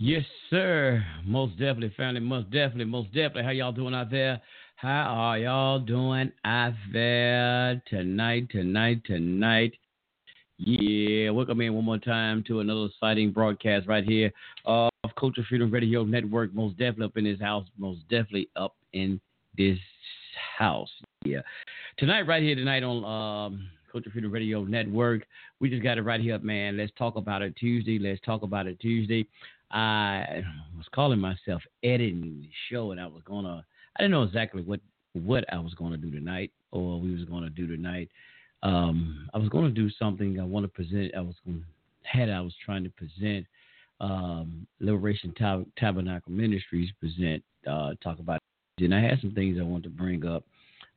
Yes, sir. Most definitely, family. Most definitely, most definitely. How y'all doing out there? How are y'all doing out there tonight, tonight, tonight? Yeah, welcome in one more time to another exciting broadcast right here of Culture Freedom Radio Network. Most definitely up in this house. Most definitely up in this house. Yeah. Tonight, right here tonight on um, Culture Freedom Radio Network, we just got it right here, man. Let's talk about it Tuesday. Let's talk about it Tuesday. I was calling myself editing the show, and I was gonna. I didn't know exactly what what I was gonna do tonight, or we was gonna do tonight. Um, I was gonna do something. I want to present. I was gonna had. I was trying to present. Um, Liberation Tab- Tabernacle Ministries present. Uh, talk about. And I had some things I wanted to bring up.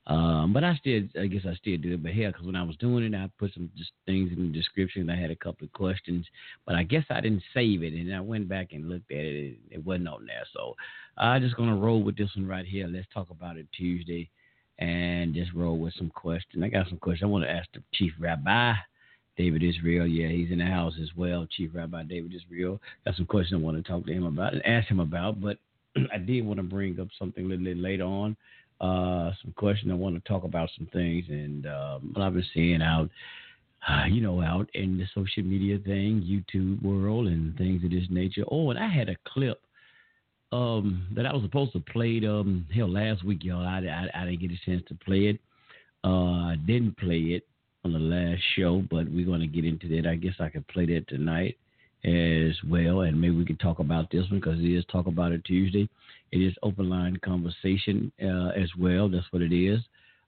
Um, but I still, I guess I still do it. But hell, because when I was doing it, I put some just things in the description. I had a couple of questions, but I guess I didn't save it, and I went back and looked at it. It, it wasn't on there, so I'm just gonna roll with this one right here. Let's talk about it Tuesday, and just roll with some questions. I got some questions. I want to ask the Chief Rabbi. David Israel, yeah, he's in the house as well. Chief Rabbi David Israel. Got some questions I want to talk to him about and ask him about, but I did want to bring up something a little bit later on uh, some questions. I want to talk about some things and um, what I've been seeing out, uh, you know, out in the social media thing, YouTube world, and things of this nature. Oh, and I had a clip um, that I was supposed to play um, hell last week, y'all. I, I, I didn't get a chance to play it. Uh, I didn't play it on the last show, but we're going to get into that. I guess I could play that tonight as well, and maybe we can talk about this one because it is Talk About It Tuesday. It is open line conversation uh, as well. That's what it is.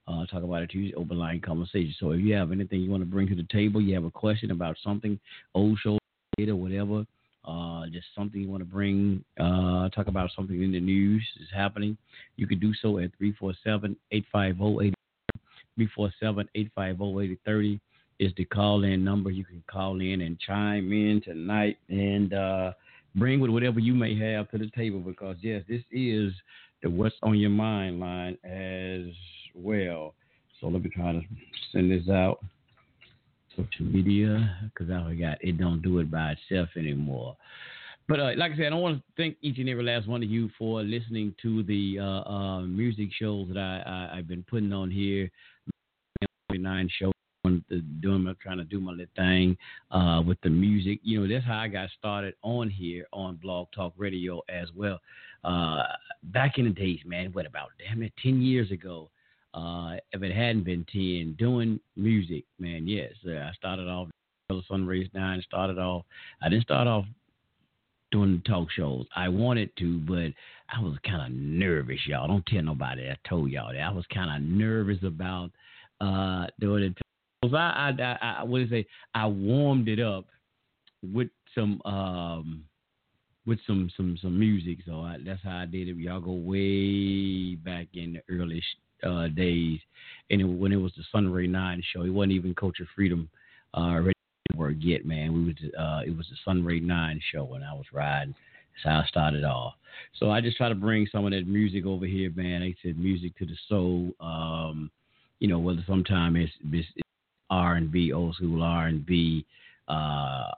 Uh, talk about it Tuesday, open line conversation. So if you have anything you want to bring to the table, you have a question about something, old show, or whatever, uh, just something you want to bring, uh, talk about something in the news is happening, you can do so at 347 850 347 850 8030 is the call in number. You can call in and chime in tonight and uh, bring with whatever you may have to the table because, yes, this is the What's on Your Mind line as well. So let me try to send this out. Social media, because I forgot it don't do it by itself anymore. But uh, like I said, I want to thank each and every last one of you for listening to the uh, uh, music shows that I, I, have been putting on here. Nine shows doing trying to do my little thing uh, with the music. You know, that's how I got started on here on Blog Talk Radio as well. Uh, back in the days, man, what about damn it, ten years ago? Uh, if it hadn't been ten, doing music, man, yes, uh, I started off Sun Rays Nine. Started off. I didn't start off doing talk shows. I wanted to, but I was kind of nervous, y'all. Don't tell nobody. I told y'all that I was kind of nervous about uh, doing it I, I, I, what is it? I warmed it up with some um with some some some music. So I, that's how I did it. Y'all go way back in the early uh, days, and it, when it was the Sunray Nine show, it wasn't even Culture Freedom uh, radio yet, man. We was uh, it was the Sunray Nine show when I was riding. That's how I started off. So I just try to bring some of that music over here, man. They said music to the soul. Um, you know, whether sometimes it's, it's R and B, old school R and B, uh,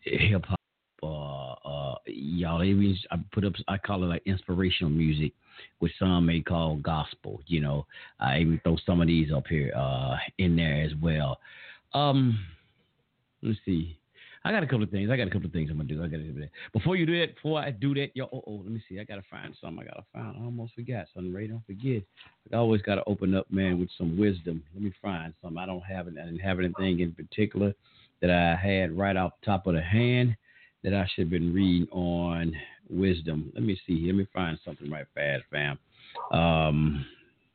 hip hop. Uh, uh, y'all even I put up I call it like inspirational music, which some may call gospel. You know, I even throw some of these up here uh, in there as well. Um, let's see. I got a couple of things. I got a couple of things I'm gonna do. I got to do that. Before you do that, before I do that, yo, oh, oh, let me see. I gotta find something. I gotta find. I almost forgot something. Ray, don't forget. I always gotta open up, man, with some wisdom. Let me find something. I don't have it. I didn't have anything in particular that I had right off the top of the hand that I should have been reading on wisdom. Let me see. Let me find something right fast, fam. Um,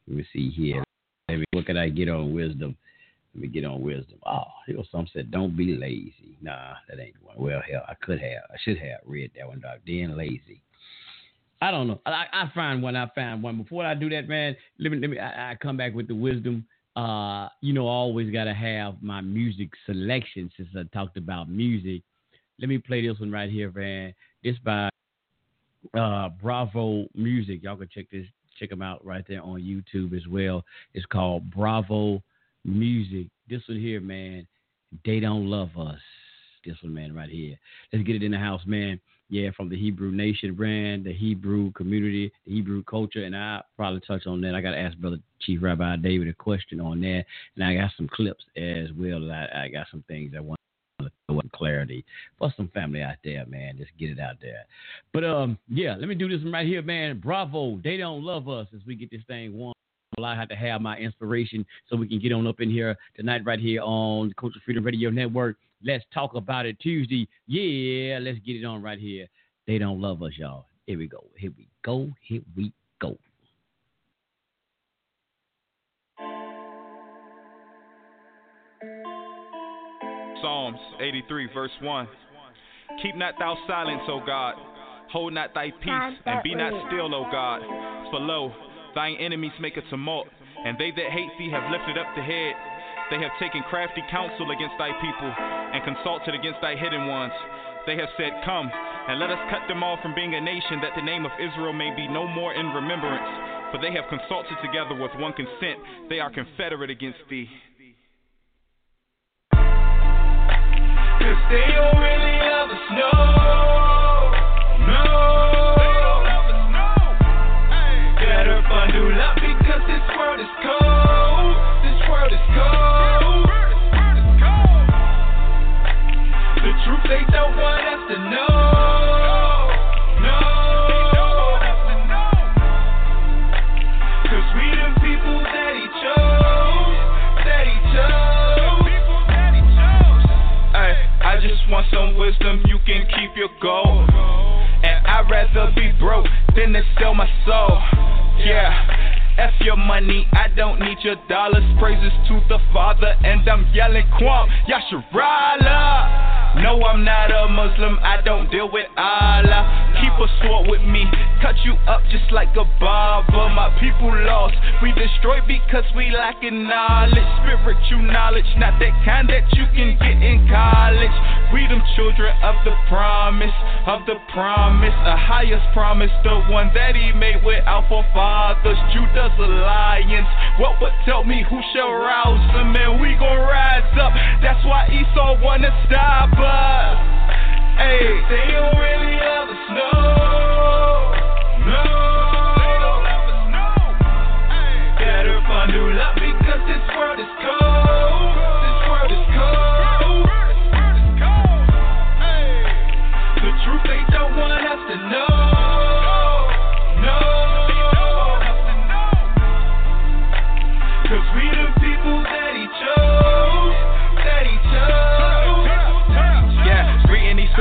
let me see here. Maybe what can I get on wisdom? Let me get on wisdom. Oh, here was some said, don't be lazy. Nah, that ain't one. Well, hell, I could have, I should have read that one, Doc. Being lazy. I don't know. I, I find one. I find one. Before I do that, man, let me let me. I, I come back with the wisdom. Uh, you know, I always gotta have my music selection since I talked about music. Let me play this one right here, man. This by uh, Bravo Music. Y'all can check this, check them out right there on YouTube as well. It's called Bravo Music. This one here, man. They don't love us. This one, man, right here. Let's get it in the house, man. Yeah, from the Hebrew Nation brand, the Hebrew community, the Hebrew culture, and I probably touch on that. I got to ask Brother Chief Rabbi David a question on that, and I got some clips as well. I, I got some things I want clarity for some family out there, man. Just get it out there. But um, yeah, let me do this one right here, man. Bravo, they don't love us as we get this thing won. I have to have my inspiration so we can get on up in here tonight, right here on Culture Freedom Radio Network. Let's talk about it Tuesday. Yeah, let's get it on right here. They don't love us, y'all. Here we go. Here we go. Here we go. Psalms 83, verse 1. Keep not thou silence, O God. Hold not thy peace, and be not still, O God. For lo, thine enemies make a tumult, and they that hate thee have lifted up the head. They have taken crafty counsel against thy people, and consulted against thy hidden ones. They have said, Come, and let us cut them off from being a nation, that the name of Israel may be no more in remembrance. For they have consulted together with one consent, they are confederate against thee. Cause they don't really love us, they don't want us to know. No. Cause we the people that he chose. That he chose. I just want some wisdom, you can keep your gold. And I'd rather be broke than to sell my soul. Yeah. F your money, I don't need your dollars. Praises to the Father, and I'm yelling Kwam, Yasharala. No, I'm not a Muslim, I don't deal with Allah. Keep a sword with me, cut you up just like a barber. My people lost, we destroyed because we lacking knowledge. Spiritual knowledge, not that kind that you can get in college. We them children of the promise, of the promise, the highest promise, the one that he made with our forefathers. Judah's alliance. What would tell me who shall rouse them? And we gon' rise up. That's why Esau wanna stop us. Hey, they don't really love us,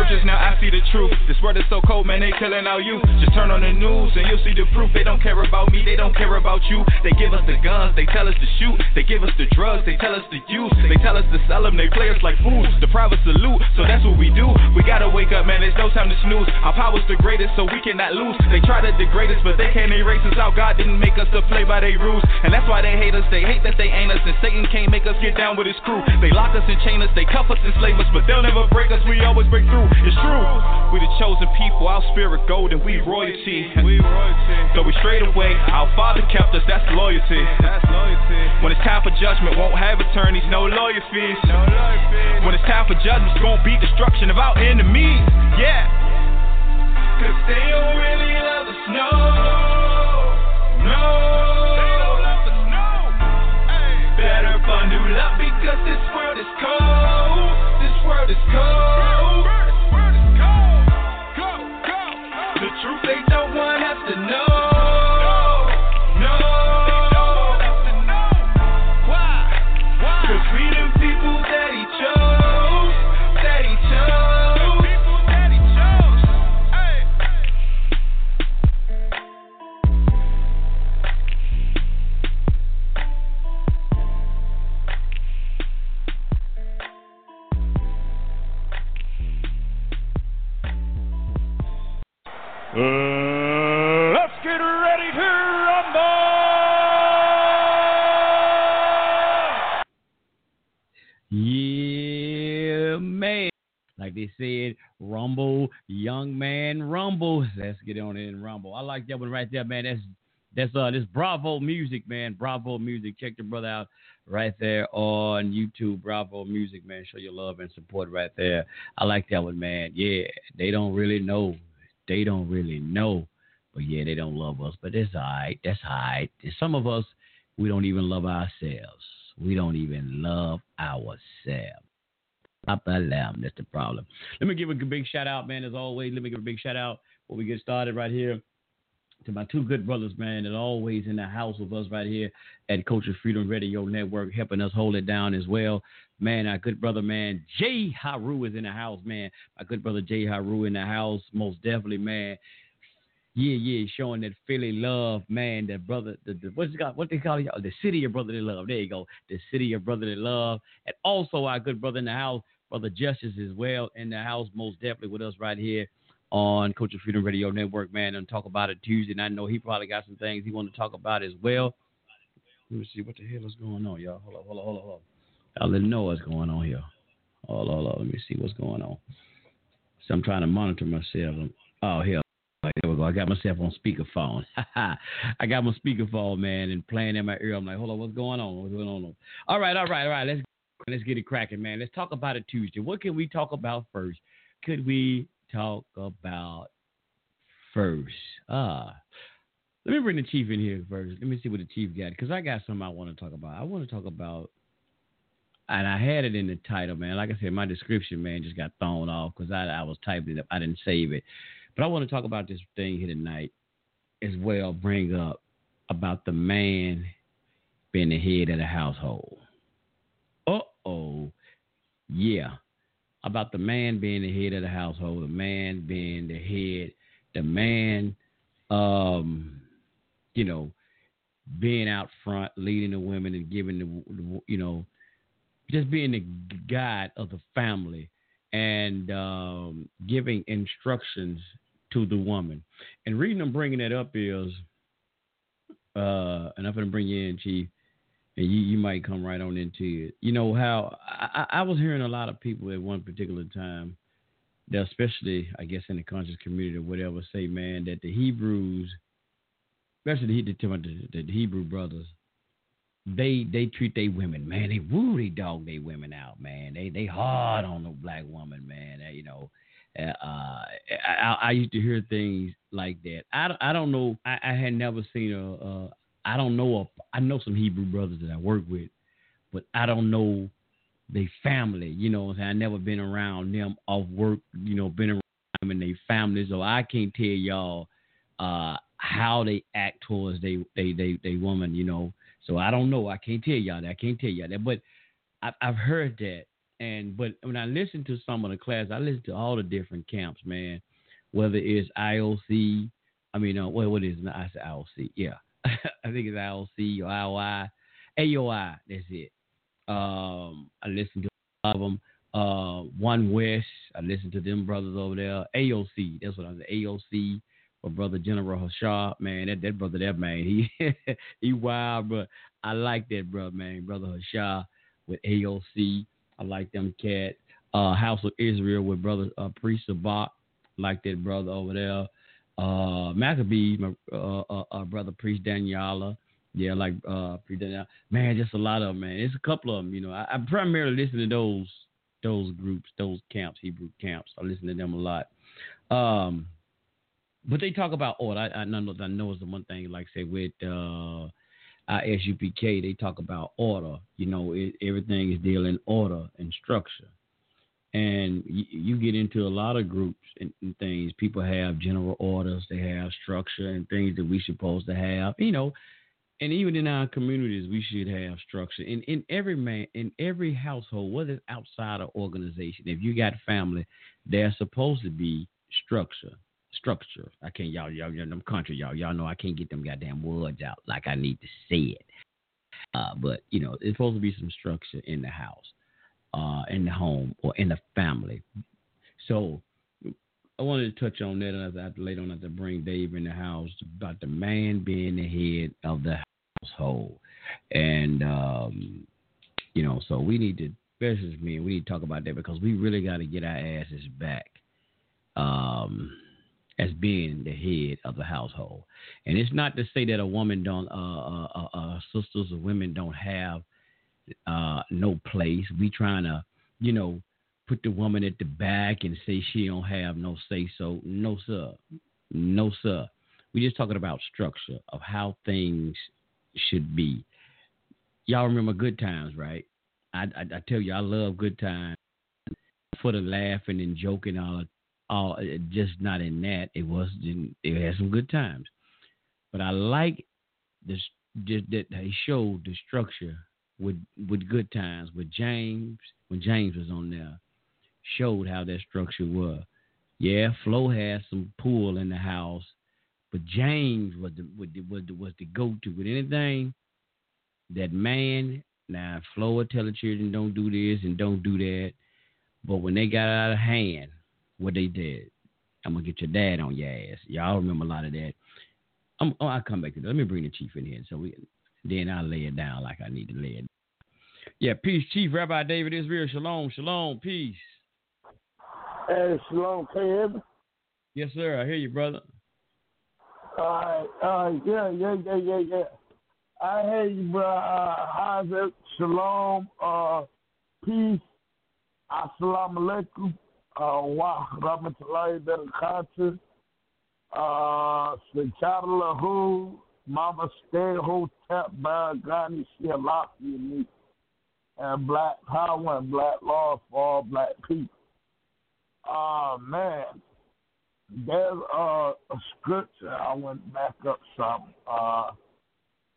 scriptures now I see the truth. This world is so cold, man, they killing our youth. Just turn on the news and you'll see the proof. They don't care about me, they don't care about you. They give us the guns, they tell us to shoot. They give us the drugs, they tell us to use. They tell us to sell them, they play us like fools. The private salute, so that's what we do. We gotta wake up, man, there's no time to snooze. Our power's the greatest, so we cannot lose. They try to degrade us, but they can't erase us out. God didn't make us to play by their rules. And that's why they hate us. They hate that they ain't us. And Satan can't make us get down with his crew. They lock us and chain us, they cuff us and slave us, but they'll never break us. We always break through. It's true. We the chosen people, our spirit golden, we royalty. We royalty. So we straight away, our father kept us, that's loyalty. That's loyalty. When it's time for judgment, won't have attorneys, no lawyer fees. No lawyer fees. When it's time for judgment, it's gonna be destruction of our enemies. Yeah. Cause they don't really love us, no. No. They don't love us, no. Hey. Better bundle up because this world is cold. This world is cold. Let's get ready to rumble! Yeah, man. Like they said, rumble, young man, rumble. Let's get on it and rumble. I like that one right there, man. That's that's uh this Bravo music, man. Bravo music. Check the brother out right there on YouTube. Bravo music, man. Show your love and support right there. I like that one, man. Yeah, they don't really know. They don't really know. But yeah, they don't love us. But it's all right. That's all right. Some of us, we don't even love ourselves. We don't even love ourselves. Pop that. That's the problem. Let me give a big shout out, man. As always, let me give a big shout out before we get started right here to my two good brothers, man, that always in the house with us right here at Culture Freedom Radio Network, helping us hold it down as well. Man, our good brother, man, Jay Haru is in the house, man. My good brother Jay Haru in the house, most definitely, man. Yeah, yeah, showing that Philly love, man. That brother, the, the what's it called? What they call y'all? The city of brotherly love. There you go. The city of brotherly love, and also our good brother in the house, brother Justice, as well in the house, most definitely with us right here on Culture Freedom Radio Network, man, and talk about it Tuesday. And I know he probably got some things he want to talk about as well. Let me see what the hell is going on, y'all. Hold on, hold on, hold on, hold on. I'll let you know what's going on here. Hold on, hold on. Let me see what's going on. So I'm trying to monitor myself. Oh, here. There we go. I got myself on speakerphone. I got my speakerphone, man, and playing in my ear. I'm like, hold on, what's going on? What's going on? All right, all right, all right. Let's let's get it cracking, man. Let's talk about it Tuesday. What can we talk about first? Could we talk about first? Ah, let me bring the chief in here first. Let me see what the chief got because I got something I want to talk about. I want to talk about, and I had it in the title, man. Like I said, my description, man, just got thrown off because I, I was typing it up. I didn't save it. But I want to talk about this thing here tonight as well, bring up about the man being the head of the household. Uh oh. Yeah. About the man being the head of the household, the man being the head, the man, um, you know, being out front, leading the women and giving the, you know, just being the guide of the family and um, giving instructions to the woman. And reason I'm bringing that up is, uh, and I'm going to bring you in, Chief, and you, you might come right on into it. You know how I, I was hearing a lot of people at one particular time, that especially I guess in the conscious community or whatever, say, man, that the Hebrews, especially the, the, the Hebrew brothers, they they treat their women, man. They woo, they dog their women out, man. They they hard on the black woman, man. They, you know, uh, I, I, used to hear things like that. I, I don't know. I, I had never seen a. a I don't know. A, I know some Hebrew brothers that I work with, but I don't know their family. You know, I never been around them off work. You know, been around them and their families, so I can't tell y'all uh, how they act towards they they they they woman. You know, so I don't know. I can't tell y'all that. I can't tell y'all that, but I've, I've heard that and but when I listen to some of the class, I listen to all the different camps, man. Whether it's IOC, I mean, uh, what what is it? I said IOC, yeah, I think it's IOC or IOI, AOI. That's it. Um, I listen to all of them. Uh, One West, I listen to them brothers over there. AOC, that's what I said. AOC for brother General Hashar, man. That that brother, that man, he he wild, but I like that brother, man. Brother Hashar with AOC. I like them cat. Uh, House of Israel with brother uh, Priest Sabak, like that brother over there. Uh, Maccabees, my uh, uh, uh, brother Priest Daniela. Yeah, like uh, Priest Daniela. Man, just a lot of them, man. It's a couple of them. You know, I, I primarily listen to those those groups, those camps, Hebrew camps. I listen to them a lot. Um, but they talk about order. I, I know I know it's the one thing, like say with uh, SUPK, they talk about order. You know, it, everything is dealing order and structure. And you, you get into a lot of groups and, and, things. People have general orders, they have structure and things that we're supposed to have. You know, and even in our communities, we should have structure. In in every man, in every household, whether it's outside of organization, if you got family, there's supposed to be structure structure. I can't y'all y'all y'all them country y'all y'all know I can't get them goddamn words out like I need to say it. Uh, but you know, it's supposed to be some structure in the house, uh, in the home or in the family. So I wanted to touch on that, and I have to later on I have to bring Dave in the house about the man being the head of the household, and um, you know, so we need to, especially me, we need to talk about that because we really got to get our asses back. Um, as being the head of the household. And it's not to say that a woman don't, uh, uh, uh, uh sisters or women don't have uh, no place. We trying to, you know, put the woman at the back and say she don't have no say so. No sir, no sir. We just talking about structure of how things should be. Y'all remember good times, right? I, I, I tell you, I love good times for the laughing and joking all all uh, just not in that. It was it had some good times, but I like this just that they showed the structure with with good times with James when James was on there showed how that structure was. Yeah, Flo had some pull in the house, but James was the was the, was the, was the go to with anything. That man now Flo would tell the children don't do this and don't do that, but when they got out of hand, what they did. I'm gonna get your dad on your ass. Y'all remember a lot of that. I'm, oh, I'll come back to that. Let me bring the chief in here, so we then I'll lay it down like I need to lay it. Yeah, peace, Chief Rabbi David Israel. Shalom, shalom, peace. Hey, shalom, can you hear me? Yes, sir. I hear you, brother. All right, right, yeah, yeah, yeah, yeah, yeah. I hear you, bro. Uh, Isaac, shalom, uh, peace, assalamu alaikum wa rahmatullahi barakatuh. Uh, Sejadah lahu, Mama Stay Hotep, Baragani, Shialafi, and Black Power and Black Law for all black people. Uh, man, there's uh, a scripture I went back up some uh,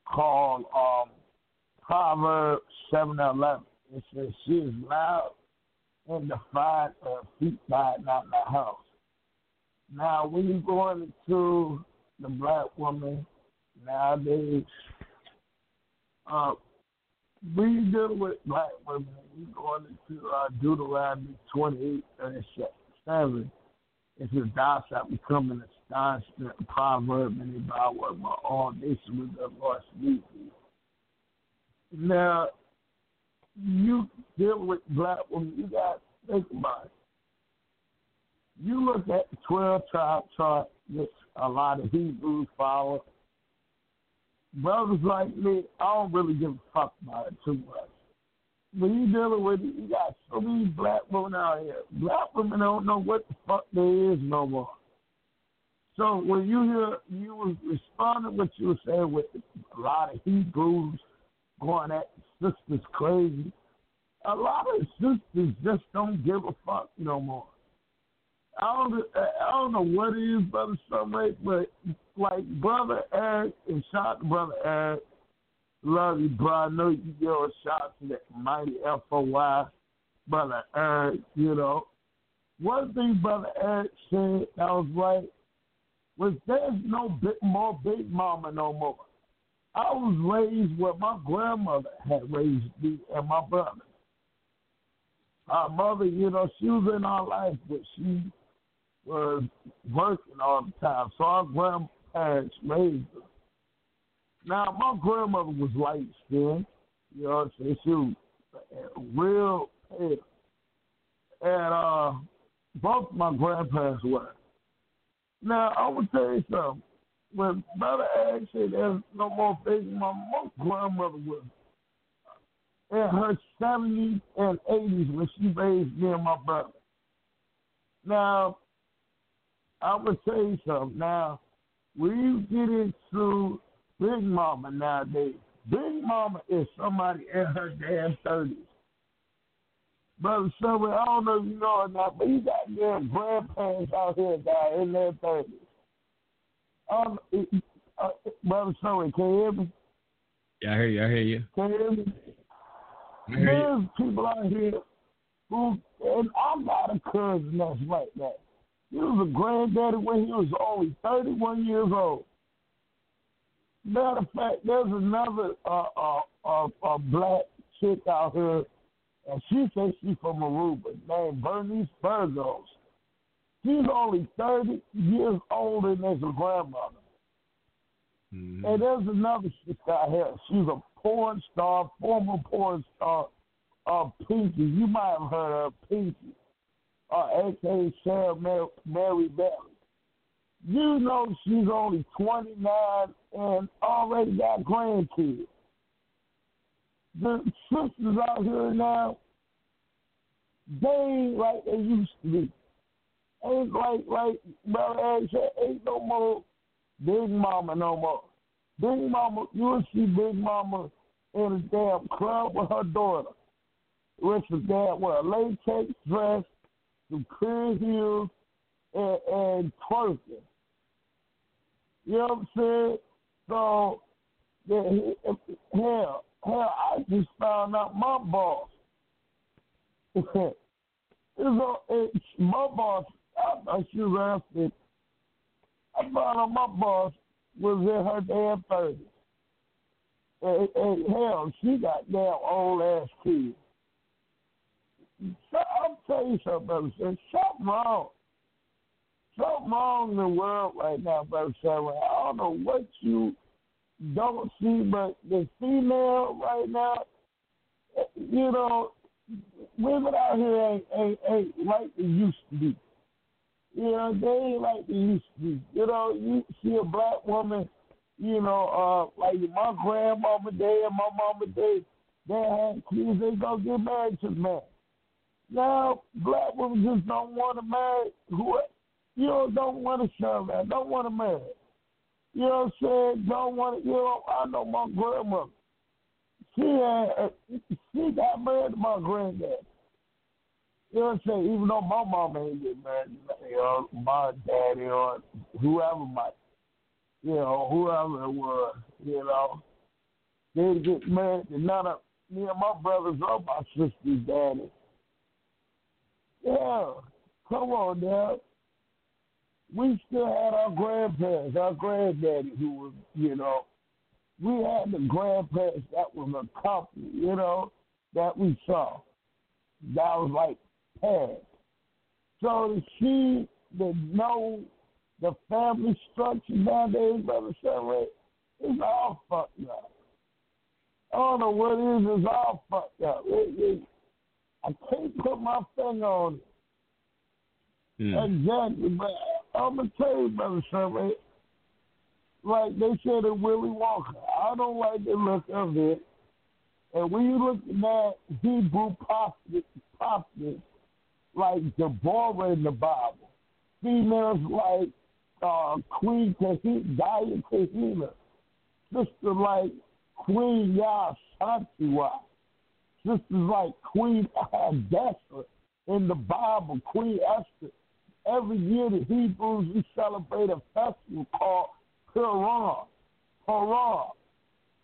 called um, Proverbs 7 11. It says, She is loud and the five uh, feet by not my house. Now, when you go into the black woman nowadays, uh, we deal with black women. We go into uh, Deuteronomy 28 37. It says, Thou shalt become an astonishment, a proverb, and a byword by all nations with the Lord speak. Now, you deal with black women, you got to think about it. You look at the 12 tribe chart, which a lot of Hebrews follow. Brothers like me, I don't really give a fuck about it too much. When you dealing with it, you got so many black women out here. Black women don't know what the fuck there is no more. So when you hear you was responding what you were saying with a lot of Hebrews going at sisters crazy, a lot of sisters just don't give a fuck no more. I don't, I don't know what it is, brother Sunray, but like brother Eric and shout to brother Eric. Love you, bro. I know you give a shout to that mighty FOI, brother Eric. You know, one thing brother Eric said that was right was there's no big, more big mama no more. I was raised where my grandmother had raised me and my brother. Our mother, you know, she was in our life, but she was working all the time. So our grandparents raised her. Now, my grandmother was light skinned, you know what I'm saying? She was real pale. And uh, both my grandparents were. Now, I will tell you something. When Brother Ag said there's no more baby mama, my grandmother was in her 70s and 80s when she raised me and my brother. Now, I would say something. Now, when you get into Big Mama nowadays, Big Mama is somebody in her damn 30s. Brother Silver, I don't know if you know or not, but you got damn grandparents out here that are in their 30s. Um, uh, Brother Silver, can you hear me? Yeah, I hear you. I hear you. Can you hear me? There's people out here who, and I got a cousin that's like that. He was a granddaddy when he was only 31 years old. Matter of fact, there's another uh, uh, uh, uh, black chick out here, and she says she's from Aruba, named Bernice Burgos. She's only 30 years older than her grandmother. Mm-hmm. And there's another sister out here. She's a porn star, former porn star, uh, Pinky. You might have heard of Pinky, uh, aka Sarah Mary, Mary. You know she's only 29 and already got grandkids. The sisters out here now, they ain't like they used to be. Ain't like like Brother said, ain't no more Big Mama no more. Big Mama, you will see Big Mama in a damn club with her daughter. With a damn a latex dress, some clear heels, and, and twerking. You know what I'm saying? So, yeah, hell, hell, I just found out my boss. a, it's my boss. I, I should have asked I found out my boss was in her damn thirties. And, and hell, she got damn old ass kids. So, I'm telling you something, brother. Something wrong something wrong in the world right now, Brother. I don't know what you don't see, but the female right now, eh, you know, women out here ain't, ain't, ain't like they used to be. You know, they ain't like they used to be. You know, you see a black woman, you know, uh, like my grandmama day and my mama day, they had kids, they go get married to the man. Now, black women just don't want to marry whoever you know, don't want to serve that. Don't want to marry. You know what I'm saying? Don't want to, you know, I know my grandmother. She had, she got married to my granddad. You know what I'm saying? Even though my mom ain't get married, you know, my daddy or whoever might, you know, whoever it was, you know, they get married to none of me and my brothers or my sister's daddy. Yeah, come on now we still had our grandparents, our granddaddy who was, you know, we had the grandparents that was a company, you know, that we saw. That was like So to see the know the family structure nowadays, brother Sherry, it's all fucked up. I don't know what it is, it's all fucked up. It, it, I can't put my finger on it. Mm. Exactly, but I'm gonna tell you, brother Survey. Like they said in Willie Walker, I don't like the look of it. And when you look at that Hebrew prophets, prophets like Deborah in the Bible, females like uh, Queen Kahina, Kahina, sister like Queen Yaa Asantewaa, sisters like Queen Hadassah in the Bible, Queen Esther every year the Hebrews we celebrate a festival called Purim. Purim.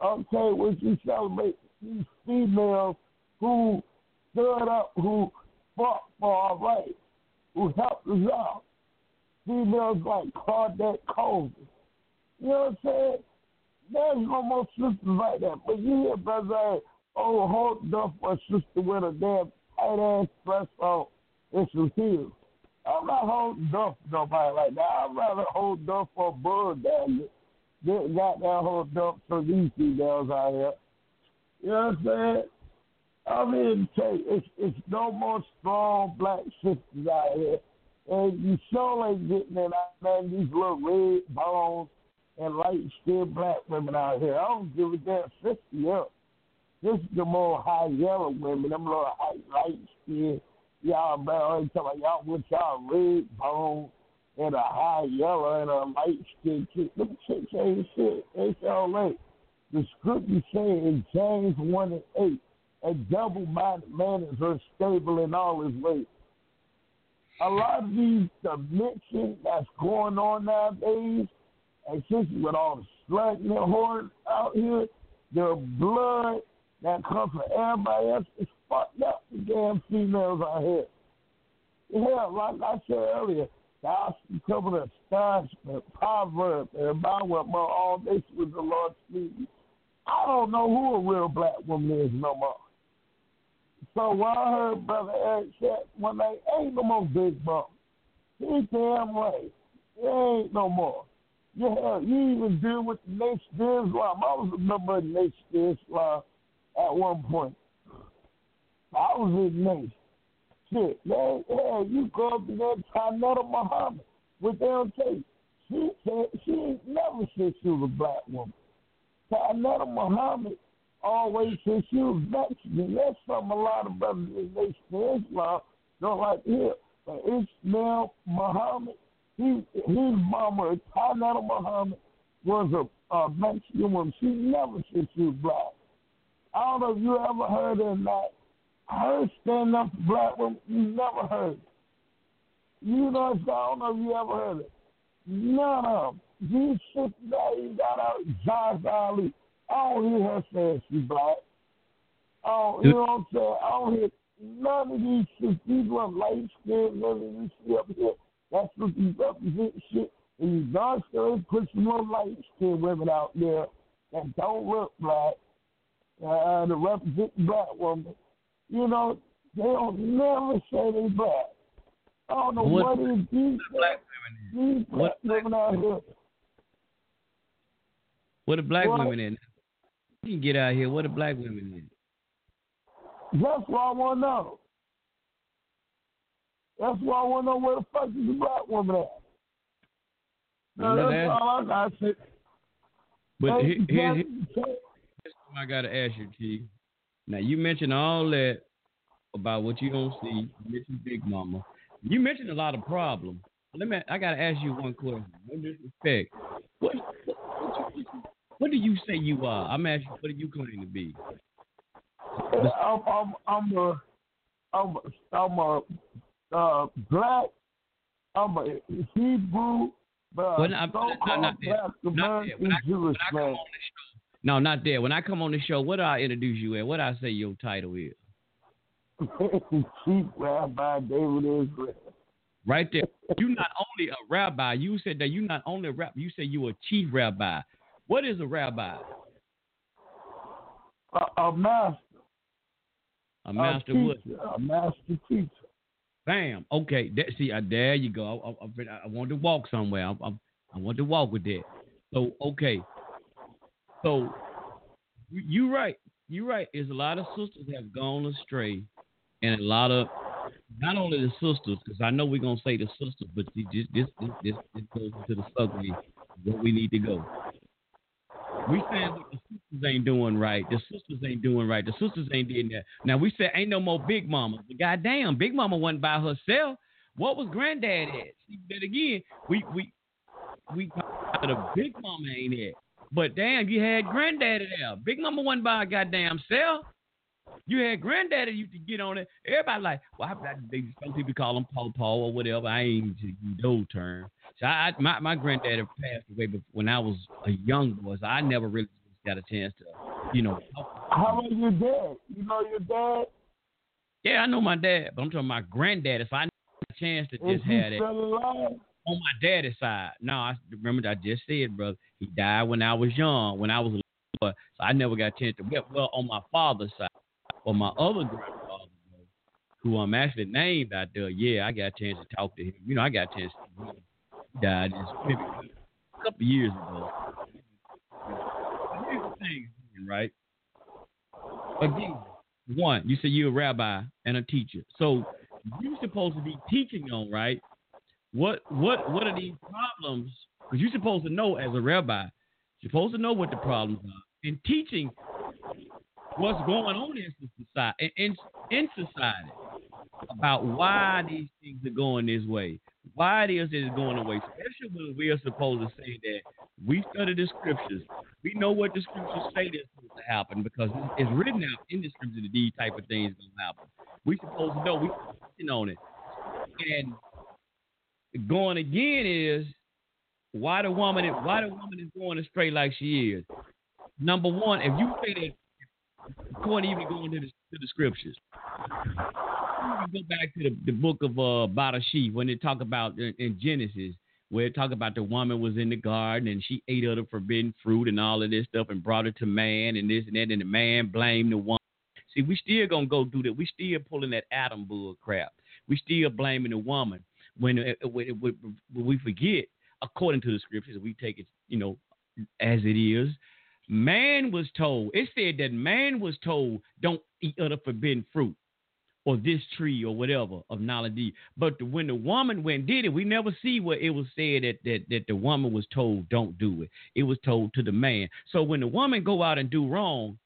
Okay, which we celebrate these females who stood up, who fought for our rights, who helped us out. Females like Claudette Colvin. You know what I'm saying? There's no more sisters like that. But you hear brother, oh, hold up for a sister with a damn tight ass dress on and some heels. I'm not holding up for nobody like that. I'd rather hold up for a bird down there got that hold up for these females out here. You know what I'm saying? Tell you, it's, it's no more strong black sisters out here. And you sure ain't getting it out there, these little red bones and light skinned black women out here. I don't give a damn 50 up. This is the more high yellow women, them little high, light skinned y'all man, I ain't talking about y'all with y'all red bone and a high yellow and a light skin chick. Them chicks ain't shit. It's all right. The scripture saying in James 1 and 8, a double minded man is unstable in all his ways. A lot of these dimensions that's going on nowadays, and especially with all the slugging and whoring out here, the blood that comes from everybody else is fucked up the damn females out here. Yeah, like I said earlier, thou shalt cover the astonishment, proverb, and by what all this with the Lord speaking. I don't know who a real black woman is no more. So when I heard Brother Eric said, when they ain't no more big bump. He damn right. There ain't no more. Yeah, you even deal with the Nation Islam. I was a member of Nation Islam at one point. I was in Nation. Shit, man, yeah, you go up to that Tynnetta Muhammad, what don't tell you. She said she ain't never said she was a black woman. Tynnetta Muhammad always said she was Mexican. That's something a lot of brothers in Nation of Islam don't like to. But Ishmael Muhammad, he, his mama, Tynnetta Muhammad, was a, a Mexican woman. She never said she was black. I don't know if you ever heard her or not. Her stand up for black women, you never heard. You know, I don't know if you ever heard it. None of them. Shit that he got out, Josh Ali. I don't hear her saying she's black. Oh, you know what I'm saying? I don't hear none of these shit. These are light skinned women you see up here. That's what these represent shit. And you dark skinned put some more light skinned women out there that don't look black uh, to represent the black women. You know, they don't never say they black. I don't know what, what is these black women. These black what, women out here. What are black what? women in? You can get out here. What are black women in? That's what I want to know. That's why I want to know where the fuck is the black woman at. Now, that's that. all I got to say. But here, here, here, I got to ask you, T. Now, you mentioned all that about what you don't see. You mentioned Big Mama. You mentioned a lot of problems. Let me. I got to ask you one question. No disrespect. What, what, what, what, do you say you are? I'm asking. What do you claim to be? I'm I'm I'm a I'm a, I'm a uh, black. I'm a Hebrew. But well, not, not, not, there. not there. When I, when I come on the show, no, not there. When I come on the show, what do I introduce you at? What do I say your title is? Chief Rabbi David Israel. Right there. You're not only a rabbi. You said that you're not only a rabbi. You said you a chief rabbi. What is a rabbi? A, a master. A master a teacher, what? A master teacher. Bam. Okay. That, see, uh, there you go. I, I, I, want to walk somewhere. I, I, I want to walk with that. So, okay. So, you're right. You're right. There's a lot of sisters have gone astray, and a lot of not only the sisters, because I know we're gonna say the sisters, but this this this this, this goes into the subject where we need to go. We saying the sisters ain't doing right. The sisters ain't doing right. The sisters ain't doing that. Now we said ain't no more Big Mama. But goddamn, Big Mama wasn't by herself. What was Granddad at? See, again, we we we the Big Mama ain't it. But damn, you had Granddaddy there. Big Mama wasn't by a goddamn self. You had granddaddy you could get on it. Everybody like, well, I, I, they, some people call him Paw Paw or whatever. I ain't those terms. So I, my my granddaddy passed away when I was a young boy, so I never really got a chance to, you know. How about your dad? You know your dad? Yeah, I know my dad, but I'm talking about granddad. So I never got a chance to just have it on my daddy's side. No, I remember I just said, brother, he died when I was young, when I was a boy, so I never got a chance to. get Well, on my father's side. Or my other grandfather, who I'm actually named out there, yeah, I got a chance to talk to him. You know, I got a chance to died maybe a couple years ago. Here's the thing, right? Again, one, you say you're a rabbi and a teacher. So you're supposed to be teaching on, right? What what what are these problems? Because you're supposed to know as a rabbi, you're supposed to know what the problems are. And teaching what's going on in society in, in society about why these things are going this way, why it is it is going away. Especially when we are supposed to say that we study the scriptures, we know what the scriptures say that's supposed to happen because it's written out in the scriptures that these type of things going to happen. We supposed to know we are on it, and going again is why the woman is why the woman is going astray like she is. Number one, if you say that According even going to the, to the scriptures. Go back to the, the book of uh, Bereshith when they talk about in, in Genesis, where it talk about the woman was in the garden and she ate of the forbidden fruit and all of this stuff and brought it to man and this and that, and the man blamed the woman. See, we still gonna go do that. We still pulling that Adam bull crap. We still blaming the woman. when, uh, when, when we forget, according to the scriptures, we take it, you know, as it is. Man was told, it said that man was told, don't eat of the forbidden fruit or this tree or whatever of knowledge. But the, when the woman went did it, we never see what it was said that, that that the woman was told don't do it. It was told to the man. So when the woman go out and do wrong,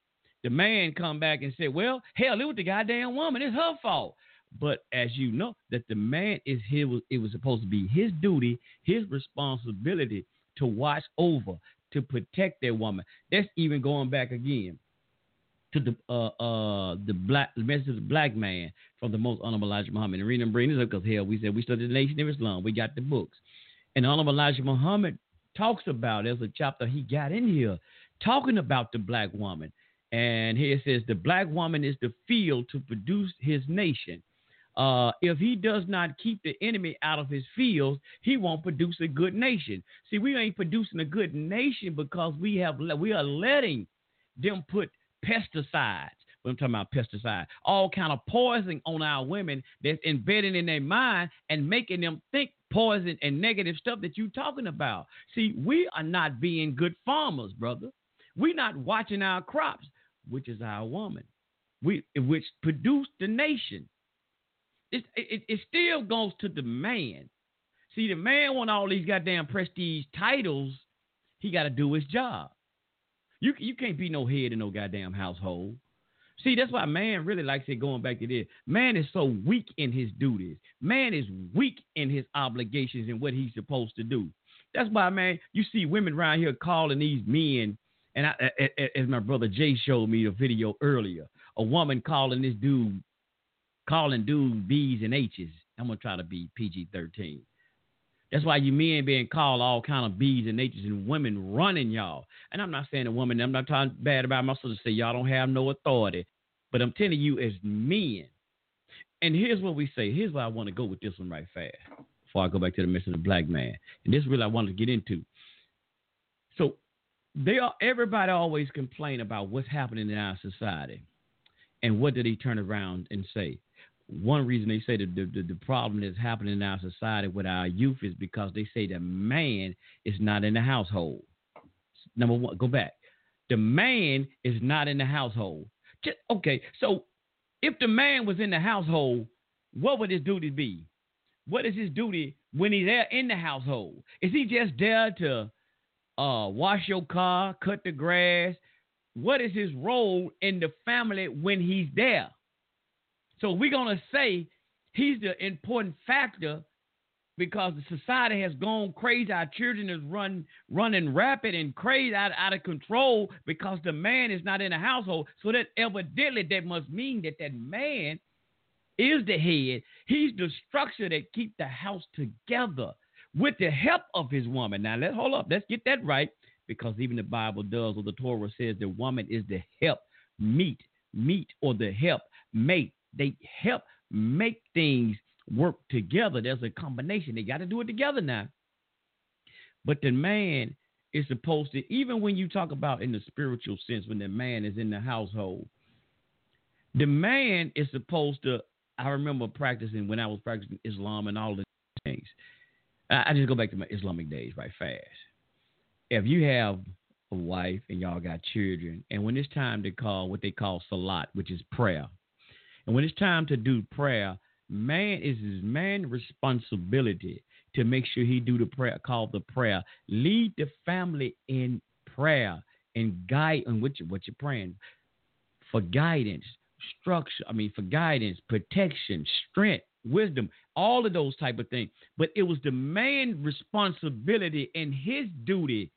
the man come back and say, well, hell, it was the goddamn woman. It's her fault. But as you know, that the man is his, it was supposed to be his duty, his responsibility to watch over, to protect that woman. That's even going back again to the uh uh the black the message of the black man from the most honorable Elijah Muhammad. And reading and bringing this up because hell, we said we studied the nation of Islam. We got the books. And honorable Elijah Muhammad talks about there's a chapter he got in here talking about the black woman. And here it says the black woman is the field to produce his nation. Uh, if he does not keep the enemy out of his fields, he won't produce a good nation. See, we ain't producing a good nation because we have we are letting them put pesticides. When I'm talking about pesticides, all kind of poison on our women that's embedded in their mind and making them think poison and negative stuff that you're talking about. See, we are not being good farmers, brother. We're not watching our crops, which is our woman, we which produced the nation. It, it, it still goes to the man. See, the man want all these goddamn prestige titles. He got to do his job. You you can't be no head in no goddamn household. See, that's why man really likes it going back to this. Man is so weak in his duties. Man is weak in his obligations and what he's supposed to do. That's why, man, you see women around here calling these men, and I, as my brother Jay showed me the video earlier, a woman calling this dude, calling dude B's and H's. I'm gonna try to be PG-13. That's why you men being called all kind of bees and natures and women running y'all. And I'm not saying a woman, I'm not talking bad about my sister say y'all don't have no authority. But I'm telling you as men. And here's what we say. Here's why I want to go with this one right fast. Before I go back to the message of the black man. And this is really I wanted to get into. So they are everybody always complain about what's happening in our society. And what did he turn around and say? One reason they say that the, the, the, problem that's happening in our society with our youth is because they say the man is not in the household. Number one, go back. The man is not in the household. Just, okay, so if the man was in the household, what would his duty be? What is his duty when he's there in the household? Is he just there to uh, wash your car, cut the grass? What is his role in the family when he's there? So we're going to say he's the important factor because the society has gone crazy. Our children is run running rapid and crazy out, out of control because the man is not in the household. So that evidently that must mean that that man is the head. He's the structure that keep the house together with the help of his woman. Now let's hold up. Let's get that right because even the Bible does, or the Torah says, the woman is the help meet, meet, or the help mate they help make things work together. There's a combination. They got to do it together now. But the man is supposed to, even when you talk about in the spiritual sense, when the man is in the household, the man is supposed to. I remember practicing when I was practicing Islam and all the things. I, just go back to my Islamic days right fast. If you have a wife and y'all got children, and when it's time to call what they call salat, which is prayer, and when it's time to do prayer, man is his man responsibility to make sure he do the prayer called the prayer. Lead the family in prayer and guide on what you what you're praying for guidance, structure. I mean for guidance, protection, strength, wisdom, all of those type of things. But it was the man responsibility and his duty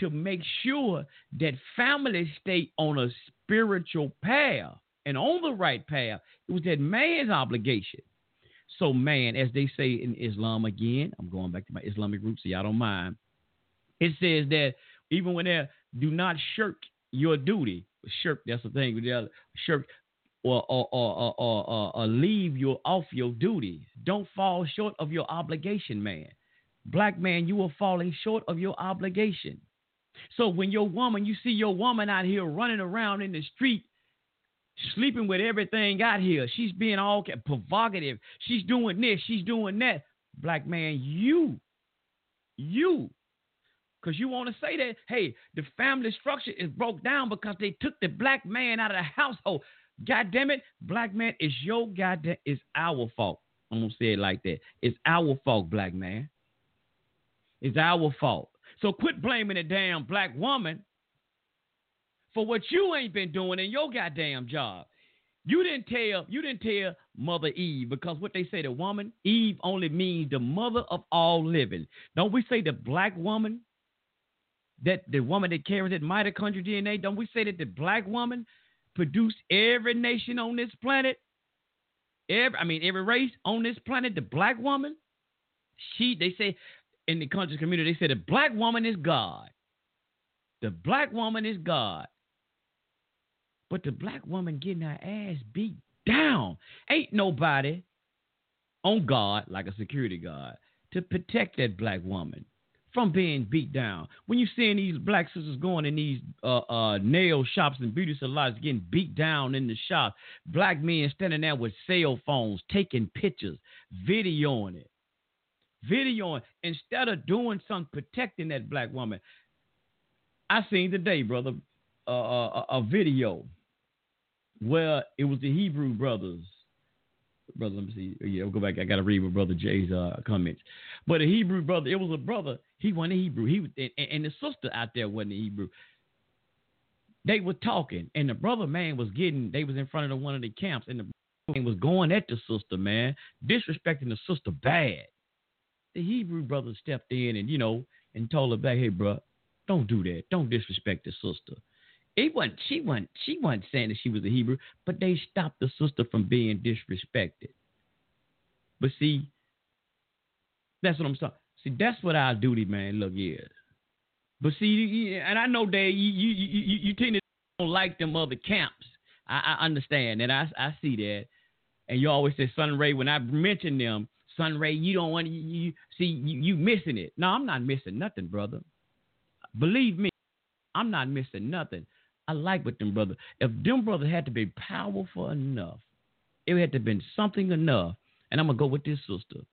to make sure that families stay on a spiritual path and on the right path. It was that man's obligation. So, man, as they say in Islam again, I'm going back to my Islamic roots, so y'all don't mind. It says that even when they do not shirk your duty, shirk, that's the thing, shirk or or, or, or, or, leave your off your duty. Don't fall short of your obligation, man. Black man, you are falling short of your obligation. So when your woman, you see your woman out here running around in the street sleeping with everything out here. She's being all provocative. She's doing this. She's doing that. black man, you, you, because you want to say that, hey, the family structure is broke down because they took the black man out of the household. God damn it, black man, it's your goddamn, it's our fault. I'm gonna say it like that. It's our fault, black man. It's our fault. So quit blaming the damn black woman for what you ain't been doing in your goddamn job. You didn't tell you didn't tell Mother Eve because what they say the woman Eve only means the mother of all living. Don't we say the black woman that the woman that carries that mitochondrial DNA? Don't we say that the black woman produced every nation on this planet? Every I mean every race on this planet, the black woman. She they say in the conscious community they say the black woman is God. The black woman is God. But the black woman getting her ass beat down. Ain't nobody on guard, like a security guard, to protect that black woman from being beat down. When you seeing these black sisters going in these uh, uh, nail shops and beauty salons getting beat down in the shop, black men standing there with cell phones, taking pictures, videoing it, videoing instead of doing something protecting that black woman. I seen today, brother, uh, a, a video well, it was the Hebrew brothers. Brother, let me see. Yeah, we'll go back. I got to read what Brother Jay's uh, comments. But a Hebrew brother, it was a brother. He wasn't a Hebrew. He was, and, and the sister out there wasn't a Hebrew. They were talking, and the brother man was getting. They was in front of the, one of the camps, and the man was going at the sister man, disrespecting the sister bad. The Hebrew brother stepped in and you know and told her back, "Hey, bro, don't do that. Don't disrespect the sister." It wasn't she wasn't she wasn't saying that she was a Hebrew, but they stopped the sister from being disrespected. But see, that's what I'm saying. See, that's what our duty, man. Look, is. But see, and I know that you you you, you tend to don't like them other camps. I, I understand, and I I see that. And you always say Sun Ray. When I mention them, Sun Ray, you don't want you, you see you, you missing it. No, I'm not missing nothing, brother. Believe me, I'm not missing nothing. I like with them brother. If them brother had to be powerful enough, it had to have been something enough. And I'm gonna go with this sister.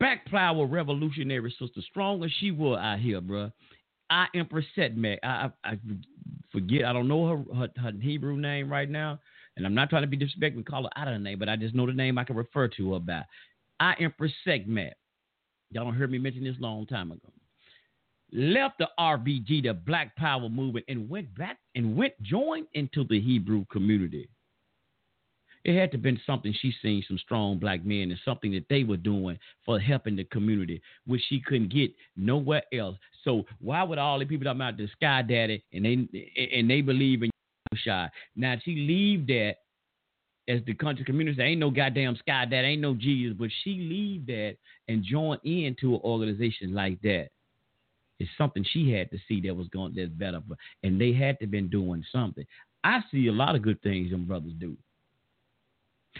Back plow revolutionary sister, strong as she was out here, bro. I Empress Setmac. I, I, I forget. I don't know her, her, her Hebrew name right now, and I'm not trying to be disrespectful, call her out of the name, but I just know the name I can refer to her by. I Empress Setmac. Y'all don't heard me mention this long time ago left the RBG, the Black Power movement, and went back and went joined into the Hebrew community. It had to have been something she seen some strong black men and something that they were doing for helping the community, which she couldn't get nowhere else. So why would all the people talking about the Sky Daddy and they and they believe in shy? Now she leave that as the country community There ain't no goddamn Sky Daddy, ain't no Jesus, but she leave that and join into an organization like that. It's something she had to see that was going that's better, for, and they had to been doing something. I see a lot of good things them brothers do.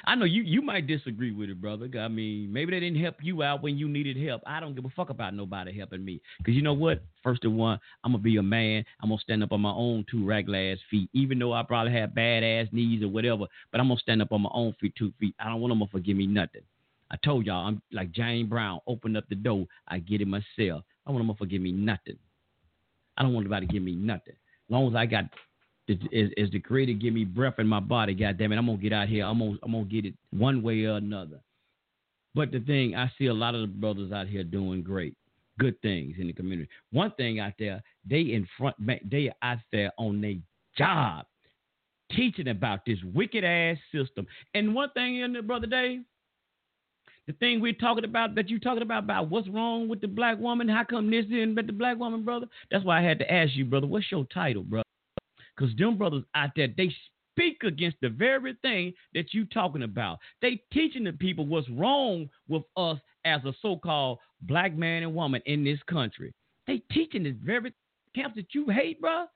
I know you you might disagree with it, brother. I mean, maybe they didn't help you out when you needed help. I don't give a fuck about nobody helping me. Cause you know what? First of one, I'm gonna be a man. I'm gonna stand up on my own two regular ass feet, even though I probably have bad ass knees or whatever. But I'm gonna stand up on my own feet, two feet. I don't want them to forgive me nothing. I told y'all, I'm like James Brown. Open up the door, I get it myself. I want them to give me nothing. I don't want anybody to give me nothing. As long as I got, as, as the Creator give me breath in my body, God damn it, I'm gonna get out here. I'm gonna, I'm gonna get it one way or another. But the thing, I see a lot of the brothers out here doing great, good things in the community. One thing out there, they in front, they out there on their job, teaching about this wicked ass system. And one thing in the brother Dave, the thing we're talking about that you're talking about about what's wrong with the black woman, how come this didn't but the black woman, brother? That's why I had to ask you, brother, what's your title, brother? Because them brothers out there, they speak against the very thing that you talking about. They teaching the people what's wrong with us as a so-called black man and woman in this country. They teaching the very camps that you hate, bro.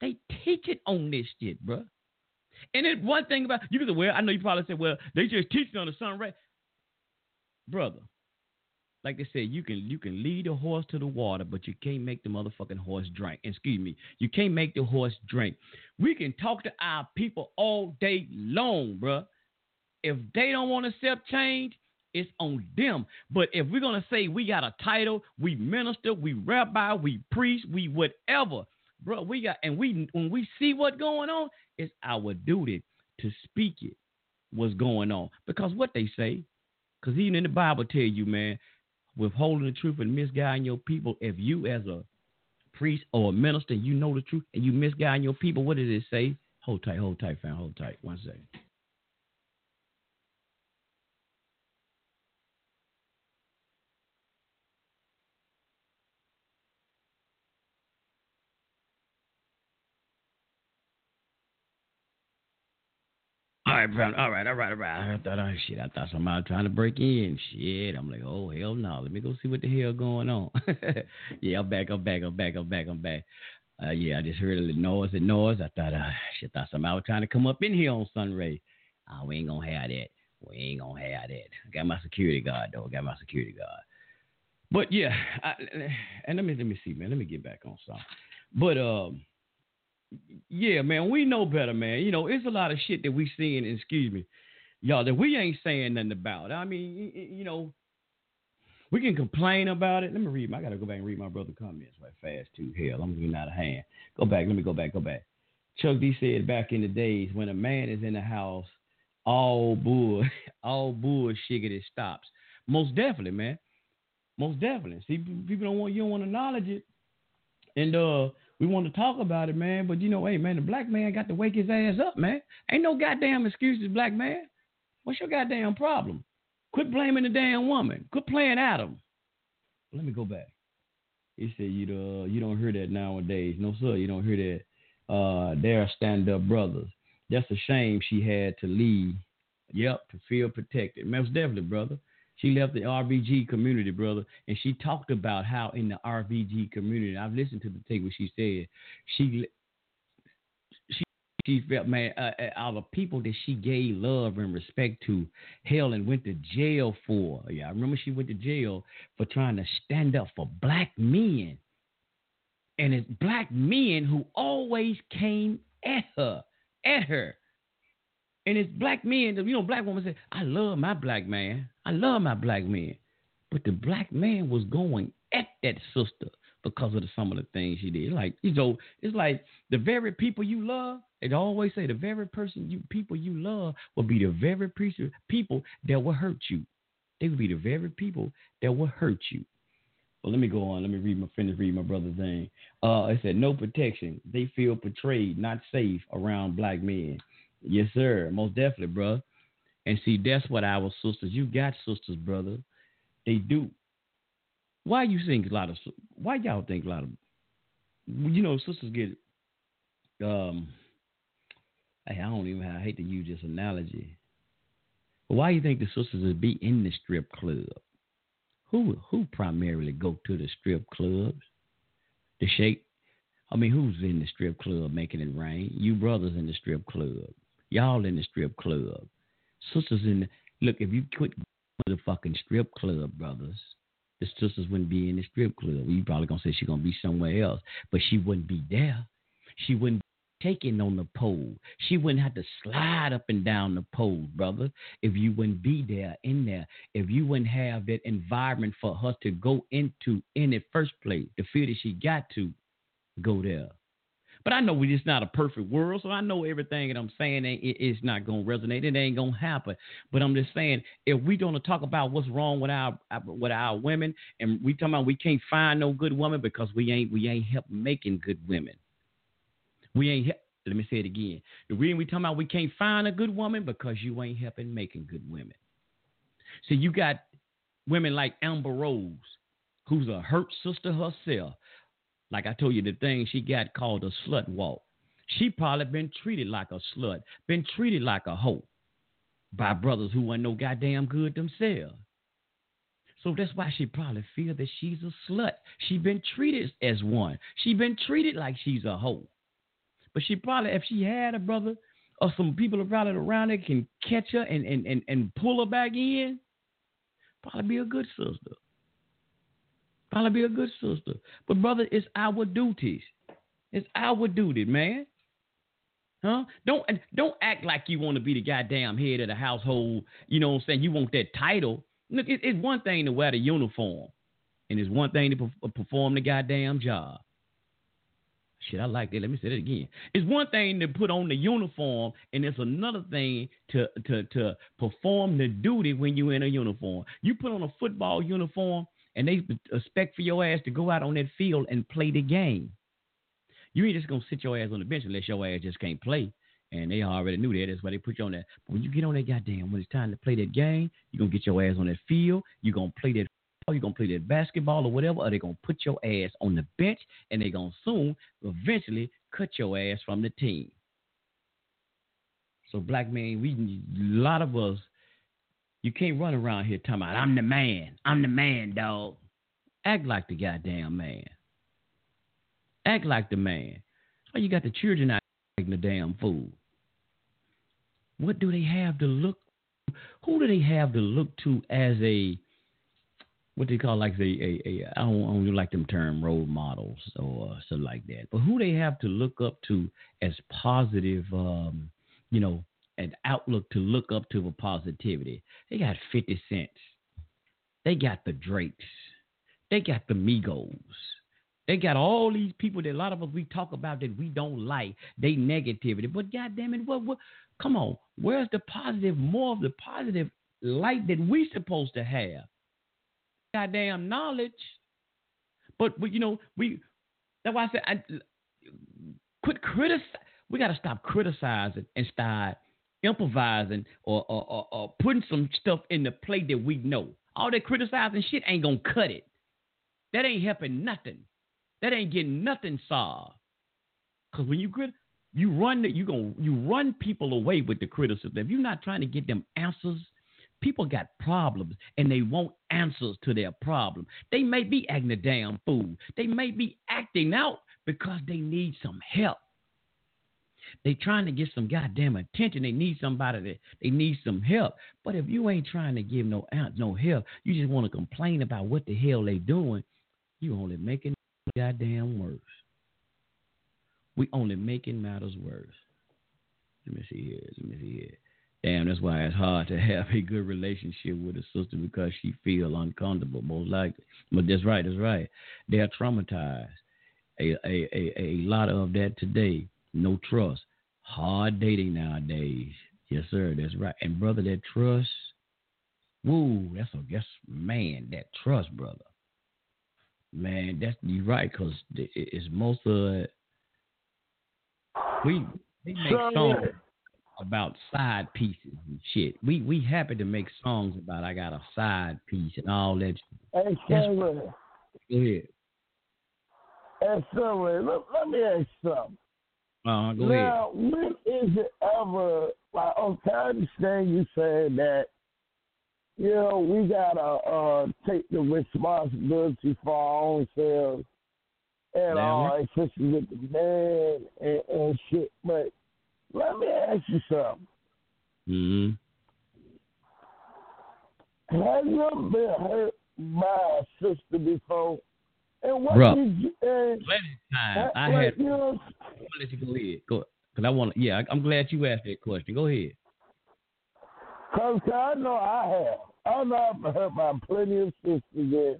They teach it on this shit, bro. And it's one thing about you can say, well, I know you probably said, well, they just teaching on the sun right brother. Like they said, you can you can lead a horse to the water, but you can't make the motherfucking horse drink. Excuse me, you can't make the horse drink. We can talk to our people all day long, bruh. If they don't want to accept change, It's on them. But if we're gonna say we got a title, we minister, we rabbi, we priest, we whatever, bro, we got and we when we see what's going on, it's our duty to speak it. What's going on? Because what they say, because even in the Bible tell you, man, withholding the truth and misguiding your people. If you as a priest or a minister, you know the truth and you misguiding your people, what did it say? Hold tight, hold tight, fam, hold tight. One second. Right, bro. All right, all right, all right. I thought, oh, shit, I thought somebody was trying to break in. Shit, I'm like, oh hell no. Let me go see what the hell going on. yeah, I'm back. I'm back. I'm back. I'm back. I'm back. Uh, yeah, I just heard a little noise and noise. I thought, uh, shit, thought somebody was trying to come up in here on Sunray. Uh, we ain't gonna have that. We ain't gonna have that. I got my security guard though. I got my security guard. But yeah, I, and let me let me see, man. Let me get back on something. But um yeah, man, we know better, man. You know, it's a lot of shit that we seeing, excuse me, y'all, that we ain't saying nothing about. I mean, you know, we can complain about it. Let me read. I gotta go back and read my brother comments right fast too. Hell, I'm getting out of hand. Go back. Let me go back. Go back. Chuck D said back in the days when a man is in the house, all bull, all bullshit it stops. Most definitely, man. Most definitely. See, people don't want you don't want to acknowledge it, and uh, we want to talk about it, man. But you know, hey, man, the black man got to wake his ass up, man. Ain't no goddamn excuses, black man. What's your goddamn problem? Quit blaming the damn woman. Quit playing Adam. Let me go back. He said you uh, you don't hear that nowadays. No sir, you don't hear that. Uh, they're stand up brothers. That's a shame she had to leave. Yep, to feel protected. Most definitely, brother. She left the RBG community, brother, and she talked about how in the RBG community. I've listened to the tape what she said. She she she felt man uh, uh, the people that she gave love and respect to, hell, and went to jail for. Yeah, I remember she went to jail for trying to stand up for black men, and it's black men who always came at her, at her and it's black men, you know, black woman say, I love my black man. I love my black man. But the black man was going at that sister because of the, some of the things she did. Like, you know, it's like the very people you love, they always say the very person you people you love will be the very people that will hurt you. They will be the very people that will hurt you. Well, let me go on. Let me read my finish read my brother's thing. Uh, it said no protection. They feel betrayed, not safe around black men. Yes, sir. Most definitely, bro. And see, that's what our sisters. You got sisters, brother. They do. Why you think a lot of? Why y'all think a lot of? You know, sisters get. Um. Hey, I don't even. I hate to use this analogy. But why you think the sisters would be in the strip club? Who who primarily go to the strip clubs? The shake. I mean, who's in the strip club making it rain? You brothers in the strip club. Y'all in the strip club. Sisters in the look, if you quit the fucking strip club, brothers, the sisters wouldn't be in the strip club. You probably gonna say she's gonna be somewhere else, but she wouldn't be there. She wouldn't be taking on the pole. She wouldn't have to slide up and down the pole, brother, if you wouldn't be there in there. If you wouldn't have that environment for her to go into in the first place, the feel that she got to go there. But I know we just not a perfect world, so I know everything that I'm saying is not going to resonate. It ain't to happen. But I'm just saying, if we gonna talk about what's wrong with our uh, with our women, and we talking about we can't find no good woman because we ain't we ain't help making good women. We ain't. Let me say it again. The reason we talking about we can't find a good woman because you ain't helping making good women. So you got women like Amber Rose, who's a hurt sister herself, like I told you, the thing she got called a slut walk. She probably been treated like a slut, been treated like a hoe by brothers who weren't no goddamn good themselves. So that's why she probably feel that she's a slut. She been treated as one. She been treated like she's a hoe. But she probably, if she had a brother or some people probably around that can catch her and, and, and, and pull her back in, probably be a good sister. Probably be a good sister. But brother, it's our duties. It's our duty, man. Huh? Don't don't act like you want to be the goddamn head of the household. You know what I'm saying? You want that title. Look, it, it's one thing to wear the uniform, and it's one thing to uh, perform the goddamn job. Shit, I like that. Let me say that again. It's one thing to put on the uniform, and it's another thing to to to perform the duty when you're in a uniform. You put on a football uniform, and they expect for your ass to go out on that field and play the game. You ain't just gonna sit your ass on the bench unless your ass just can't play. And they already knew that. That's why they put you on that. But when you get on that goddamn, when it's time to play that game, you're gonna get your ass on that field. You're gonna play that you're gonna play that basketball or whatever, or they're gonna put your ass on the bench and they're gonna soon eventually cut your ass from the team. So black man, we a lot of us, you can't run around here talking about I'm the man, I'm the man, dog. Act like the goddamn man. Act like the man. Why you got the children out like the damn fool. What do they have to look? Who do they have to look to as a what they call like a a I don't, I don't like them term role models or something like that. But who they have to look up to as positive, um, you know, an outlook to look up to for positivity. They got Fifty Cents. They got the Drakes. They got the Migos. They got all these people that a lot of us we talk about that we don't like. They negativity, but goddamn it, what what? Come on, where's the positive? More of the positive light that we supposed to have goddamn knowledge. But, you know, we that's why I said I, quit criticize. We got to stop criticizing and start improvising or, or, or, or, putting some stuff in the plate that we know. All that criticizing shit ain't gonna cut it. That ain't helping nothing. That ain't getting nothing solved. Cause when you crit, you run the, you going you run people away with the criticism. If you're not trying to get them answers People got problems and they want answers to their problem. They may be acting a damn fool. They may be acting out because they need some help. They trying to get some goddamn attention. They need somebody that they need some help. But if you ain't trying to give no no help, you just want to complain about what the hell they doing, you only making goddamn worse. We only making matters worse. Let me see here. Let me see here. Damn, that's why it's hard to have a good relationship with a sister because she feel uncomfortable, most likely. But that's right, that's right. They're traumatized. A, a, a, a lot of that today. No trust. Hard dating nowadays. Yes, sir, that's right. And brother, that trust, woo, that's a guess, man, that trust, brother. Man, that's you right, cause it's most of it. We they make songs about side pieces and shit. We we happy to make songs about I got a side piece and all that. Hey. Go ahead. Hey, Cameron, let, let me ask you something. Uh, go now, ahead. when is it ever like? Okay, I understand you saying that. You know, we gotta uh, take the responsibility for our own selves and all, especially with the man and, and shit. But let me ask you something. Mm-hmm. Have you ever been hurt by a sister before? And what Bruh. did you? Uh, and, Plenty time. Uh, I like, had. You know, I'll let you go ahead. Go. Cause I want. to Yeah, I, I'm glad you asked that question. Go ahead. Cause I know I have. I know I've hurt by plenty of sisters, and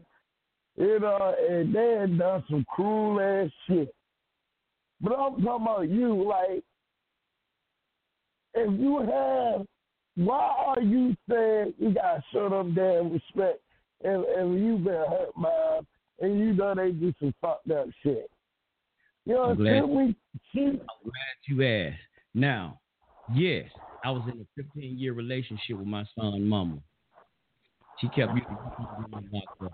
you know, and they had done some cruel ass shit. But I'm talking about you, like if you have, why are you saying you gotta show them damn respect? And and you've been hurt by and you know they do some fucked up shit. You know, what I'm glad- we she, I'm glad you asked. Now, yes, I was in a 15 year relationship with my son, mama. She kept me locked up.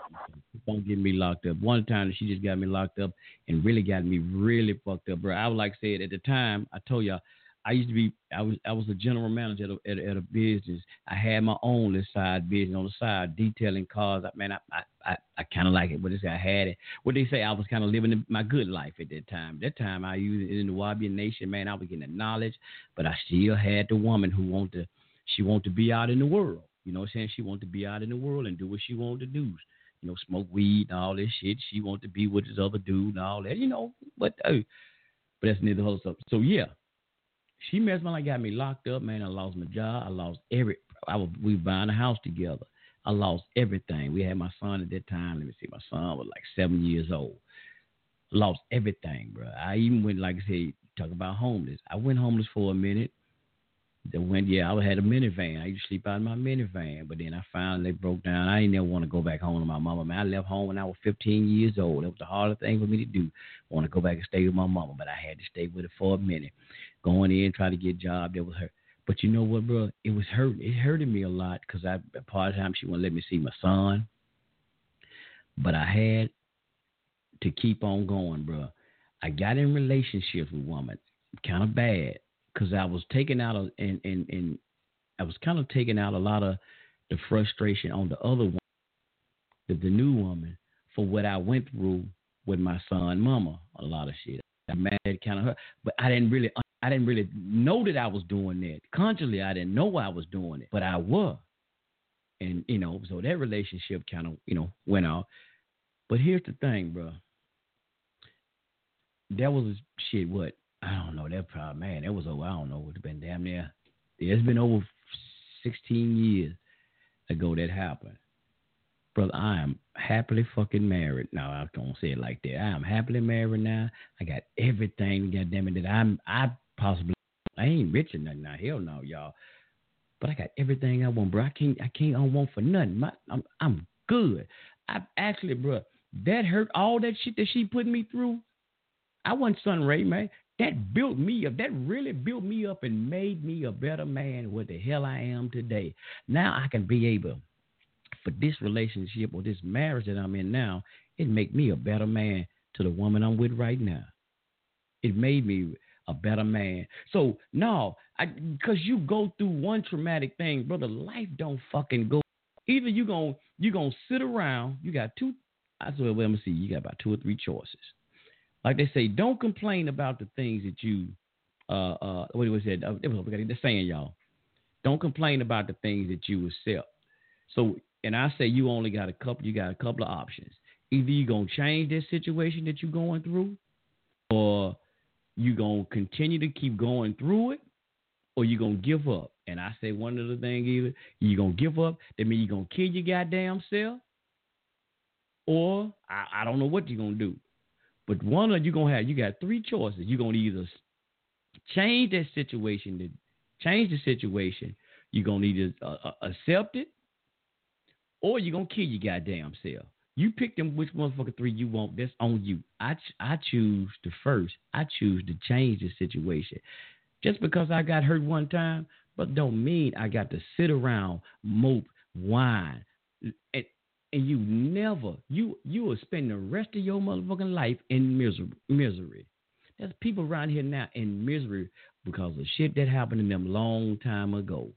Don't get me locked up. One time she just got me locked up and really got me really fucked up, bro. I was like said at the time. I told y'all I used to be I was I was a general manager at a, at a, at a business. I had my own little side business on the side, detailing cars. I, man, I I, I, I kind of like it. but say, I had it. What they say, I was kind of living my good life at that time. That time, I used it in the Nuwaubian Nation. Man, I was getting the knowledge, but I still had the woman who wanted to. She wanted to be out in the world. You know what I'm saying? She wanted to be out in the world and do what she wanted to do. You know, smoke weed and all this shit. She wanted to be with this other dude and all that. You know, but but that's neither whole stuff. So yeah, she messed me like got me locked up, man. I lost my job. I lost every. I was we buying a house together. I lost everything. We had my son at that time. Let me see, my son was like seven years old. Lost everything, bro. I even went, like I said, talk about homeless. I went homeless for a minute. Then went, yeah, I had a minivan. I used to sleep out in my minivan, but then I finally broke down. I didn't ever want to go back home to my mama. Man, I left home when I was 15 years old. It was the hardest thing for me to do. I want to go back and stay with my mama, but I had to stay with her for a minute. Going in, try to get a job. That was her. But you know what, bro? It was hurt. It hurted me a lot because I part of the time she wouldn't let me see my son. But I had to keep on going, bro. I got in relationships with women, kind of bad, because I was taking out a, and and and I was kind of taking out a lot of the frustration on the other one, the, the new woman, for what I went through with my son, mama. A lot of shit. I mad kind of her, but I didn't really I didn't really know that I was doing that. Consciously, I didn't know I was doing it, but I was. And, you know, so that relationship kind of, you know, went out. But here's the thing, bro. That was shit, what? I don't know. That probably, man, that was over, I don't know, it's been damn near, it's been over 16 years ago that happened. Brother, I am happily fucking married. No, I don't say it like that. I am happily married now. I got everything, goddamn it, that I'm, I possibly. I ain't rich or nothing now. Hell no, y'all. But I got everything I want, bro. I can't. I can't. Want for nothing. My, I'm. I'm good. I actually, bro. That hurt. All that shit that she put me through. I wasn't Sun Ray, man. That built me up. That really built me up and made me a better man. What the hell I am today. Now I can be able, for this relationship or this marriage that I'm in now, it make me a better man to the woman I'm with right now. It made me a better man. So no, because you go through one traumatic thing, brother. Life don't fucking go. Either you gonna you gonna sit around. You got two. I said, well, let me see. You got about two or three choices. Like they say, don't complain about the things that you. Uh, uh, what was it? Uh, it was the saying, y'all. Don't complain about the things that you accept. So, and I say you only got a couple. You got a couple of options. Either you gonna change this situation that you're going through, or you gonna continue to keep going through it, or you gonna give up. And I say one of the things either you gonna give up, that means you gonna kill your goddamn self, or I, I don't know what you're gonna do. But one of you gonna have you got three choices. You're gonna either change that situation, to change the situation. You're gonna either uh, uh, accept it, or you're gonna kill your goddamn self. You pick them which motherfucker three you want. That's on you. I I choose the first. I choose to change the situation. Just because I got hurt one time, but don't mean I got to sit around, mope, whine, and, and you never you you will spend the rest of your motherfucking life in misery. Misery. There's people around here now in misery because of shit that happened to them long time ago.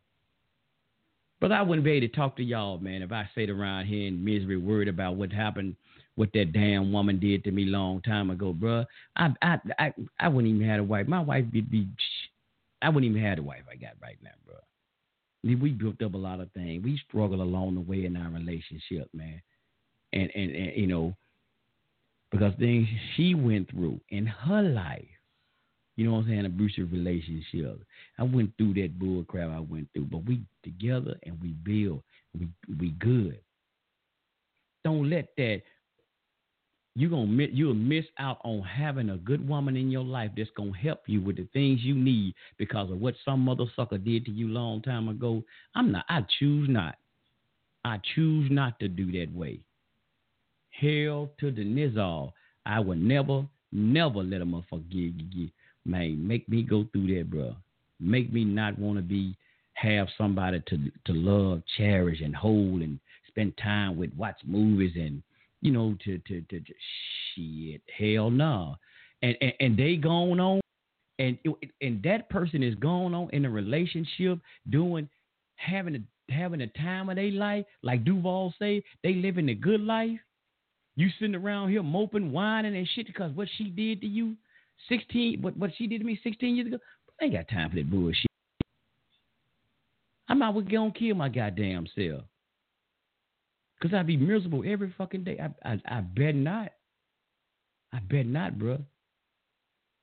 But I wouldn't be able to talk to y'all, man, if I stayed around here in misery, worried about what happened, what that damn woman did to me long time ago, bro. I I I, I wouldn't even have a wife. My wife would be, I wouldn't even have the wife I got right now, bro. We built up a lot of things. We struggled along the way in our relationship, man, and and, and you know, because things she went through in her life you know what I'm saying, abusive relationship. I went through that bull crap I went through, but we together and we build. We we good. Don't let that you gonna you'll miss out on having a good woman in your life that's gonna help you with the things you need because of what some mother sucker did to you long time ago. I'm not. I choose not. I choose not to do that way. Hell to the nizal. I will never, never let a motherfucker man, make me go through that, bro. Make me not want to be have somebody to to love, cherish, and hold, and spend time with, watch movies, and you know, to to to, to shit, hell no. Nah. And, and and they going on, and and that person is going on in a relationship, doing, having a having a time of their life, like Duval say, they living a good life. You sitting around here moping, whining, and shit because what she did to you. 16, what, what she did to me 16 years ago, I ain't got time for that bullshit. I'm going to kill my goddamn self. Because I'd be miserable every fucking day. I, I, I bet not. I bet not, bro.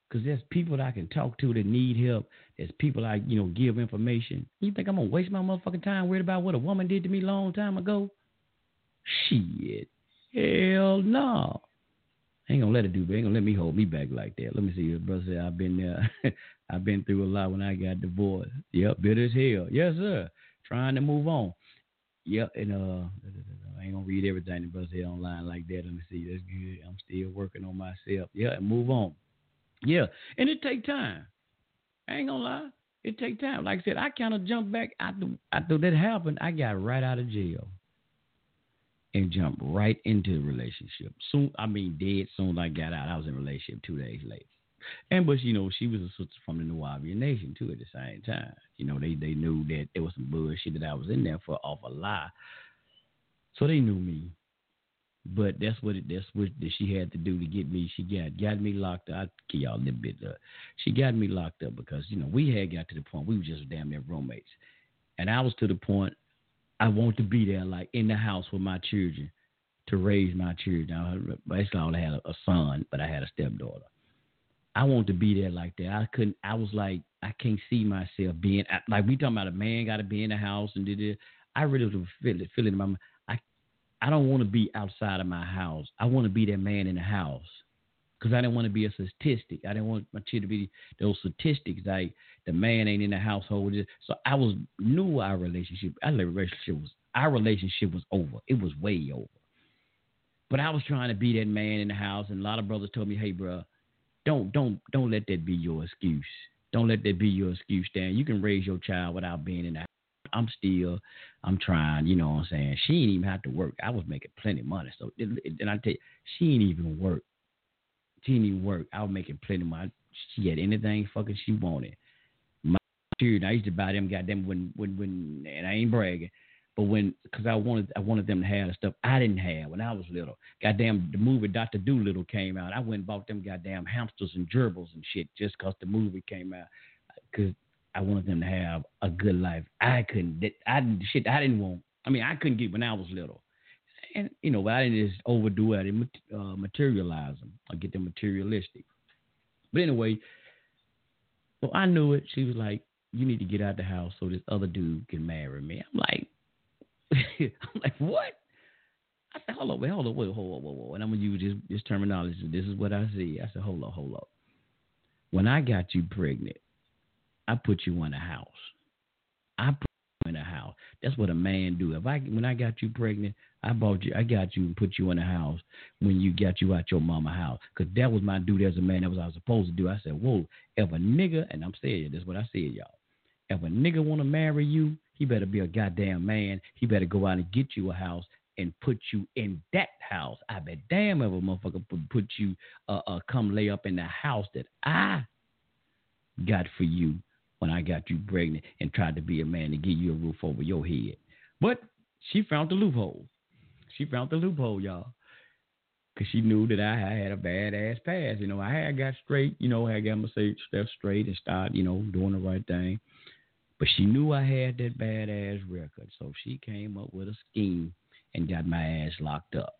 Because there's people that I can talk to that need help. There's people I, you know, give information. You think I'm gonna waste my motherfucking time worried about what a woman did to me long time ago? Shit. Hell no. ain't gonna let it do, ain't gonna let me hold me back like that. Let me see. Brother said I've been there. I've been through a lot when I got divorced. Yep, bitter as hell. Yes, sir. Trying to move on. Yep, and uh I ain't gonna read everything the brother said online like that. Let me see. That's good. I'm still working on myself. Yeah, and move on. Yeah, and it take time. I ain't gonna lie. It take time. Like I said, I kind of jumped back after after that happened. I got right out of jail and jumped right into the relationship. Soon, I mean, dead soon as I got out. I was in a relationship two days later. And but you know, she was a sister from the Nubian Nation too. At the same time, you know, they they knew that there was some bullshit that I was in there for off a lie, so they knew me. But that's what it, that's what that she had to do to get me. She got got me locked up. I y'all a little bit. Uh, she got me locked up because you know we had got to the point we were just damn near roommates, and I was to the point I want to be there like in the house with my children to raise my children. I basically I only had a, a son, but I had a stepdaughter. I want to be there like that. I couldn't. I was like, I can't see myself being like we talking about a man got to be in the house and did it. I really was feeling feeling in. I don't want to be outside of my house. I want to be that man in the house because I didn't want to be a statistic. I didn't want my children to be those statistics like the man ain't in the household. So I was knew our relationship. Our relationship was our relationship was over. It was way over. But I was trying to be that man in the house, and a lot of brothers told me, "Hey, bro, don't don't don't let that be your excuse. Don't let that be your excuse, Dan. You can raise your child without being in the. I'm still, I'm trying. You know what I'm saying? She didn't even have to work. I was making plenty of money. So and I tell you, she didn't even work. She didn't even work. I was making plenty of money. She had anything fucking she wanted. My dude, I used to buy them goddamn when when when and I ain't bragging. But when, because I wanted, I wanted them to have the stuff I didn't have when I was little. Goddamn, the movie Doctor Dolittle came out. I went and bought them goddamn hamsters and gerbils and shit just because the movie came out. Because I wanted them to have a good life. I couldn't. I shit. I didn't want. I mean, I couldn't get when I was little. And you know, but I didn't just overdo it. I didn't uh, materialize them or get them materialistic. But anyway, well, I knew it. She was like, "You need to get out the house so this other dude can marry me." I'm like, I'm like, what? I said, hold up, wait, hold up, wait, hold up, hold up. And I'm gonna use this, this terminology. This is what I see. I said, hold up, hold up. When I got you pregnant, I put you in a house. I put you in a house. That's what a man do. If I when I got you pregnant, I bought you, I got you and put you in a house when you got you out your mama house. Cause that was my duty as a man. That was what I was supposed to do. I said, whoa, if a nigga, and I'm saying that's what I said, y'all. If a nigga wanna marry you, he better be a goddamn man. He better go out and get you a house and put you in that house. I bet damn if a motherfucker put you uh, uh come lay up in the house that I got for you when I got you pregnant and tried to be a man to give you a roof over your head. But she found the loophole. She found the loophole, y'all. Cause she knew that I had a badass past. You know, I had got straight, you know, I got myself straight and started, you know, doing the right thing. But she knew I had that badass record, so she came up with a scheme and got my ass locked up.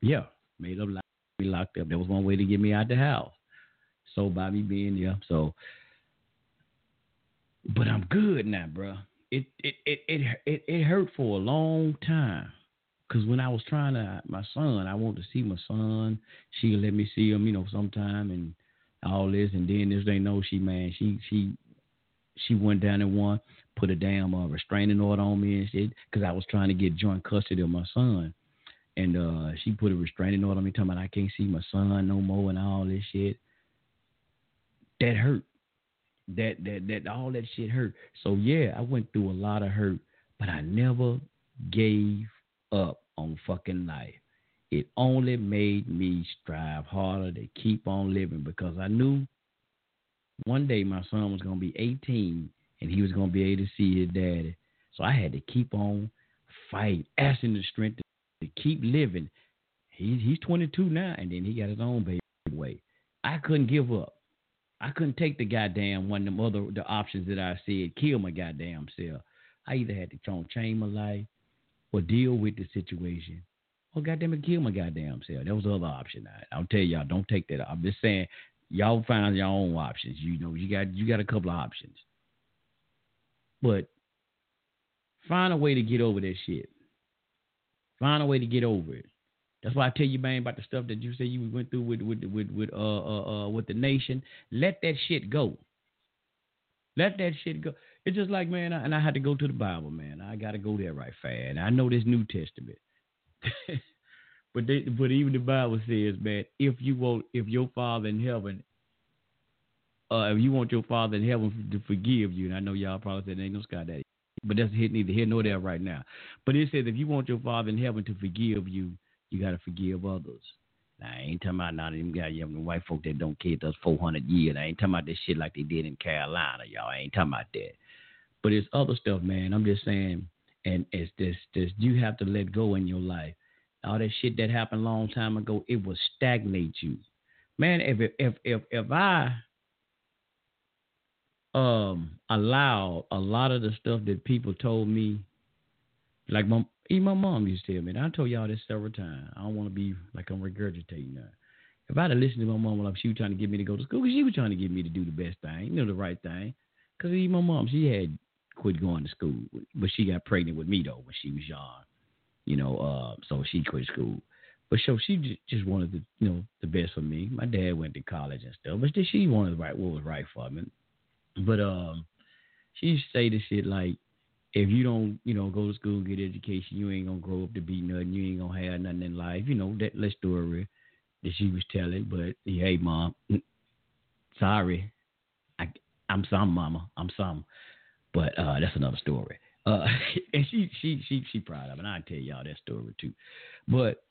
Yeah, made up me locked up. That was one way to get me out the house. So by me being there, so. But I'm good now, bro. It it it it it, it hurt for a long time. Cause when I was trying to, my son, I wanted to see my son. She let me see him, you know, sometime and all this. And then this they know she, man, she she she went down and won, put a damn uh, restraining order on me and shit, because I was trying to get joint custody of my son. And uh, she put a restraining order on me, talking about I can't see my son no more and all this shit. That hurt. That that that all that shit hurt. So yeah, I went through a lot of hurt, but I never gave up on fucking life. It only made me strive harder to keep on living because I knew one day my son was to be 18 and he was to be able to see his daddy. So I had to keep on fighting, asking the strength to, to keep living. He, he's 22 now, and then he got his own baby way. I couldn't give up. I couldn't take the goddamn one of them other the options that I said, kill my goddamn self. I either had to try change my life or deal with the situation or goddamn it, kill my goddamn self. That was the other option. I, I'll tell y'all, don't take that. I'm just saying y'all find your own options. You know, you got you got a couple of options. But find a way to get over that shit. Find a way to get over it. That's why I tell you, man, about the stuff that you say you went through with with with with uh uh, uh with the nation. Let that shit go. Let that shit go. It's just like man, I, and I had to go to the Bible, man. I got to go there right fast. I know this New Testament, but they, but even the Bible says, man, if you want, if your Father in heaven, uh, if you want your Father in heaven to forgive you, and I know y'all probably said ain't no Sky Daddy, but that's hit neither here nor there right now. But it says if you want your Father in heaven to forgive you, you got to forgive others. Now, I ain't talking about none of them guys, young white folk that don't care those 400 years. I ain't talking about this shit like they did in Carolina, y'all. I ain't talking about that. But it's other stuff, man. I'm just saying, and it's this, this, you have to let go in your life. All that shit that happened a long time ago, it will stagnate you. Man, if if if if I um allowed a lot of the stuff that people told me, like my even my mom used to tell me, and I told y'all this several times. I don't want to be like I'm regurgitating that. If I'd have listened to my mom when she was trying to get me to go to school, because she was trying to get me to do the best thing, you know, the right thing. Because even my mom, she had quit going to school, but she got pregnant with me though when she was young, you know. Uh, so she quit school. But so she just wanted the you know the best for me. My dad went to college and stuff, but she wanted the right what was right for me. But um, she used to say this shit like, if you don't, you know, go to school, get education, you ain't gonna grow up to be nothing. You ain't gonna have nothing in life. You know that that story that she was telling. But hey, mom, sorry, I I'm some mama, I'm some. But uh, that's another story. Uh, and she she she she proud of it. I tell y'all that story too. But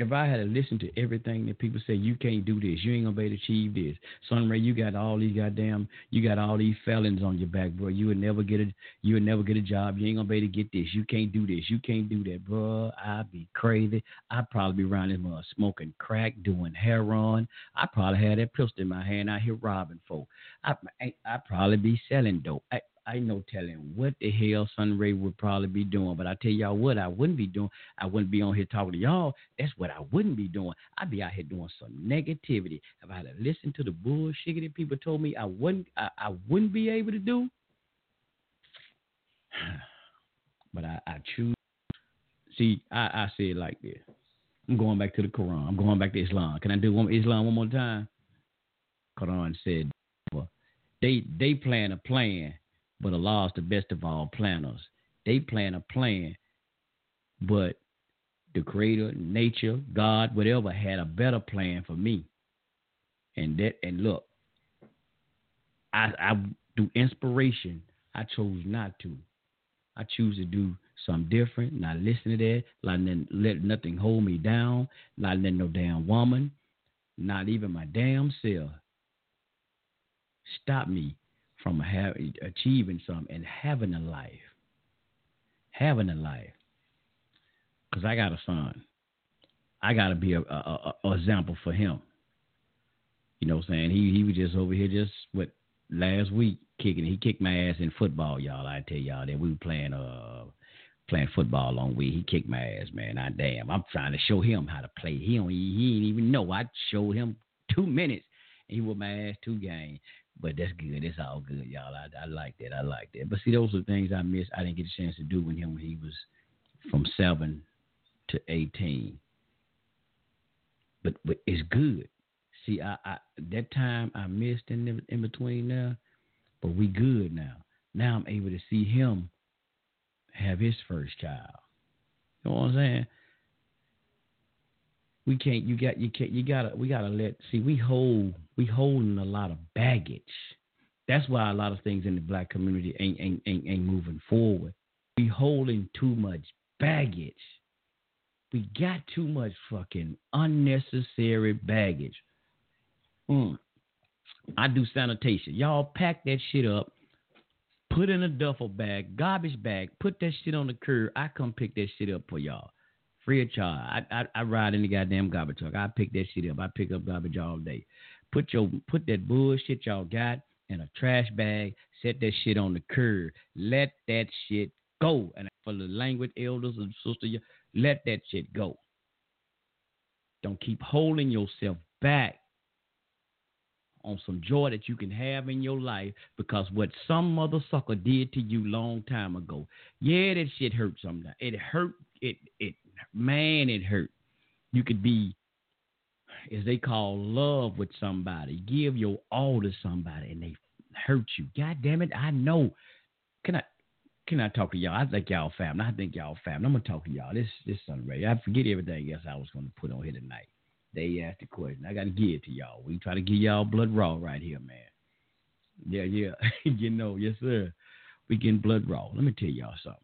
if I had to listen to everything that people say, you can't do this, you ain't gonna be able to achieve this. Son Sunray, you got all these goddamn, you got all these felons on your back, bro. You would never get a, you would never get a job. You ain't gonna be able to get this. You can't do this. You can't do that, bro. I'd be crazy. I'd probably be around this smoking crack, doing heroin. I probably had that pistol in my hand out here robbing folk. I I'd probably be selling dope. I, I no telling what the hell Sunray would probably be doing. But I tell y'all what I wouldn't be doing. I wouldn't be on here talking to y'all. That's what I wouldn't be doing. I'd be out here doing some negativity. If I had to listen to the bullshit that people told me I wouldn't I, I wouldn't be able to do. But I, I choose see, I, I say it like this. I'm going back to the Quran. I'm going back to Islam. Can I do one Islam one more time? Quran said they they plan a plan but Allah is the best of all planners. They plan a plan, but the creator, nature, God, whatever had a better plan for me. And that and look, I I do inspiration. I chose not to. I choose to do something different, not listen to that, not let nothing hold me down, not let no damn woman, not even my damn self stop me from have, achieving something and having a life. Having a life. Because I got a son. I got to be a, a, a, example for him. You know what I'm saying? He he was just over here just what last week kicking. He kicked my ass in football, y'all. I tell y'all that we were playing uh playing football on week. He kicked my ass, man. I damn. I'm trying to show him how to play. He don't he, he didn't even know. I showed him two minutes. And he whooped my ass two games. But that's good. It's all good, y'all. I, I like that. I like that. But see, those are things I missed. I didn't get a chance to do with him when he was from seven to eighteen. But but it's good. See, I, I that time I missed in in between now, but we good now. Now I'm able to see him have his first child. You know what I'm saying? We can't you got you can't you gotta we gotta let see we hold we holding a lot of baggage. That's why a lot of things in the black community ain't ain't ain't, ain't moving forward. We holding too much baggage. We got too much fucking unnecessary baggage. Mm. i do sanitation. Y'all pack that shit up put in a duffel bag garbage bag put that shit on the curb. I come pick that shit up for y'all free of charge. I, I, I ride in the goddamn garbage truck. I pick that shit up. I pick up garbage all day. Put your put that bullshit y'all got in a trash bag. Set that shit on the curb. Let that shit go. And for the language elders and sisters, let that shit go. Don't keep holding yourself back. on some joy that you can have in your life because what some mother sucker did to you long time ago. Yeah, that shit hurt sometimes. It hurt. It it man, it hurt. You could be, as they call love with somebody, give your all to somebody, and they hurt you. God damn it, I know. Can I? Can I talk to y'all? I think y'all family. I think y'all family. I'm gonna talk to y'all. This this Sunday. I forget everything else I was gonna put on here tonight. They asked the question. I gotta give it to y'all. We try to give y'all blood raw right here, man. Yeah, yeah. you know, yes sir. We getting blood raw. Let me tell y'all something.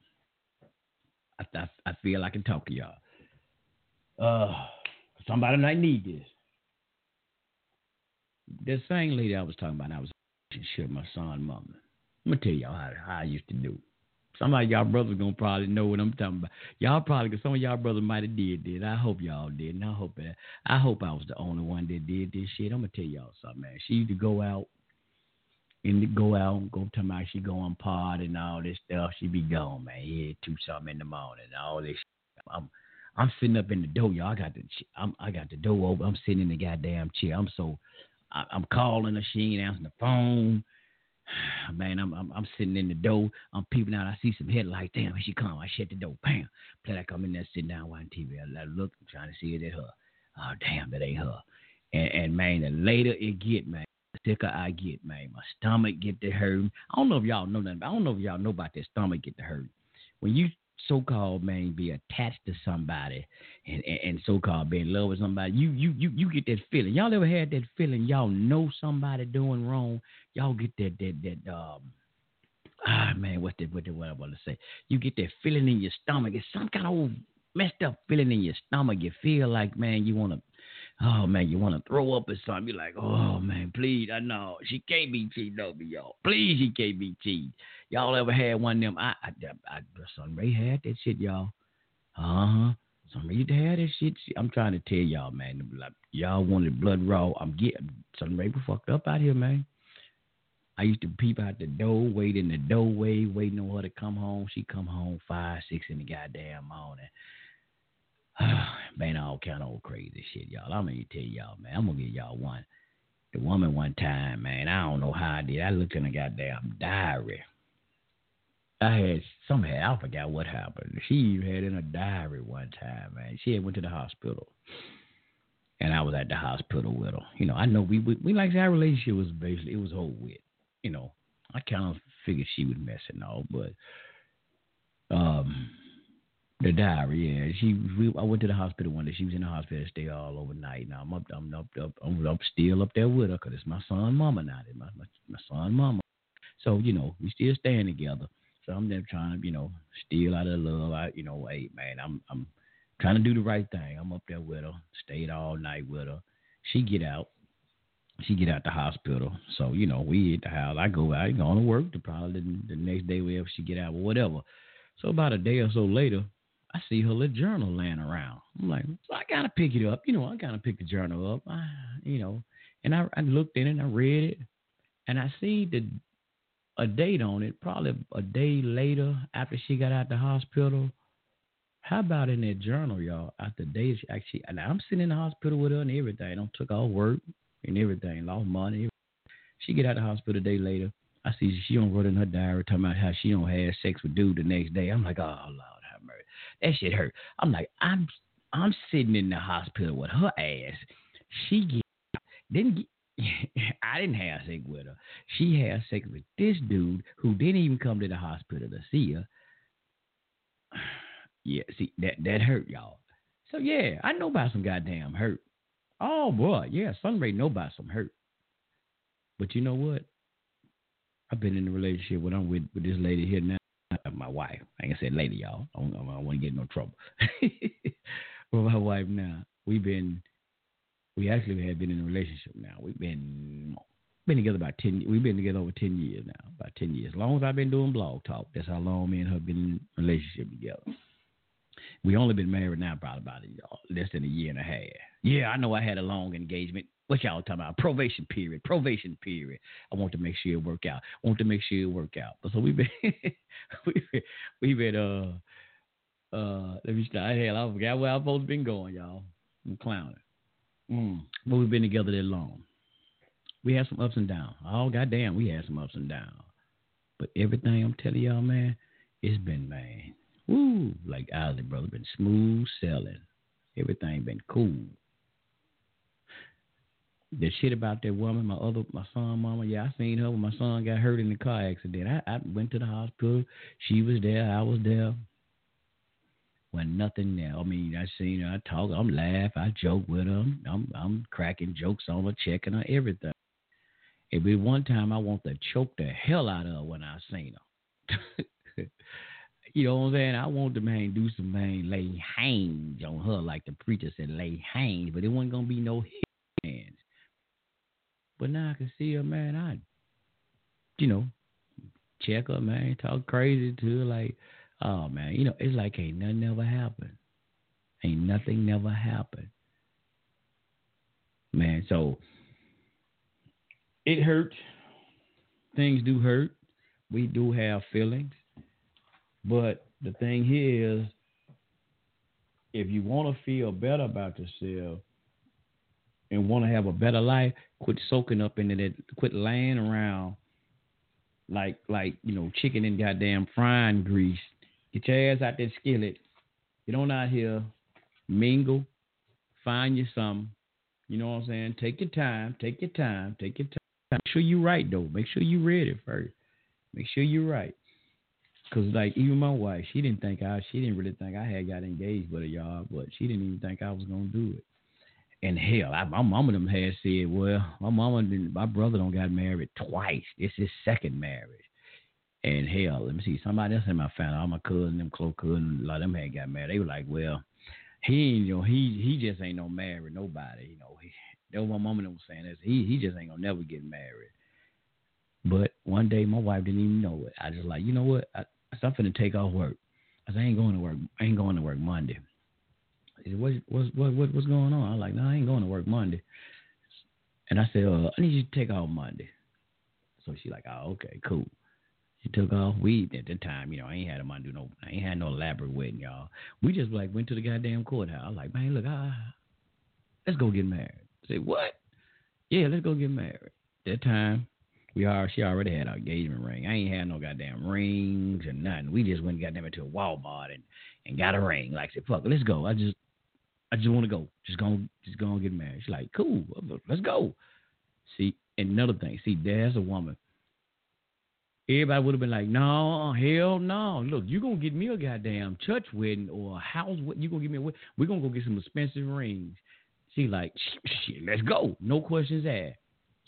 I, I, feel I can talk to y'all. Uh, somebody might need this. That same lady I was talking about, I was shit my son mama. I'm gonna tell y'all how, how I used to do. Some of y'all brothers gonna probably know what I'm talking about. Y'all probably, cause some of y'all brothers might have did this. I hope y'all did, and I hope that I hope I was the only one that did this shit. I'm gonna tell y'all something, man. She used to go out and go out and go to my she go on pod and all this stuff. She be gone, man. Yeah, two something in the morning, all this. Shit. I'm I'm sitting up in the door, y'all. I got the I'm, I got the door open. I'm sitting in the goddamn chair. I'm so I, am calling her. She ain't answering the phone. Man, I'm, I'm I'm sitting in the door. I'm peeping out. I see some headlights. Damn, here she come. I shut the door. Bam. Play like I'm in there sitting down watching TV. I, I look, I'm trying to see it at her. Oh damn, that ain't her. And, and man, the later it get, man, thicker I get, man. My stomach get to hurt. I don't know if y'all know that. I don't know if y'all know about that stomach get to hurt. When you so-called man be attached to somebody and, and, and, so-called be in love with somebody, you you you you get that feeling. Y'all ever had that feeling? Y'all know somebody doing wrong. Y'all get that that that um ah man, what the what the what I want to say? You get that feeling in your stomach. It's some kind of old messed up feeling in your stomach. You feel like man, you want to oh man, you want to throw up or something. You're like, oh man, please, I know she can't be cheating over y'all. Please, she can't be cheating. Y'all ever had one of them? I, I, I, I Sunray had that shit, y'all. Uh huh. Sunray had that shit. I'm trying to tell y'all, man. Like, y'all wanted blood raw. I'm getting Sunray was fucked up out here, man. I used to peep out the door, wait in the doorway, waiting on her to come home. She come home five, six in the goddamn morning. man, all kind of old crazy shit, y'all. I'm gonna tell y'all, man. I'm gonna give y'all one. The woman one time, man. I don't know how I did. I looked in the goddamn diary. I had somehow I forgot what happened. She had in a diary one time, man. She had went to the hospital, and I was at the hospital with her. You know, I know we we, we like our relationship was basically it was over with. You know, I kind of figured she was messing off, but um, the diary, yeah. She, we, I went to the hospital one day. She was in the hospital, stay all overnight. Now I'm up, I'm up, up, I'm up, still up there with her because it's my son, mama now. It's my, my, my son, mama. So you know, we still staying together. So I'm there trying to, you know, steal out of love. I, you know, hey man, I'm, I'm trying to do the right thing. I'm up there with her, stayed all night with her. She get out, she get out the hospital. So you know, we at the house. I go out, going to work. The probably the, the next day, wherever she get out, or whatever. So about a day or so later, I see her little journal laying around. I'm like, so I gotta pick it up. You know, I gotta pick the journal up. I, you know, and I, I looked in it, and I read it, and I see the a date on it. Probably a day later after she got out the hospital. How about in that journal, y'all? After days, actually, and I'm sitting in the hospital with her and everything. I took all work and everything, lost money. She get out the hospital a day later. I see she don't wrote in her diary talking about how she don't have sex with dude the next day. I'm like, oh Lord. That shit hurt. I'm like, I'm I'm sitting in the hospital with her ass. She get didn't get, I didn't have sex with her. She had sex with this dude who didn't even come to the hospital to see her. Yeah, see that that hurt y'all. So yeah, I know about some goddamn hurt. Oh boy, yeah, Sunray know about some hurt. But you know what? I've been in a relationship with I'm with with this lady here now my wife. Like I said, lady, y'all. I don't, don't want to get in no trouble. with my wife now, we've been, we actually have been in a relationship now. We've been been together about ten. We've been together over ten years now. About ten years. As long as I've been doing blog talk, that's how long me and her been in a relationship together. We only been married now probably about a, less than a year and a half. Yeah, I know I had a long engagement what y'all talking about? Probation period. Probation period. I want to make sure it work out. I want to make sure it work out. So we've been we've been, we've been uh uh let me start hell I forgot where I've supposed been going, y'all. I'm clowning. Mm. But we've been together that long. We had some ups and downs. Oh goddamn, we had some ups and downs. But everything I'm telling y'all, man, it's been man, woo, like Ozzy brother, been smooth sailing. Everything been cool. The shit about that woman, my other, my son, mama. Yeah, I seen her when my son got hurt in the car accident. I, I went to the hospital. She was there. I was there. When nothing there. I mean, I seen her. I talk. I'm laugh. I joke with her. I'm, I'm cracking jokes on her, checking her, everything. It be one time I want to choke the hell out of her when I seen her. you know what I'm saying? I want the man do some man lay hands on her like the preacher said lay hands, but it wasn't gonna be no hands. But now I can see her, man. I, you know, check her, man, talk crazy to her, like, oh man, you know, it's like ain't nothing ever happened. Ain't nothing never happened, man. So it hurt. Things do hurt. We do have feelings. But the thing here is, if you want to feel better about yourself and want to have a better life, quit soaking up into that. Quit laying around like like you know chicken in goddamn frying grease. Get your ass out that skillet. Get on out here, mingle, find you some. You know what I'm saying? Take your time. Take your time. Take your time. Make sure you right though. Make sure you read it first. Make sure you right. Cause like even my wife, she didn't think I, she didn't really think I had got engaged with a y'all, but she didn't even think I was gonna do it. And hell, I, my mama them had said, well, my mama, didn't, my brother don't got married twice. This is second marriage. And hell, let me see, somebody else in my family, all my cousins, them close cousins, a lot of them had got married. They were like, well, he, you know, he he just ain't no married nobody. You know, he, that was my mama that was saying this. He he just ain't gonna never get married. But one day my wife didn't even know it. I just like, you know what? I, I'm finna take off work. I said, I ain't going to work. I ain't going to work Monday. He said, what, what, what, what's going on? I'm like, no, I ain't going to work Monday. And I said, uh, I need you to take off Monday. So she like, oh, okay, cool. She took off. We at the time, you know, I ain't had a Monday, no, I ain't had no elaborate wedding, y'all. We just like went to the goddamn courthouse. I like, man, look, I, let's go get married. I said, what? Yeah, let's go get married. That time, we are she already had our engagement ring. I ain't had no goddamn rings and nothing. We just went goddamn into a Walmart and, and got a ring. Like I said, fuck, let's go. I just I just want to go. Just go just go and get married. She's like, cool, let's go. See, another thing. See, there's a woman. Everybody would have been like, no, hell no. Look, you're gonna get me a goddamn church wedding or a house wedding. You gonna give me a wedding. We're gonna go get some expensive rings. She like, shit, let's go. No questions asked.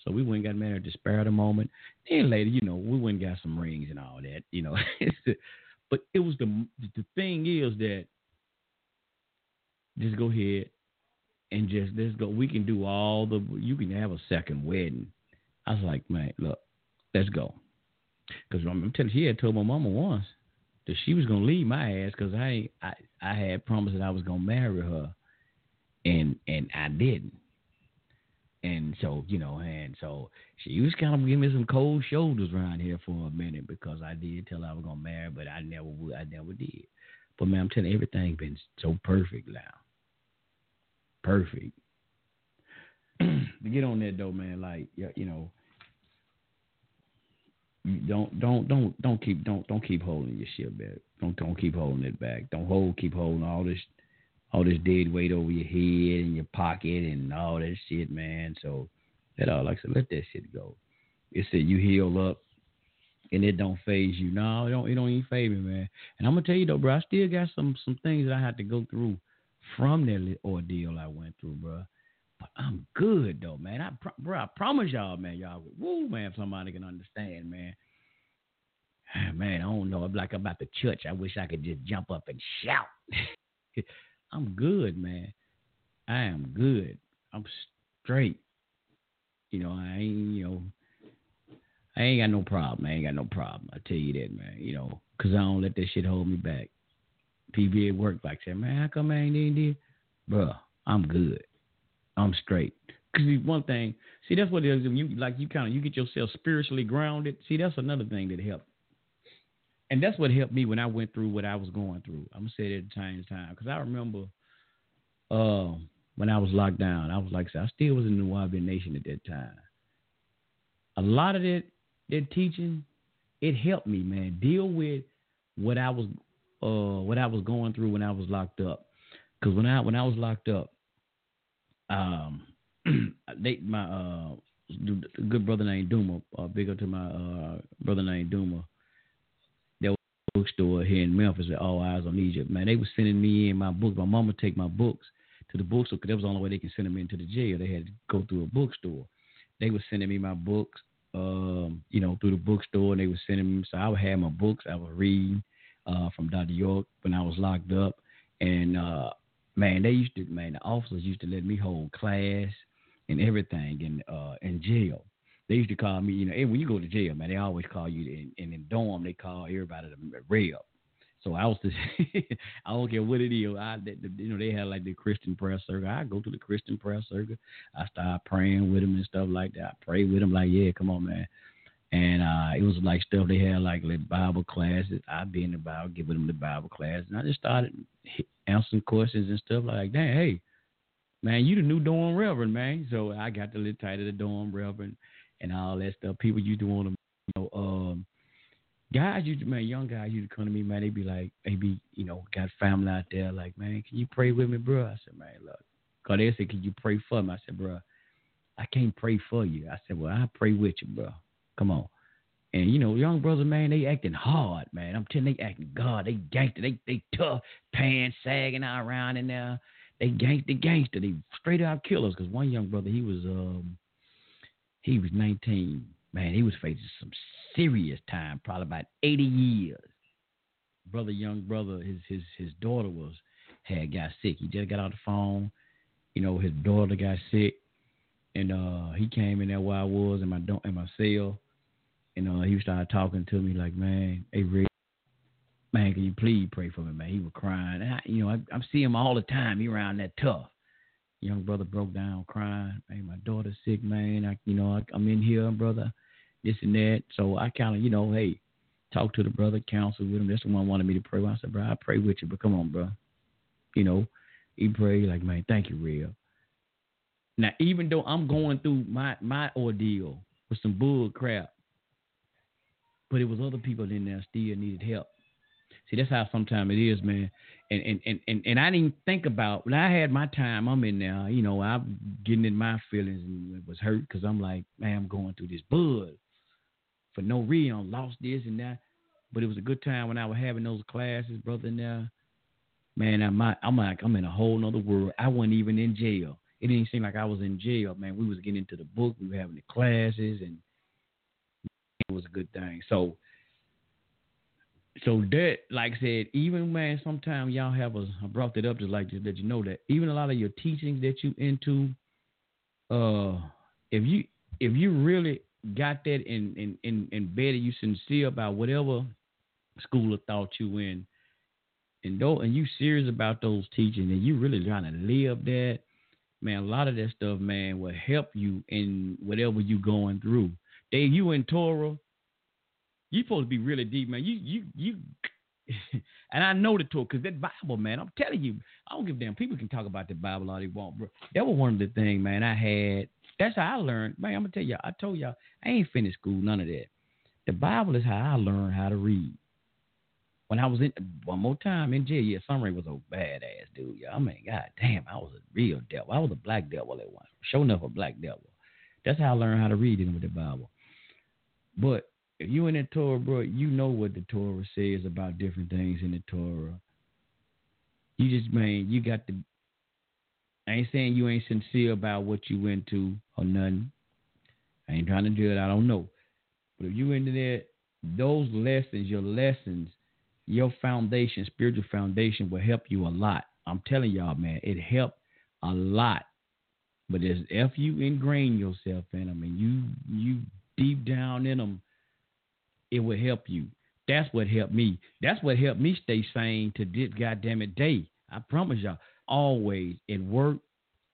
So we went and got married spur of the moment. Then later, you know, we went and got some rings and all that, you know. but it was the the thing is that just go ahead and just let's go. We can do all the. You can have a second wedding. I was like, man, look, let's go. Because I'm telling you, she had told my mama once that she was gonna leave my ass because I I I had promised that I was gonna marry her, and and I didn't. And so, you know, and so she was kind of giving me some cold shoulders around here for a minute because I did tell her I was gonna marry, but I never would, I never did. But man, I'm telling you, everything been so perfect now. Perfect. to get on that though, man, like you know, don't don't don't don't keep don't don't keep holding your shit back. Don't don't keep holding it back. Don't hold keep holding all this all this dead weight over your head and your pocket and all that shit, man. So that all like I said, let that shit go. It said you heal up and it don't phase you. No, it don't it don't even phase me, man. And I'm gonna tell you though, bro, I still got some some things that I had to go through from that ordeal I went through, bro. But I'm good though, man. I pro- bro, I promise y'all, man, y'all, woo, man, if somebody can understand, man. Ah, man, I don't know. I'm like about the church. I wish I could just jump up and shout. I'm good, man. I am good. I'm straight. You know, I ain't, you know, I ain't got no problem. I ain't got no problem. I tell you that, man. You know, cause I don't let that shit hold me back. PBA work like said, man, how come I ain't in there? Bruh, I'm good. I'm straight. Cause one thing, see, that's what it is. You like, you kind of you get yourself spiritually grounded. See, that's another thing that helps and that's what helped me when I went through what I was going through. I'm gonna say it at the same time because I remember uh, when I was locked down. I was like, I still was in the Nuwaubian Nation at that time, a lot of that that teaching, it helped me, man, deal with what I was uh what I was going through when I was locked up. Cause when I when I was locked up, um, they my uh good brother named Duma, uh, big up to my uh brother named Duma. Bookstore here in Memphis at All Eyes on Egypt. Man, they was sending me in my books. My mama take my books to the bookstore because that was the only way they can send them into the jail. They had to go through a bookstore. They were sending me my books, um, you know, through the bookstore, and they were sending me. So I would have my books. I would read uh, from Dr. York when I was locked up, and uh, man, they used to, man, the officers used to let me hold class and everything in uh, in jail. They used to call me, you know, when you go to jail, man, they always call you, in, in the dorm, they call everybody the rep. So I was, the, I don't care what it is. I, the, the, you know, they had like the Christian prayer circle. I go to the Christian prayer circle. I start praying with them and stuff like that. I pray with them like, yeah, come on, man. And uh, it was like stuff they had like, like Bible classes. I'd be in the Bible, giving them the Bible class, and I just started answering questions and stuff like, dang, hey, man, you the new dorm reverend, man. So I got the little title the dorm reverend and all that stuff. People used to want to, you know, um, guys used to, man, young guys used to come to me, man. They be like, they be, you know, got family out there, like, man, can you pray with me, bro? I said, man, look, cause they said, can you pray for me? I said, bro, I can't pray for you. I said, well, I pray with you, bro. Come on. And you know, young brothers, man, they acting hard, man. I'm telling they acting God. They gangster. They they tough, pants sagging out around in there. They gangster, gangster. They straight out killers. Cause one young brother, he was um, he was 19. Man, he was facing some serious time, probably about 80 years. Brother, young brother, his his his daughter was had got sick. He just got on the phone. You know, his daughter got sick, and uh, he came in there where I was in my in my cell and uh, he started talking to me like, man, hey Rick, man, can you please pray for me, man? He was crying. And I, you know, I, I see him all the time. He around that tough. Young brother broke down crying. Man, my daughter's sick, man. I, you know, I, I'm in here, brother. This and that. So I kind of, you know, hey, talk to the brother, counsel with him. That's the one wanted me to pray. I said, bro, I pray with you, but come on, bro. You know, he prayed like, man, thank you, real. Now, even though I'm going through my my ordeal with some bull crap, but it was other people in there still needed help. See, that's how sometimes it is, man. And and, and, and and I didn't think about when I had my time. I'm in there, you know. I'm getting in my feelings and was hurt because I'm like, man, I'm going through this bud for no reason. lost this and that, but it was a good time when I was having those classes, brother. Now, man, I'm I'm like I'm in a whole nother world. I wasn't even in jail. It didn't seem like I was in jail, man. We was getting into the book. We were having the classes and it was a good thing. So, so that, like I said, even man, sometimes y'all have a, I brought that up just like let you know that even a lot of your teachings that you into, uh, if you if you really got that in in in embedded, you sincere about whatever school of thought you in, and though and you serious about those teachings, and you really trying to live that, man, a lot of that stuff, man, will help you in whatever you going through. Dave, you in Torah, you supposed to be really deep, man. You you you and I know the Torah because that Bible, man. I'm telling you, I don't give a damn. People can talk about the Bible all they want, bro. That was one of the things, man. I had. That's how I learned, man. I'm gonna tell y'all, I told y'all I ain't finished school, none of that. The Bible is how I learned how to read. When I was in one more time in jail, yeah, Sunray was a badass dude. Yeah, I mean, god damn, I was a real devil. I was a black devil at once. Showing up a black devil. That's how I learned how to read it with the Bible. But if you in the Torah, bro, you know what the Torah says about different things in the Torah. You just man, you got to. I ain't saying you ain't sincere about what you went to or nothing. I ain't trying to do it. I don't know. But if you into that, those lessons, your lessons, your foundation, spiritual foundation, will help you a lot. I'm telling y'all, man, it helped a lot. But as if you ingrain yourself in them and you you deep down in them, it will help you. That's what helped me. That's what helped me stay sane to this goddamn it day. I promise y'all. Always at work,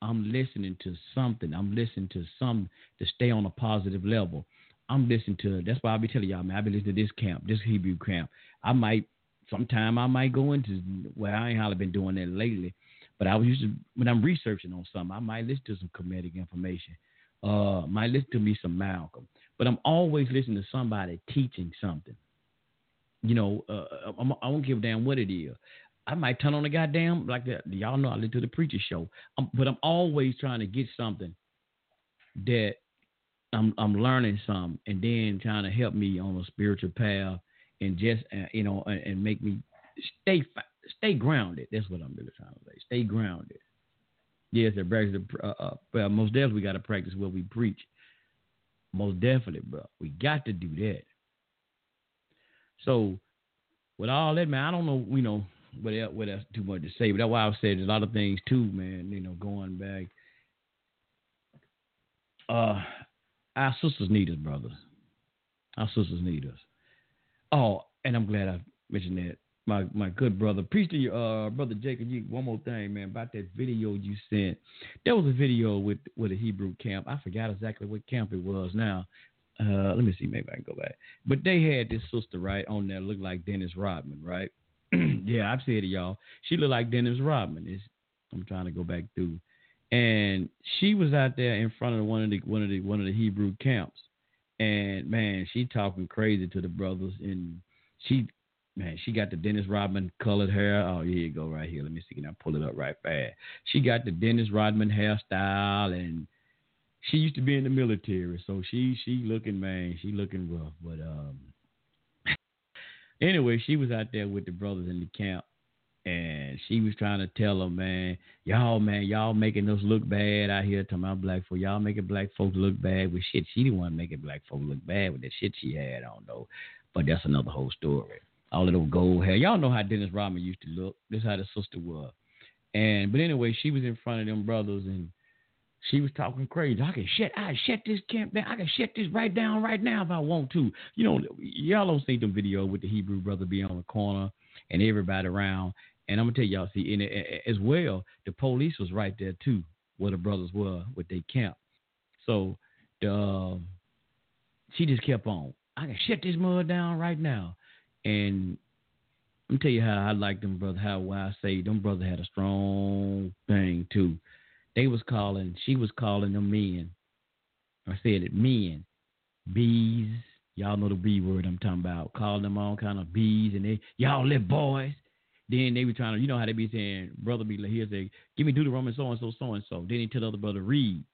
I'm listening to something. I'm listening to some to stay on a positive level. I'm listening to. That's why I be telling y'all, man. I be listening to this camp, this Hebrew camp. I might, sometime I might go into. Well, I ain't hardly been doing that lately, but I was used to when I'm researching on something. I might listen to some Kemetic information Uh, might listen to me some Malcolm, but I'm always listening to somebody teaching something. You know, uh, I'm, I don't give a damn what it is. I might turn on the goddamn like that. Y'all know I listen to the preacher show, um, but I'm always trying to get something that I'm I'm learning some, and then trying to help me on a spiritual path, and just uh, you know, and, and, make me stay stay grounded. That's what I'm really trying to say. Stay grounded. Yes, it practice. Uh, uh, well, most definitely we got to practice what we preach. Most definitely, bro. We got to do that. So, with all that, man, I don't know. You know, what else, what else too much to say, but that's why I've said a lot of things too, man. You know, going back. Uh, our sisters need us, brothers. Our sisters need us. Oh, and I'm glad I mentioned that. My my good brother, priest, uh, brother Jacob. You, one more thing, man, about that video you sent. There was a video with with a Hebrew camp. I forgot exactly what camp it was now. Uh, let me see, maybe I can go back. But they had this sister right on there, looked like Dennis Rodman, right? yeah, I've said it, y'all. She looked like Dennis Rodman. It's, I'm trying to go back through, and she was out there in front of one of the one of the one of the Hebrew camps, and man, she talking crazy to the brothers, and she, man, she got the Dennis Rodman colored hair. Oh, here you go, right here. Let me see, can I pull it up right fast? She got the Dennis Rodman hairstyle, and she used to be in the military, so she she looking man, she looking rough, but um Anyway, she was out there with the brothers in the camp, and she was trying to tell them, man, y'all, man, y'all making us look bad out here talking about black folk. Y'all making black folks look bad with shit. She didn't want to make it black folk look bad with the shit she had on, though. But that's another whole story. All those gold hair. Y'all know how Dennis Rodman used to look. This is how the sister was. And but anyway, she was in front of them brothers and she was talking crazy. I can shut, I shut this camp down. I can shut this right down right now if I want to. You know, y'all don't see them video with the Hebrew brother being on the corner and everybody around. And I'm gonna tell y'all, see, and as well, the police was right there too, where the brothers were with their camp. So the uh, she just kept on. I can shut this mud down right now. And let me tell you how I like them brother. How why I say them brother had a strong thing too. They was calling, she was calling them men. I said it, men. Bees. Y'all know the B word I'm talking about. Calling them all kind of bees and they y'all live boys. Then they were trying to, you know how they be saying, brother be here say, give me Deuteronomy so and so, so and so. Then he tell the other brother, read.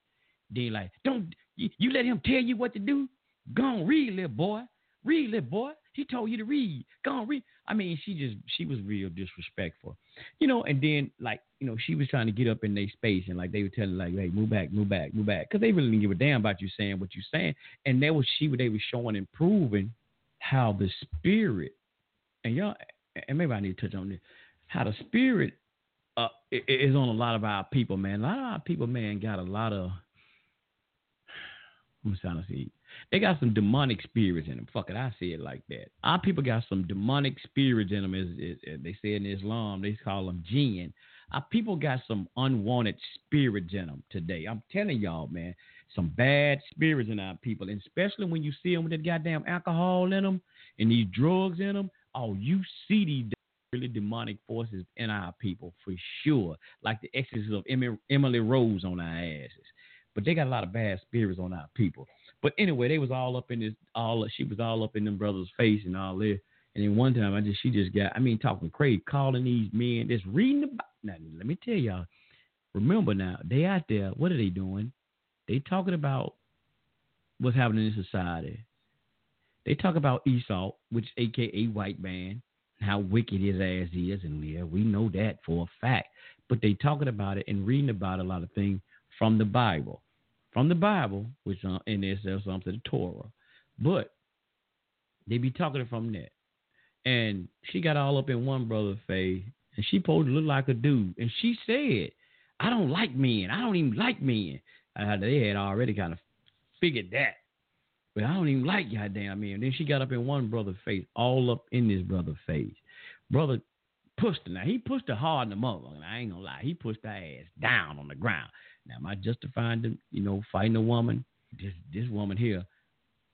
Then like, don't you, you let him tell you what to do? Go on, read, little boy. Read, little boy. He told you to read. Go on, read. I mean, she just she was real disrespectful, you know. And then like you know, she was trying to get up in their space, and like they were telling like, hey, move back, move back, move back, because they really didn't give a damn about you saying what you saying. And that was she they were showing and proving how the spirit and y'all and maybe I need to touch on this how the spirit uh, is on a lot of our people, man. A lot of our people, man, got a lot of. I'm see they got some demonic spirits in them. Fuck it, I say it like that. Our people got some demonic spirits in them. As, as, as they say in Islam, they call them jinn. Our people got some unwanted spirits in them today. I'm telling y'all, man, some bad spirits in our people, and especially when you see them with that goddamn alcohol in them and these drugs in them. Oh, you see these really demonic forces in our people for sure, like the exorcism of Emily Rose on our asses. But they got a lot of bad spirits on our people. But anyway, they was all up in this, all she was all up in them brothers' face and all this. And then one time, I just she just got, I mean, talking crazy, calling these men, just reading about. Now, let me tell y'all. Remember now, they out there. What are they doing? They talking about what's happening in society. They talk about Esau, which AKA white man, how wicked his ass is, and yeah, we know that for a fact. But they talking about it and reading about a lot of things from the Bible from the Bible, which uh, in there says something the Torah, but they be talking from that. And she got all up in one brother's face, and she supposed to look like a dude, and she said, "I don't like men. I don't even like men." Uh, they had already kind of figured that, but I don't even like goddamn men. And then she got up in one brother's face, all up in this brother's face. Brother pushed her. Now he pushed her hard in the mother. And I ain't gonna lie, he pushed her ass down on the ground. Now, am I justifying, them, you know, fighting a woman? This this woman here,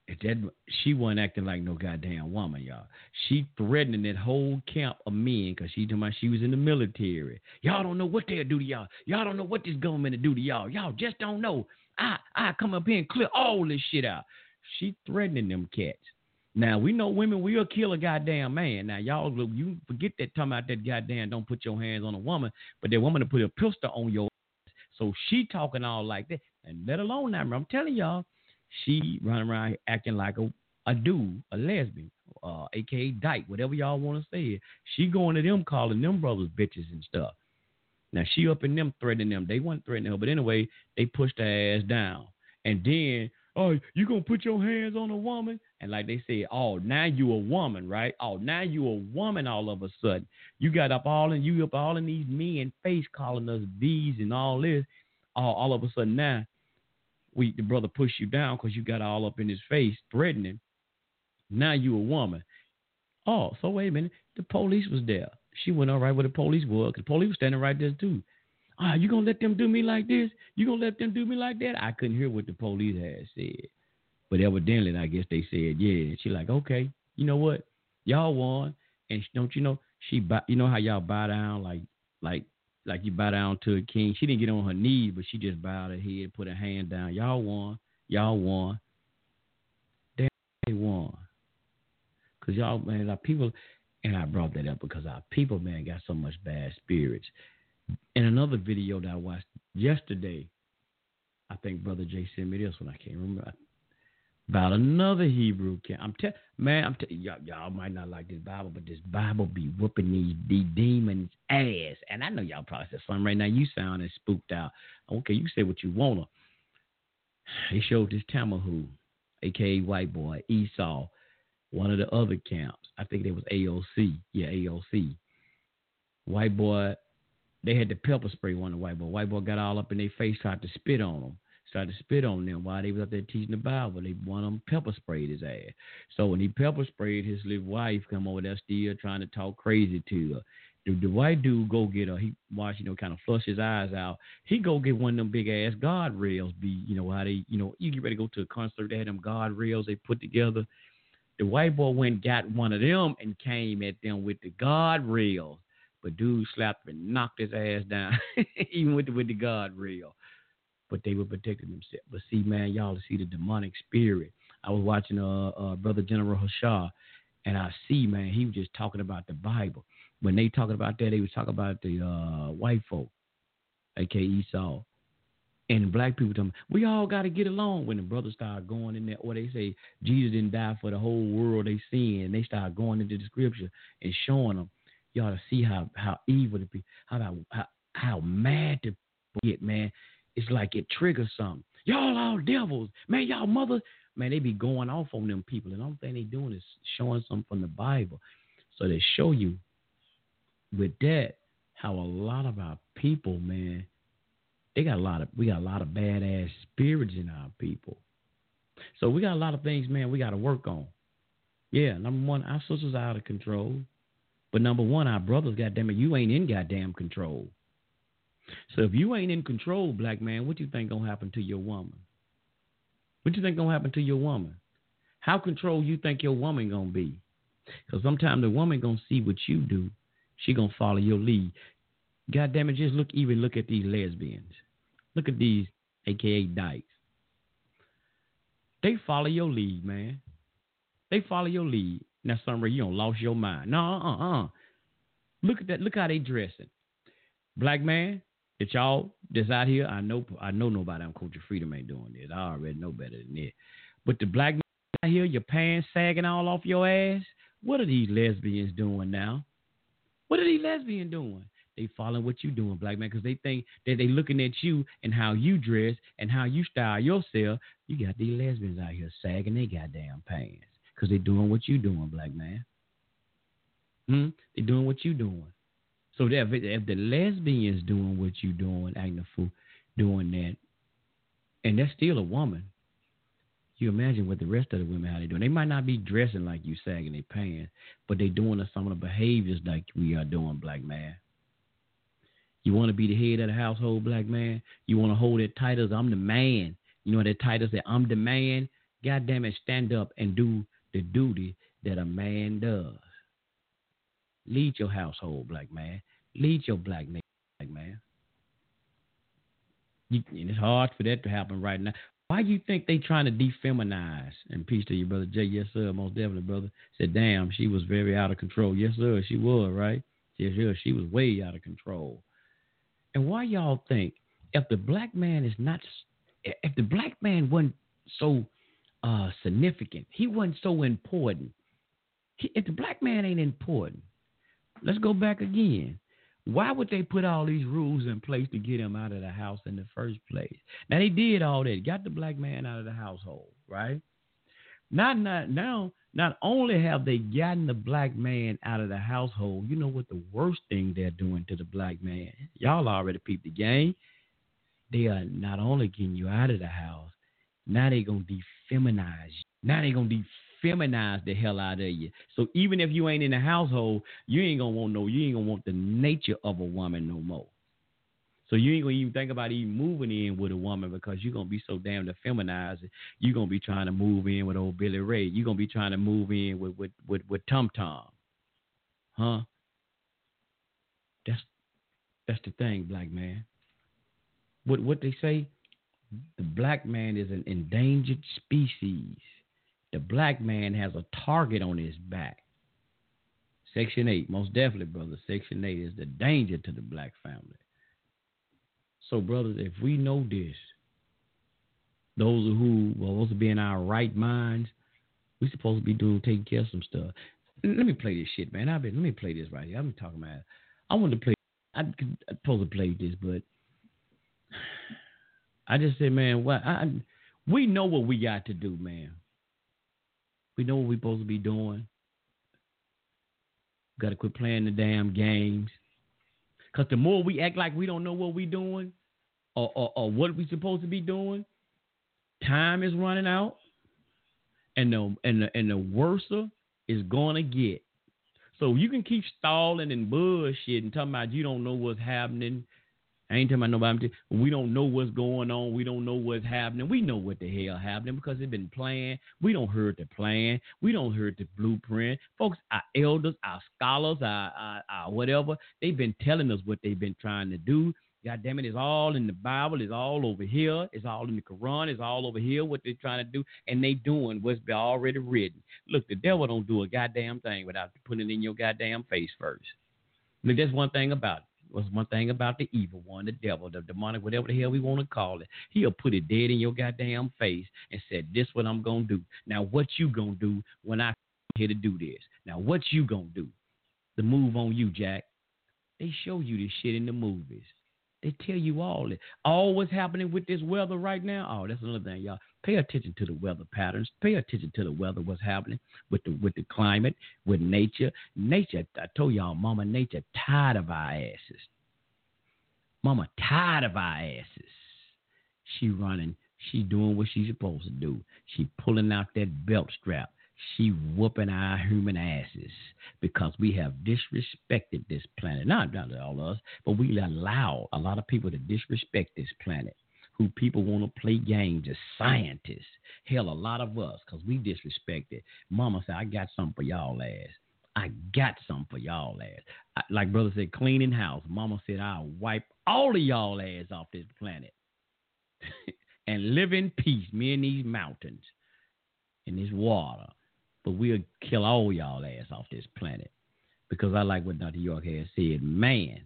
that she wasn't acting like no goddamn woman, y'all. She threatening that whole camp of men because she told me she was in the military. Y'all don't know what they'll do to y'all. Y'all don't know what this government will do to y'all. Y'all just don't know. I I come up here and clear all this shit out. She threatening them cats. Now we know women will kill a goddamn man. Now y'all look, you forget that talking about that goddamn don't put your hands on a woman, but that woman to put a pistol on your. So she talking all like that. And let alone that I'm telling y'all, she running around acting like a, a dude, a lesbian, uh, aka dyke, whatever y'all want to say. She going to them calling them brothers bitches and stuff. Now she up in them threatening them. They weren't threatening her, but anyway, they pushed her ass down. And then, oh, you gonna put your hands on a woman? And like they said, oh, now you a woman, right? Oh, now you a woman all of a sudden. You got up all in you up all in these men face calling us these and all this. All, all of a sudden now we the brother pushed you down because you got all up in his face threatening. Now you a woman. Oh, so wait a minute. The police was there. She went all right where the police was. The police was standing right there too. Ah, you gonna let them do me like this? You gonna let them do me like that? I couldn't hear what the police had said, but evidently, I guess they said yeah. She like, okay, you know what? Y'all won, and don't you know she? You know how y'all bow down like like like you bow down to a king. She didn't get on her knees, but she just bowed her head, put her hand down. Y'all won. Y'all won. They won. Cause y'all, man, our people, and I brought that up because our people, man, got so much bad spirits. In another video that I watched yesterday, I think Brother Jay sent me this one. I can't remember about another Hebrew camp. I'm tell man, I'm tell y'all, y'all might not like this Bible, but this Bible be whooping these, these demons ass. And I know y'all probably said something right now. You sounding spooked out. Okay, you say what you wanna. He showed this Tamahu, aka white boy, Esau, one of the other camps. I think it was AOC. Yeah, AOC. White boy, they had the pepper spray one of the white boy. White boy got all up in their face, tried to spit on them started to spit on them while they was up there teaching the Bible. They one of them pepper sprayed his ass. So when he pepper sprayed his little wife, come over there still trying to talk crazy to her. The, the white dude go get her. He watch, you know, kind of flush his eyes out. He go get one of them big ass guard rails. Be you know how they, you know, you get ready to go to a concert. They had them guard rails they put together. The white boy went got one of them and came at them with the guard rails. But dude slapped and knocked his ass down, even with the, with the guard rail but they were protecting themselves. But see, man, y'all see the demonic spirit. I was watching uh, uh brother General Hashar, and I see, man, he was just talking about the Bible. When they talking about that, they was talking about the uh, white folk, aka Esau. And black people tell me, we all got to get along. When the brothers start going in there, or they say Jesus didn't die for the whole world they sin, and they start going into the scripture and showing them, ought to see how how evil to be, how how, how mad to get, man it's like it triggers something. Y'all all devils. Man, y'all mother, Man, they be going off on them people. And the only thing they doing is showing something from the Bible. So they show you with that how a lot of our people, man, they got a lot of we got a lot of badass spirits in our people. So we got a lot of things, man, we gotta work on. Yeah, number one, our sisters are out of control. But number one, our brothers, goddamn it, you ain't in goddamn control. So if you ain't in control, black man, what you think gonna happen to your woman? What you think gonna happen to your woman? How control you think your woman gonna be? Because sometimes the woman gonna see what you do, she gonna follow your lead. God damn it, just look even look at these lesbians. Look at these aka dykes. They follow your lead, man. They follow your lead. Now, somewhere you don't lost your mind. No, uh, uh, uh. Look at that. Look how they dressing. Black man, that y'all that's out here, I know I know nobody on Culture Freedom ain't doing this. I already know better than that. But the black man out here, your pants sagging all off your ass. What are these lesbians doing now? What are these lesbians doing? They following what you doing, black man, because they think that they looking at you and how you dress and how you style yourself. You got these lesbians out here sagging their goddamn pants because they're doing what you're doing, black man. Hmm? They doing what you're doing. So if, if the lesbians doing what you're doing, acting a fool, doing that, and that's still a woman, you imagine what the rest of the women how they doing. They might not be dressing like you, sagging their pants, but they doing some of the behaviors like we are doing, black man. You want to be the head of the household, black man. You want to hold tight as I'm the man. You know that title that I'm the man. God damn it, stand up and do the duty that a man does. Lead your household, black man. Lead your black nation, black man. You, and it's hard for that to happen right now. Why do you think they trying to defeminize? And peace to you, brother Jay. Yes, sir. Most definitely, brother. Said, damn, she was very out of control. Yes, sir. She was right. Yes, sir. She was way out of control. And why y'all think if the black man is not, if the black man wasn't so uh, significant, he wasn't so important. He, if the black man ain't important, let's go back again. Why would they put all these rules in place to get him out of the house in the first place? Now they did all that, got the black man out of the household, right? Not not now. Not only have they gotten the black man out of the household, you know what the worst thing they're doing to the black man? Y'all already peeped the game. They are not only getting you out of the house, now they're gonna defeminize you. Now they gonna feminize the hell out of you. So even if you ain't in the household, you ain't gonna want no, you ain't gonna want the nature of a woman no more. So you ain't gonna even think about even moving in with a woman because you're gonna be so damn feminized. You're gonna be trying to move in with old Billy Ray. You're gonna be trying to move in with with with, with Tom Tum, huh? That's that's the thing, black man. What what they say? The black man is an endangered species the black man has a target on his back. Section 8, most definitely, brother. Section 8 is the danger to the black family. So, brothers, if we know this, those who are supposed to be in our right minds, we supposed to be doing taking care of some stuff. Let me play this shit, man. I've been let me play this right here. I've been talking about. It. I want to play. I am supposed to play this, but I just said, man, what? I, we know what we got to do, man. We know what we're supposed to be doing. Got to quit playing the damn games. Because the more we act like we don't know what we're doing or, or, or what we're supposed to be doing, time is running out. And the, and the, and the worse is to get. So you can keep stalling and bullshit and talking about you don't know what's happening I ain't talking about nobody. We don't know what's going on. We don't know what's happening. We know what the hell happening because it's been planned. We don't heard the plan. We don't heard the blueprint. Folks, our elders, our scholars, our, our, our whatever, they've been telling us what they've been trying to do. God damn it, it's all in the Bible. It's all over here. It's all in the Quran. It's all over here what they're trying to do. And they doing what's been already written. Look, the devil don't do a goddamn thing without putting it in your goddamn face first. Look, that's one thing about it was one thing about the evil one, the devil, the demonic, whatever the hell we want to call it. He'll put it dead in your goddamn face and said, "This what I'm gonna do." Now, what you gonna do when I come here to do this? Now, what you gonna do? The move on you, Jack. They show you this shit in the movies. They tell you all it. All what's happening with this weather right now. Oh, that's another thing, y'all. Pay attention to the weather patterns. Pay attention to the weather, what's happening with the with the climate, with nature. Nature, I told y'all, Mama Nature tired of our asses. Mama tired of our asses. She running. She doing what she's supposed to do. She pulling out that belt strap. She whooping our human asses because we have disrespected this planet. Not, not all of us, but we allow a lot of people to disrespect this planet who people want to play games as scientists. Hell, a lot of us, because we disrespect it. Mama said, I got something for y'all ass. I got something for y'all ass. I, like brother said, cleaning house. Mama said, I'll wipe all of y'all ass off this planet and live in peace, me and these mountains and this water. But we'll kill all y'all ass off this planet. Because I like what Dr. York has said, man.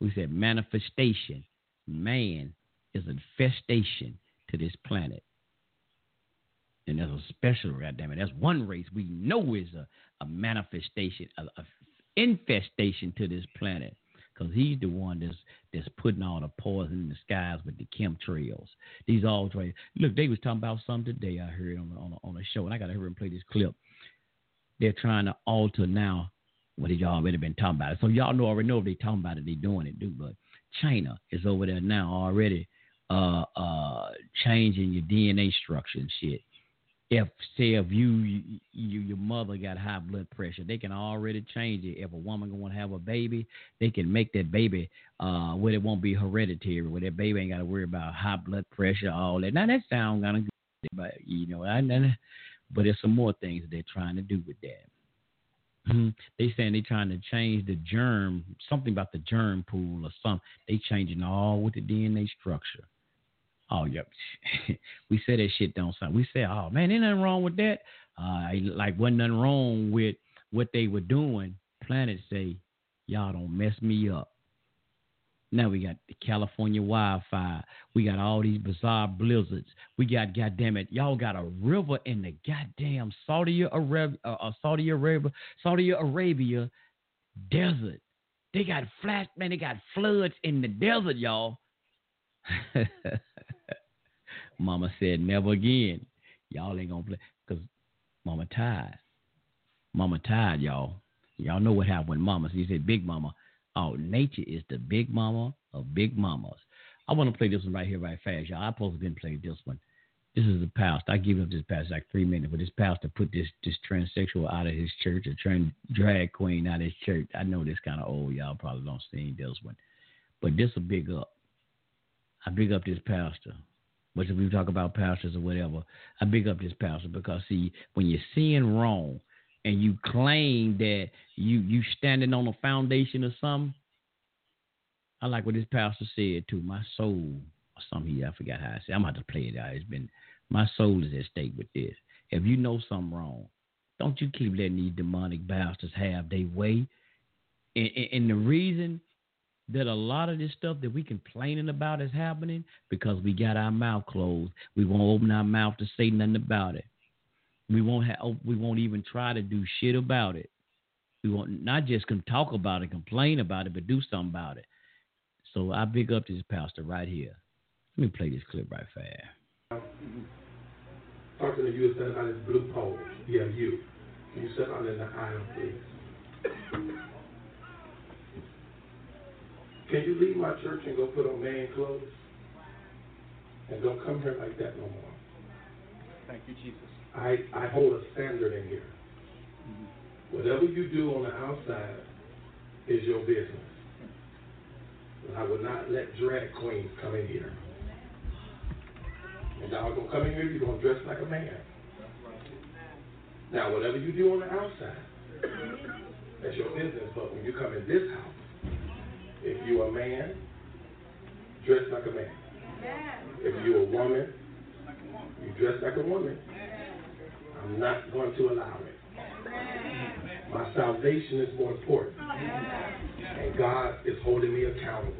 We said manifestation. Man is infestation to this planet. And there's a special, goddamn it, that's one race we know is a, a manifestation, a, a infestation to this planet. Because he's the one that's that's putting all the poison in the skies with the chemtrails. These all Look, they was talking about something today. I heard on on on a show, and I got to hear him play this clip. They're trying to alter now what they already been talking about. So y'all know already know if they talking about it, they doing it, do. But China is over there now already uh, uh, changing your DNA structure and shit. If say if you, you your mother got high blood pressure, they can already change it. If a woman gonna have a baby, they can make that baby uh where it won't be hereditary, where that baby ain't got to worry about high blood pressure, all that. Now that sounds kind of good. but you know, I, I but there's some more things they're trying to do with that. Mm-hmm. They saying they trying to change the germ, something about the germ pool or something. They changing all with the DNA structure. Oh, yep. we said that shit don't sound. We said, oh man, ain't nothing wrong with that. Uh, like wasn't nothing wrong with what they were doing. Planet say, y'all don't mess me up. Now we got the California wildfire. We got all these bizarre blizzards. We got, goddamn it, y'all got a river in the goddamn Saudi Arabia, uh, uh, Saudi Arabia, Saudi Arabia desert. They got flash, man. They got floods in the desert, y'all. Mama said, never again. Y'all ain't gonna play because Mama tired. Mama tired, y'all. Y'all know what happened when Mama. She said, Big Mama. Oh, nature is the big mama of big mamas. I want to play this one right here, right fast, y'all. I supposed been play this one. This is the pastor. I give up this pastor like three minutes, but this pastor put this this transsexual out of his church, a trans drag queen out of his church. I know this kind of old. Y'all probably don't see this one, but this a big up. I big up this pastor. Which if we talk about pastors or whatever, I big up this pastor because see, when you're seeing wrong and you claim that you you standing on a foundation or something, I like what this pastor said too. My soul, or something he I forgot how I said. I'm about to play it out. It's been my soul is at stake with this. If you know something wrong, don't you keep letting these demonic bastards have their way. And, and, and the reason that a lot of this stuff that we complaining about is happening because we got our mouth closed. We won't open our mouth to say nothing about it. We won't have. Oh, we won't even try to do shit about it. We won't not just talk about it, complain about it, but do something about it. So I big up this pastor right here. Let me play this clip right fast. Talking to you is on this blue pole. Yeah, you. You sit on in the aisle, please. Can you leave my church and go put on man clothes? And don't come here like that no more. Thank you, Jesus. I, I hold a standard in here. Mm-hmm. Whatever you do on the outside is your business. I will not let drag queens come in here. And y'all gonna come in here, you're gonna dress like a man. Now, whatever you do on the outside, that's your business. But when you come in this house, if you're a man, dress like a man. If you're a woman, you dress like a woman. I'm not going to allow it. My salvation is more important. And God is holding me accountable.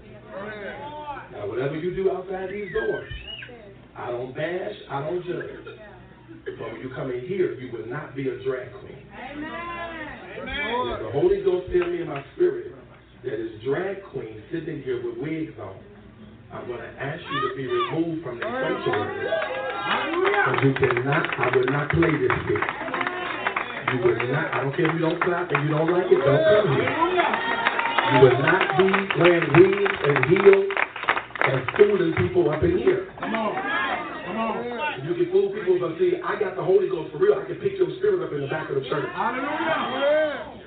Now, whatever you do outside these doors, I don't bash, I don't judge. But when you come in here, you will not be a drag queen. Amen. the Holy Ghost tell me in my spirit that is drag queen sitting here with wigs on, I'm going to ask you to be removed from the sanctuary. Because you cannot, I will not play this game. You will not, I don't care if you don't clap and you don't like it, don't come here. You will not be wearing wigs and heels and fooling people up in here. Come on. Come on. You can fool people, but see, I got the Holy Ghost for real. I can pick your spirit up in the back of the church. Hallelujah.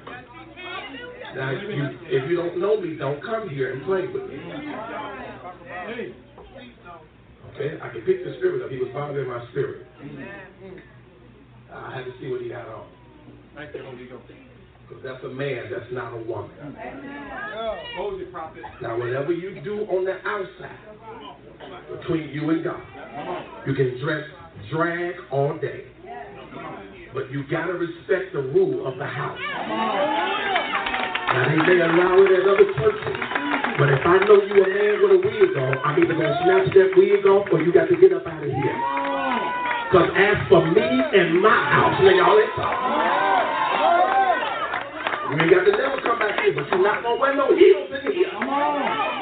Now, if you, if you don't know me, don't come here and play with me. Okay, I can pick the spirit up. He was bothering my spirit. I had to see what he had on. Thank you, Holy Ghost. Because that's a man, that's not a woman. Now, whatever you do on the outside, between you and God, you can dress drag all day. But you got to respect the rule of the house. Now, they may allow it at other churches. But if I know you a man with a wig on, I'm either going to snatch that wig off or you got to get up out of here. Because as for me and my house, now y'all ain't talking. You ain't got to never come back here, but you're not going to wear no heels in here. Come on.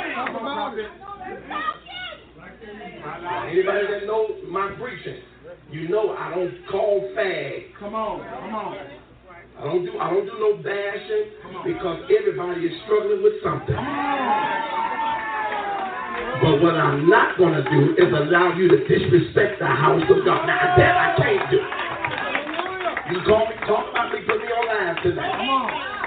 Anybody that knows my preaching, you know I don't call fag. Come on, come on. I don't do I don't do no bashing because everybody is struggling with something. But what I'm not gonna do is allow you to disrespect the house of God. Now that I can't do. You call me, talk about me, put me on live tonight.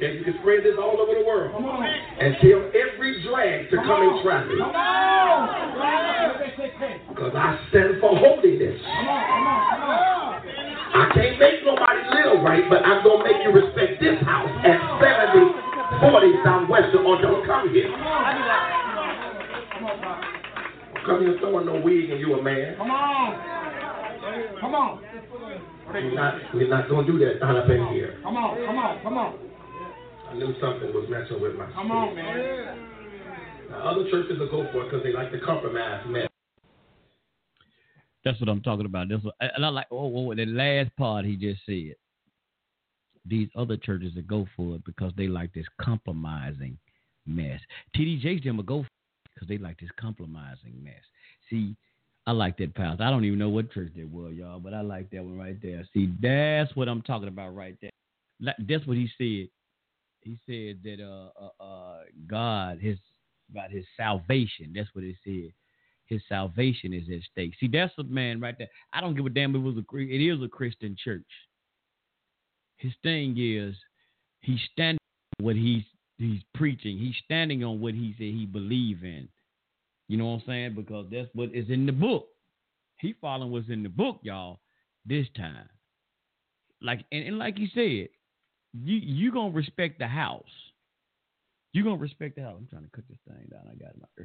Okay, you can spread this all over the world. Come. And tell every drag to come and try me. Come on. Because I stand for holiness. Come on, come on, come on. I can't make nobody live right, but I'm going to make you respect this house at 7040 Southwestern or don't come here. Come here throwing no wig and you a man. Come on. Come on. We're not, we're not going to do that not up in here. Come on, come on, come on. I knew something was messing with my Come on, man. Now, other churches will go for it because they like to compromise mess. That's what I'm talking about. That's what, and I like. Oh, oh, oh the last part he just said. These other churches that go for it because they like this compromising mess. TD Jakes them will go for it because they like this compromising mess. See, I like that pastor. I don't even know what church they were, y'all, but I like that one right there. See, that's what I'm talking about right there. That's what he said. He said that uh, uh, uh, God, his about his salvation. That's what he said his salvation is at stake. See, that's a man right there. I don't give a damn if it was a it is a Christian church. His thing is he's standing what he's he's preaching. He's standing on what he said he believe in. You know what I'm saying? Because that's what is in the book. He following what's in the book, y'all, this time. Like and, and like he said, you you gonna respect the house. You gonna respect the house. I'm trying to cut this thing down. I got my.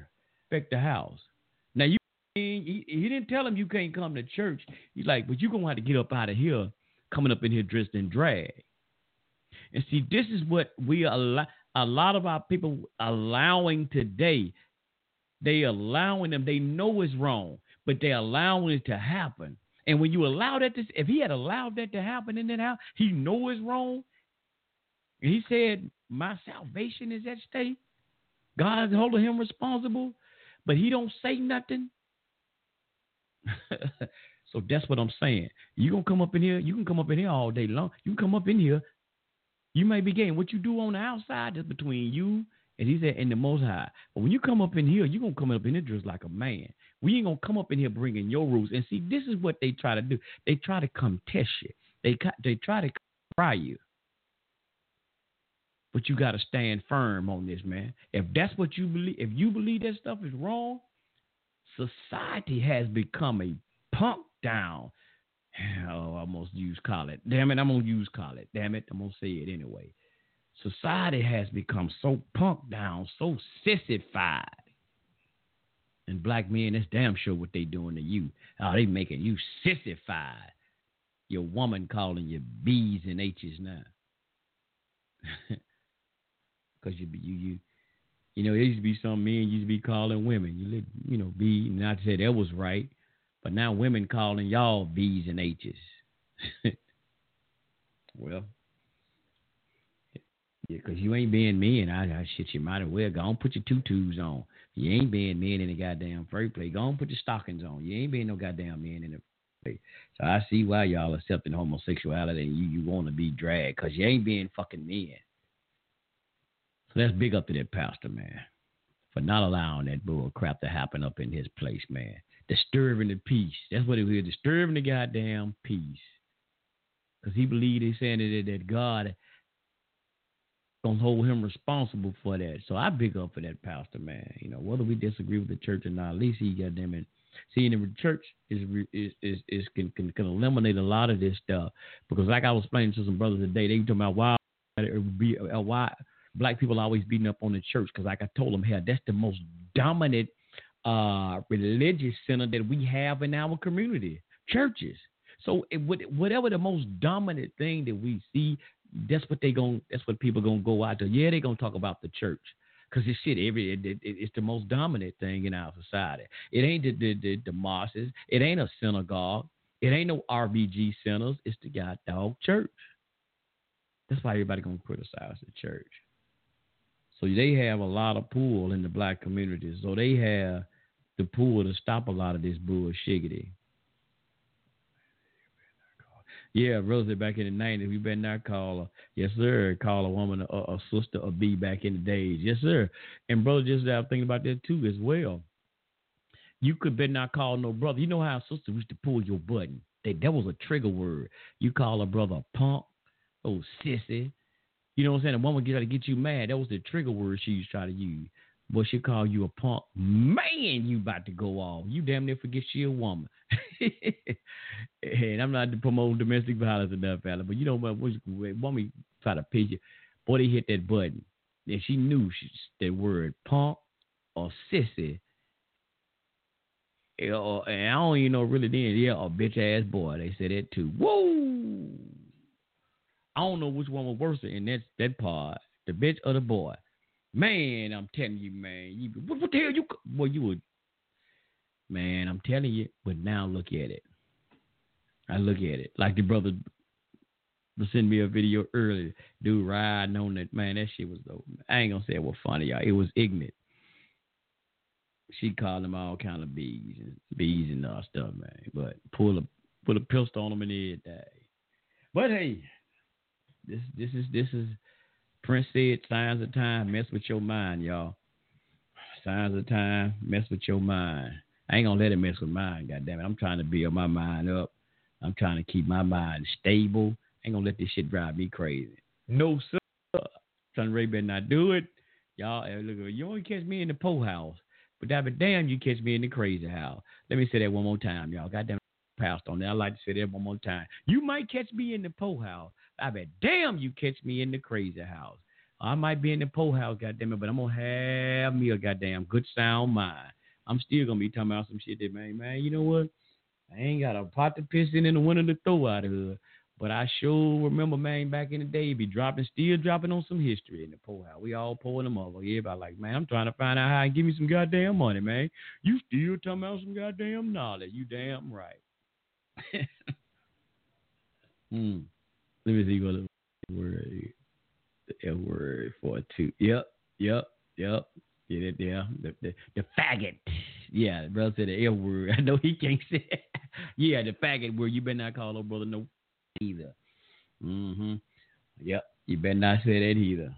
Respect the house. Now you he, he didn't tell him you can't come to church. He's like, but you're gonna have to get up out of here, coming up in here dressed in drag. And see, this is what we allow a lot of our people allowing today. They allowing them. They know it's wrong, but they allowing it to happen. And when you allow that, to, if he had allowed that to happen in that house, he know it's wrong. And he said, "My salvation is at stake." God's holding him responsible but he don't say nothing. so that's what I'm saying. You gonna come up in here? You can come up in here all day long. You can come up in here. You may be getting what you do on the outside is between you and he said in the Most High. But when you come up in here, you gonna come up in here just like a man. We ain't gonna come up in here bringing your rules. And see, this is what they try to do. They try to come test you. They they try to try you. But you got to stand firm on this, man. If that's what you believe, if you believe that stuff is wrong, society has become a punk down. Oh, I almost use call it. Damn it, I'm gonna use call it. Damn it, I'm gonna say it anyway. Society has become so punk down, so sissified. And black men, that's damn sure what they doing to you. Oh, they making you sissified. Your woman calling you B's and H's now. because you you you you know there used to be some men used to be calling women you you know B not to say that was right, but now women calling y'all B's and H's. well, yeah, because you ain't being men. I, I shit you might as well go on put your tutus on. You ain't being men in the goddamn first play. Go on put your stockings on. You ain't being no goddamn men in the place. So I see why y'all accepting homosexuality and you you want to be dragged because you ain't being fucking men. So let's big up to that pastor, man, for not allowing that bull crap to happen up in his place, man. Disturbing the peace. That's what it was, disturbing the goddamn peace. Because he believed they saying that, that God gonna hold him responsible for that. So I big up for that pastor, man. You know, whether we disagree with the church or not, at least he got them in. See, in the church is is is, is can, can can eliminate a lot of this stuff because, like I was explaining to some brothers today, they were talking about why it would be uh, why black people always beating up on the church because, like I told them, hell, that's the most dominant uh, religious center that we have in our community, churches. So it, whatever the most dominant thing that we see, that's what they going that's what people gonna go out to. Yeah, they gonna talk about the church because it's shit. Every it, it, it's the most dominant thing in our society. It ain't the the, the the mosques. It ain't a synagogue. It ain't no RBG centers. It's the god dog church. That's why everybody gonna criticize the church. So they have a lot of pull in the black community. So they have the pull to stop a lot of this bullshiggity. Yeah, Rosie, back in the 90s, we better not call her. Yes, sir. Call a woman a, a sister a B back in the days. Yes, sir. And brother, just I was thinking about that too as well. You could better not call no brother. You know how sister used to pull your button. That, that was a trigger word. You call a brother a punk, oh sissy, You know what I'm saying? A woman try to get you mad. That was the trigger word she used to try to use. But she called you a punk. Man, you about to go off. You damn near forget she a woman. and I'm not promote domestic violence enough, fella, but you know what? Woman try to pitch you. Boy, they hit that button. And she knew she, that word punk or sissy. And I don't even know really then. Yeah, a bitch ass boy. They said that too. Whoa. I don't know which one was worse in that that part, the bitch or the boy. Man, I'm telling you, man. You, what, what the hell you? Well, you would. Man, I'm telling you. But now look at it. I look at it like the brother was sending me a video earlier. Dude riding on that man. That shit was dope. I ain't gonna say it was funny, y'all. It was ignorant. She called them all kind of bees and bees and all stuff, man. But pull a put a pistol on them and everything. But hey, this this is this is Prince said signs of time mess with your mind, y'all. Signs of time mess with your mind. I ain't gonna let it mess with mine, goddamn it. I'm trying to build my mind up. I'm trying to keep my mind stable. I ain't gonna let this shit drive me crazy. No sir. Son Ray better not do it. Y'all eh, look you only catch me in the po house. But that but damn you catch me in the crazy house. Let me say that one more time, y'all. Goddamn passed on that. I like to say that one more time. You might catch me in the po house. I bet damn you catch me in the crazy house. I might be in the po house, goddamn it, but I'm gonna have me a goddamn good sound mind. I'm still gonna be talking about some shit that man, man, you know what? I ain't got a pot to piss in and a window to throw out of here. But I sure remember, man, back in the day, be dropping, still dropping on some history in the po house. We all pulling them over. Everybody like, man, I'm trying to find out how to give me some goddamn money, man. You still talking about some goddamn knowledge. You damn right. hmm. Let me see what the word the L word for two. Yep, yep, yep. Get it there. The, the, the faggot. Yeah, the brother said the L word. I know he can't say it. yeah, the faggot word. You better not call old brother no either. Mm-hmm. Yep, you better not say that either.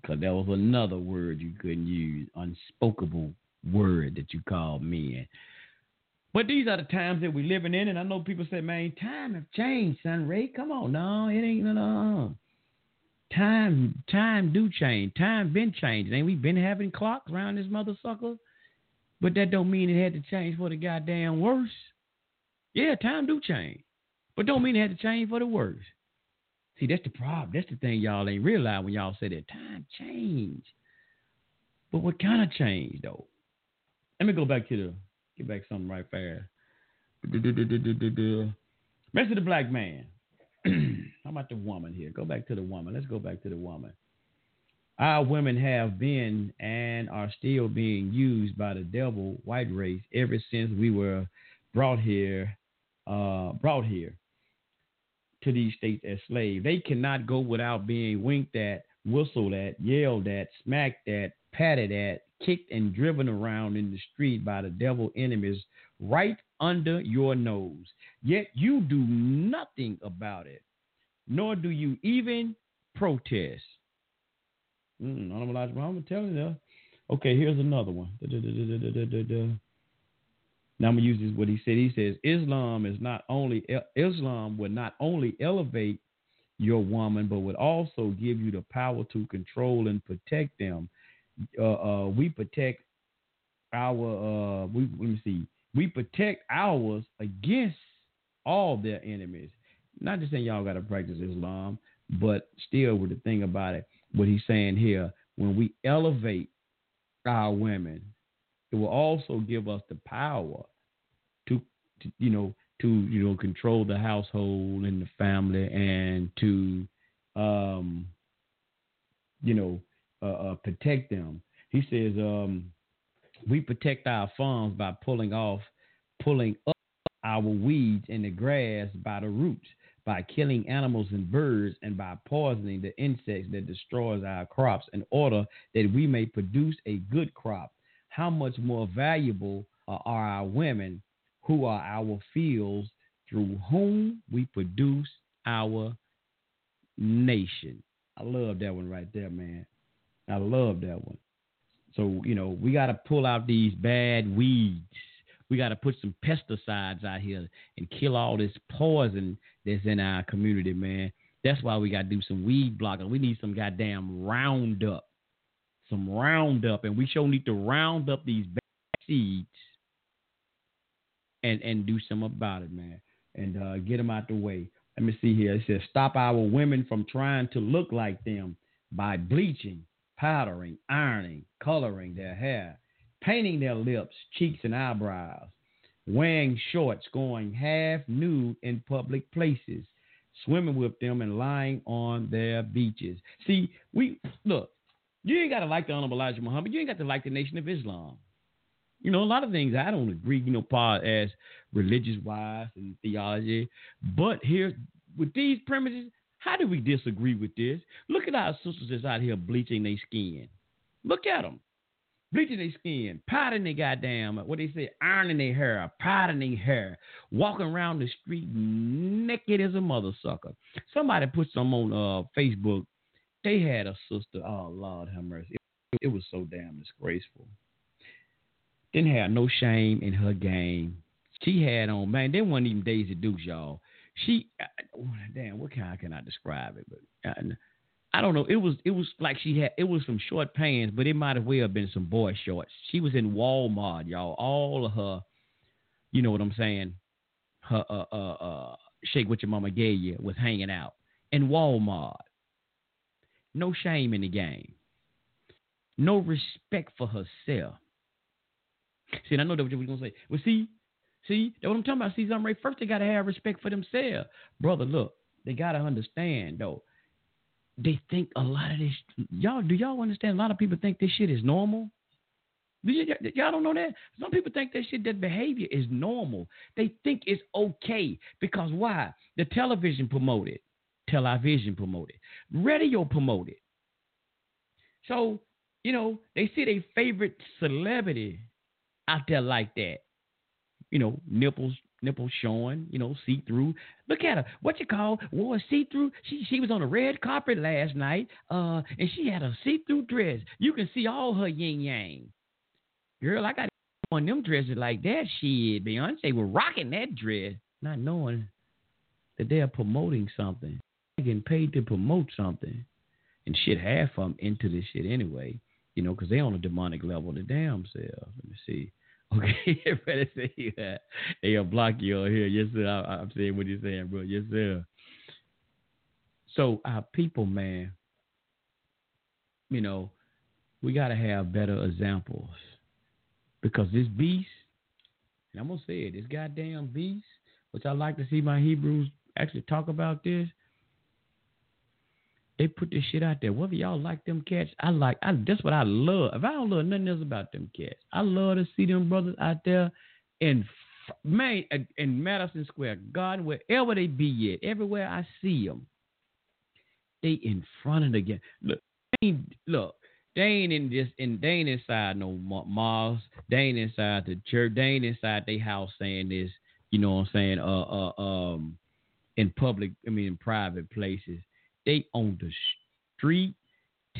Because that was another word you couldn't use. Unspokeable word that you called men. But these are the times that we're living in, and I know people say, "Man, time have changed, son Ray. Come on, no, it ain't no, no. Time, time do change. Time been changing. Ain't we been having clocks around this mother sucker? But that don't mean it had to change for the goddamn worse. Yeah, time do change, but don't mean it had to change for the worse. See, that's the problem. That's the thing y'all ain't realize when y'all say that time change. But what kind of change though? Let me go back to the Get back something right fast. Rest of the black man. How about the woman here? Go back to the woman. Let's go back to the woman. Our women have been and are still being used by the devil white race ever since we were brought here, uh, brought here to these states as slaves. They cannot go without being winked at, whistled at, yelled at, smacked at, patted at, kicked and driven around in the street by the devil enemies right under your nose. Yet you do nothing about it, nor do you even protest. Mm, I'm going to tell you that. Okay, here's another one. Now I'm gonna use this what he said. He says Islam is not only Islam would not only elevate your woman, but would also give you the power to control and protect them uh, uh, we protect our uh, we let me see we protect ours against all their enemies. Not just saying y'all got to practice Islam, but still with the thing about it, what he's saying here, when we elevate our women, it will also give us the power to, to you know to you know control the household and the family and to um you know uh, uh, protect them. He says um, we protect our farms by pulling off, pulling up our weeds in the grass by the roots, by killing animals and birds, and by poisoning the insects that destroys our crops in order that we may produce a good crop. How much more valuable are our women who are our fields through whom we produce our nation. I love that one right there, man. I love that one. So, you know, we got to pull out these bad weeds. We got to put some pesticides out here and kill all this poison that's in our community, man. That's why we got to do some weed blocking. We need some goddamn Roundup, some Roundup, and we sure need to round up these bad seeds and and do something about it, man, and uh, get them out the way. Let me see here. It says stop our women from trying to look like them by bleaching, powdering, ironing, coloring their hair, painting their lips, cheeks, and eyebrows, wearing shorts, going half nude in public places, swimming with them, and lying on their beaches. See, we look. You ain't got to like the Honorable Elijah Muhammad. You ain't got to like the Nation of Islam. You know, a lot of things I don't agree, you know, part as religious wise and theology. But here, with these premises, how do we disagree with this? Look at our sisters that's out here bleaching their skin. Look at them. Bleaching their skin, powdering their goddamn, what they say, ironing their hair, powdering their hair, walking around the street naked as a mother sucker. Somebody put some on uh, Facebook. They had a sister, oh Lord have mercy. It, it was so damn disgraceful. Didn't have no shame in her game. She had on, man, they wasn't even Daisy Dukes, y'all. She, uh, damn, what kind can I describe it? But uh, I don't know. It was it was like she had it was some short pants, but it might have well have been some boy shorts. She was in Walmart, y'all. All of her, you know what I'm saying? Her uh uh uh shake what your mama gave you was hanging out in Walmart. No shame in the game. No respect for herself. See, I know that what you were gonna say. Well, see, see, that's what I'm talking about. See, something right. First, they gotta have respect for themselves, brother. Look, they gotta understand though. They think a lot of this. Y'all, do y'all understand? A lot of people think this shit is normal. Y'all don't know that. Some people think that shit, that behavior is normal. They think it's okay because why? The television promoted, television promoted, radio promoted. So you know they see their favorite celebrity out there like that. You know, nipples, nipples showing, you know, see through. Look at her. What you call wore see through? She she was on the red carpet last night, uh, and she had a see through dress. You can see all her yin yang. Girl, I got on them dresses like that. Shit, Beyonce was rocking that dress, not knowing that they're promoting something. They're getting paid to promote something, and shit, half of them into this shit anyway. You know, because they on a demonic level the damn self. Let me see. Okay, everybody say that. Hey, I'll block you on here. Yes, sir. I, am saying what you're saying, bro. Yes, sir. So our people, man, you know, we got to have better examples because this beast, and I'm gonna say it, this goddamn beast, which I like to see my Hebrews actually talk about this. They put this shit out there. Whether y'all like them cats, I like. I, that's what I love. If I don't love nothing else about them cats, I love to see them brothers out there in man in Madison Square Garden, wherever they be at, everywhere I see them, they in front of the game. Look, they ain't, look, they ain't in this, in they ain't inside no malls. They ain't inside the church. They ain't inside their house saying this. You know what I'm saying? Uh, uh, um, in public. I mean, in private places. They on the street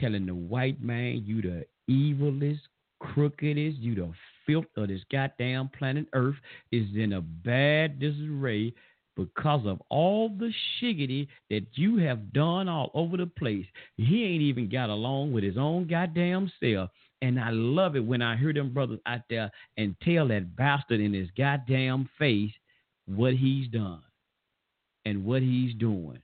telling the white man you the evilest, crookedest, you the filth of this goddamn planet Earth is in a bad disarray because of all the shiggity that you have done all over the place. He ain't even got along with his own goddamn self. And I love it when I hear them brothers out there and tell that bastard in his goddamn face what he's done and what he's doing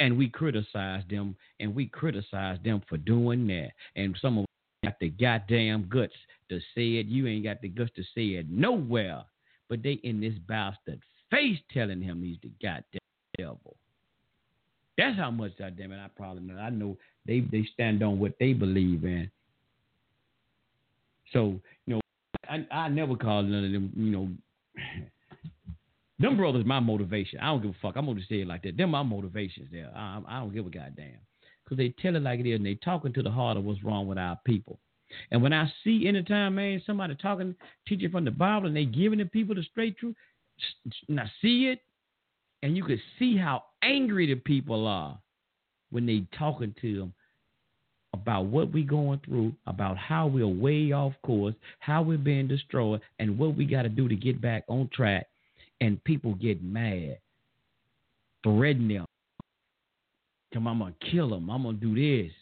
and we criticize them and we criticize them for doing that. And some of them got the goddamn guts to say it. You ain't got the guts to say it nowhere. But they in this bastard face telling him he's the goddamn devil. That's how much goddamn it I probably know. I know they they stand on what they believe in. So, you know, I, I never call none of them, you know, them brothers, my motivation. I don't give a fuck. I'm gonna say it like that. Them my motivations. There, I, I don't give a goddamn. Cause they tell it like it is, and they talking to the heart of what's wrong with our people. And when I see anytime, man, somebody talking, teaching from the Bible, and they giving the people the straight truth, and I see it, and you can see how angry the people are when they talking to them about what we going through, about how we're way off course, how we're being destroyed, and what we got to do to get back on track and people get mad, threaten them, Come, I'm gonna kill them. I'm gonna do this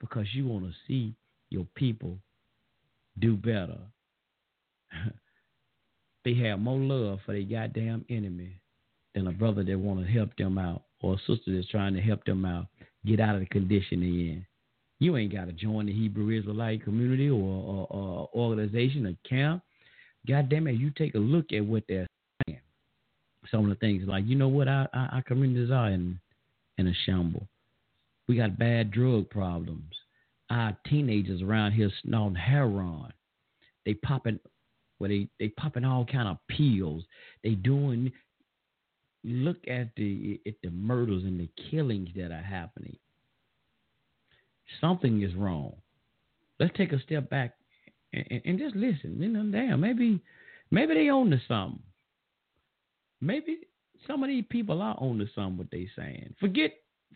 because you want to see your people do better. they have more love for their goddamn enemy than a brother that want to help them out or a sister that's trying to help them out get out of the condition they're in. You ain't got to join the Hebrew Israelite community or, or, or organization or camp. God damn it, you take a look at what they're. Some of the things like, you know what, our, our, communities are in, in a shamble. We got bad drug problems. Our teenagers around here snorting heroin. They popping, well, they they popping all kind of pills. They doing. Look at the at the murders and the killings that are happening. Something is wrong. Let's take a step back and, and just listen. You know, damn, maybe maybe they own to something. Maybe some of these people are on to something what they saying. Forget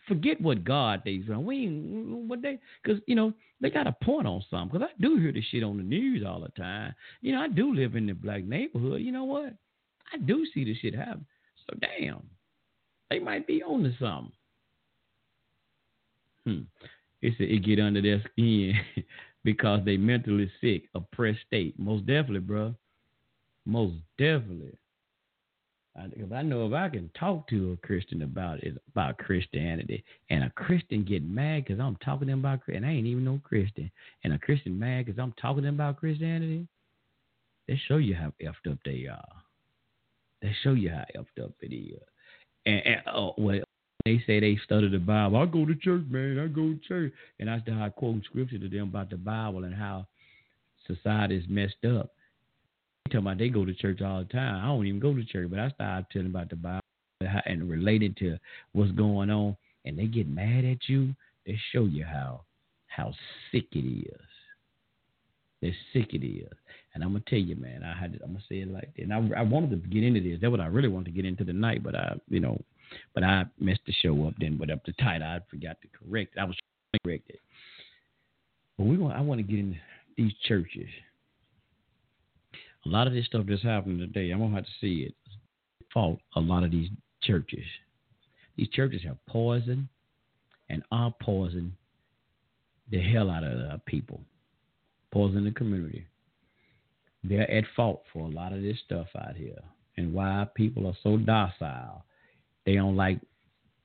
forget what God they saying. We what they because you know they got a point on something. Because I do hear this shit on the news all the time. You know, I do live in the black neighborhood. You know what? I do see this shit happen. So damn, they might be on to something. Hmm. It said it get under their skin because they mentally sick, oppressed state. Most definitely, bro. Most definitely. Uh, I, I know if I can talk to a Christian about it, about Christianity, and a Christian get mad because I'm talking to them about and I ain't even no Christian, and a Christian mad because I'm talking to them about Christianity, they show you how effed up they are. They show you how effed up it is. And, and oh, well, they say they study the Bible. I go to church, man. I go to church, and I start quoting scripture to them about the Bible and how society is messed up. Talking about they go to church all the time. I don't even go to church, but I start telling about the Bible and related to what's going on, and they get mad at you. They show you how how sick it is. They're sick it is. And I'm gonna tell you, man, I had to, I'm gonna say it like that. And I, I wanted to get into this. That's what I really wanted to get into tonight, but I, you know, but I messed the show up then. But up the title, I forgot to correct. I was correct it. But we want, I want to get in these churches. A lot of this stuff that's happening today, I'm gonna have to see it. Fault a lot of these churches. These churches have poisoned and are poisoning the hell out of the people, poisoning the community they're at fault for a lot of this stuff out here and why people are so docile. They don't like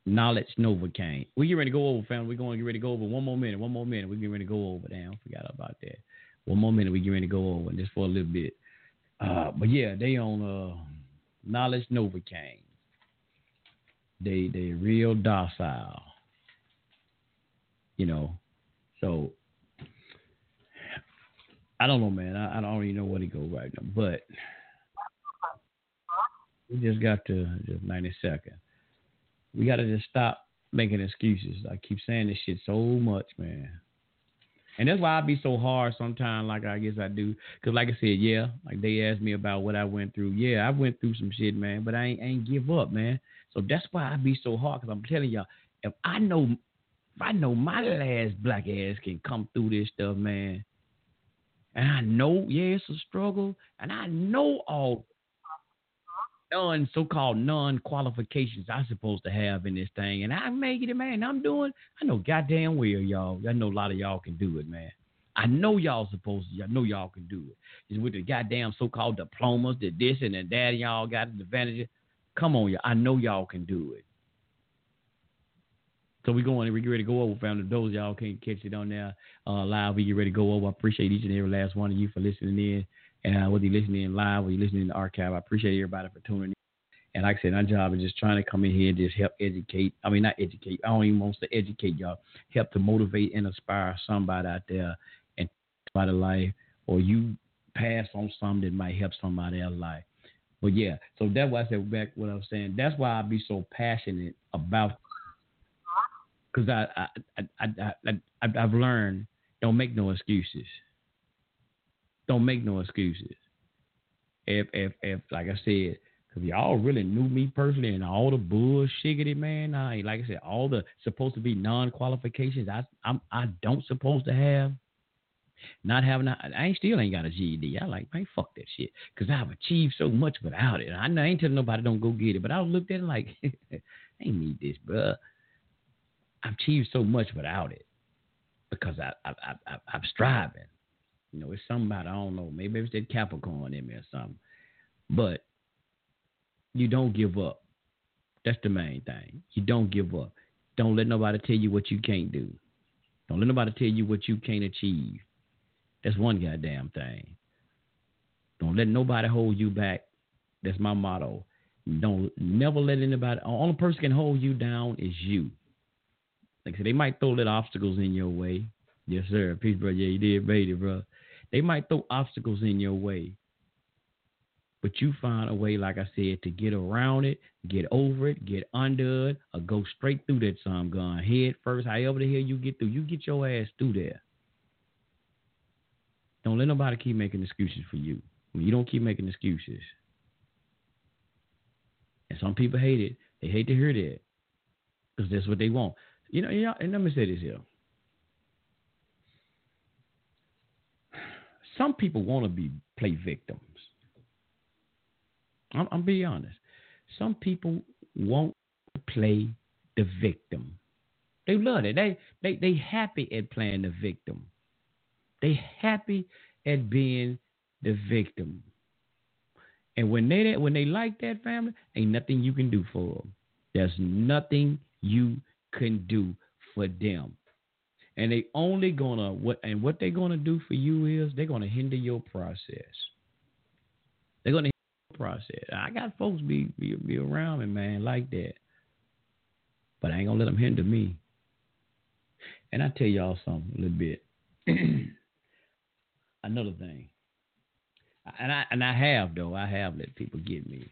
knowledge Novocaine. We get ready to go over, family. We're going to get ready to go over one more minute. One more minute. We get ready to go over. Damn, forgot about that. One more minute. We get ready to go over just for a little bit. Uh, but yeah, they on uh, knowledge Novocaine. They they real docile. You know, so I don't know, man. I, I don't even know where to go right now, but we just got to just 90 seconds. We got to just stop making excuses. I keep saying this shit so much, man. And that's why I be so hard sometimes, like I guess I do. Because, like I said, yeah, like they asked me about what I went through. Yeah, I went through some shit, man, but I ain't, ain't give up, man. So that's why I be so hard. Because I'm telling y'all, if I know, if I know my last black ass can come through this stuff, man, and I know, yeah, it's a struggle. And I know all non so-called non-qualifications I'm supposed to have in this thing, and I make it, man. I'm doing. I know goddamn well, y'all. I know a lot of y'all can do it, man. I know y'all supposed to. I know y'all can do it. It's with the goddamn so-called diplomas, the this and the that, and y'all got the advantage. Come on, y'all. I know y'all can do it. So we going, we get ready to go over, family. Those y'all can't catch it on there uh, live. We get ready to go over. I appreciate each and every last one of you for listening in. And uh, whether you're listening in live or you're listening in the archive, I appreciate everybody for tuning in. And like I said, our job is just trying to come in here and just help educate. I mean, not educate. I don't even want to educate y'all. Help to motivate and inspire somebody out there and somebody life, or you pass on something that might help somebody else's life. But yeah, so that's why I said back what I was saying. That's why I be so passionate about because I, I, I, I, I, I've learned don't make no excuses. Don't make no excuses. If, if, if, like I said, because y'all really knew me personally and all the bullshiggity, man. I like I said, all the supposed to be non qualifications I I'm I don't supposed to have. Not having, I ain't still ain't got a GED. I like, man, fuck that shit, because I've achieved so much without it. I know I ain't telling nobody don't go get it, but I looked at it like, I ain't need this, bruh. I've achieved so much without it because I, I, I, I, I'm striving. You know, it's something about, I don't know, maybe it's that Capricorn in me or something. But you don't give up. That's the main thing. You don't give up. Don't let nobody tell you what you can't do. Don't let nobody tell you what you can't achieve. That's one goddamn thing. Don't let nobody hold you back. That's my motto. Don't never let anybody. Only person can hold you down is you. Like I said, they might throw little obstacles in your way. Yes, sir. Peace, bro. Yeah, you did, baby, bro. They might throw obstacles in your way. But you find a way, like I said, to get around it, get over it, get under it, or go straight through that some gun. Head first, however the hell you get through. You get your ass through there. Don't let nobody keep making excuses for you. You don't keep making excuses. And some people hate it. They hate to hear that. Because that's what they want. You know, you know, and let me say this here. Some people want to be play victims. I'm, I'm being honest. Some people won't play the victim. They love it. They they they happy at playing the victim. They happy at being the victim. And when they when they like that family, ain't nothing you can do for them. There's nothing you can do for them. And they only gonna what and what they're gonna do for you is they're gonna hinder your process. They're gonna hinder your process. I got folks be, be be around me, man, like that. But I ain't gonna let them hinder me. And I tell y'all something a little bit. Another thing. And I and I have though, I have let people get me.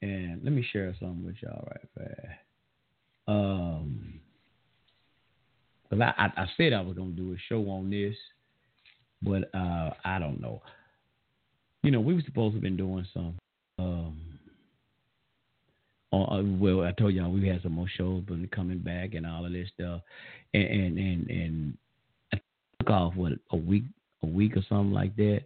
And let me share something with y'all right fast. Um because I, I, I said I was gonna do a show on this, but uh I don't know you know, we were supposed to have been doing some. Um, uh, well, I told y'all we had some more shows, but coming back and all of this stuff, and and and, and I took off what a week, a week or something like that,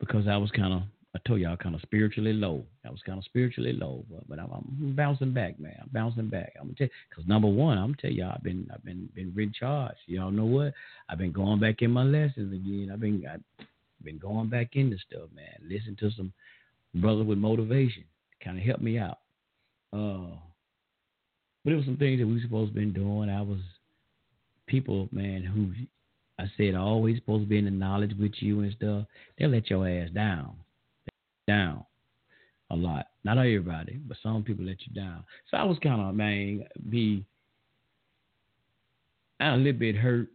because I was kind of, I told y'all, kind of spiritually low. I was kind of spiritually low, but, but I'm, I'm, bouncing back, man. I'm bouncing back. I'm gonna tell, because number one, I'm gonna tell y'all, I've been, I've been, been recharged. Y'all know what? I've been going back in my lessons again. I've been, I've been going back into stuff, man. Listen to some brothers with motivation. Kind of helped me out. Uh, but it was some things that we supposed to been doing. I was people, man, who I said always supposed to be in the knowledge with you and stuff. They'll let your ass down, down a lot. Not everybody, but some people let you down. So I was kind of man be a little bit hurt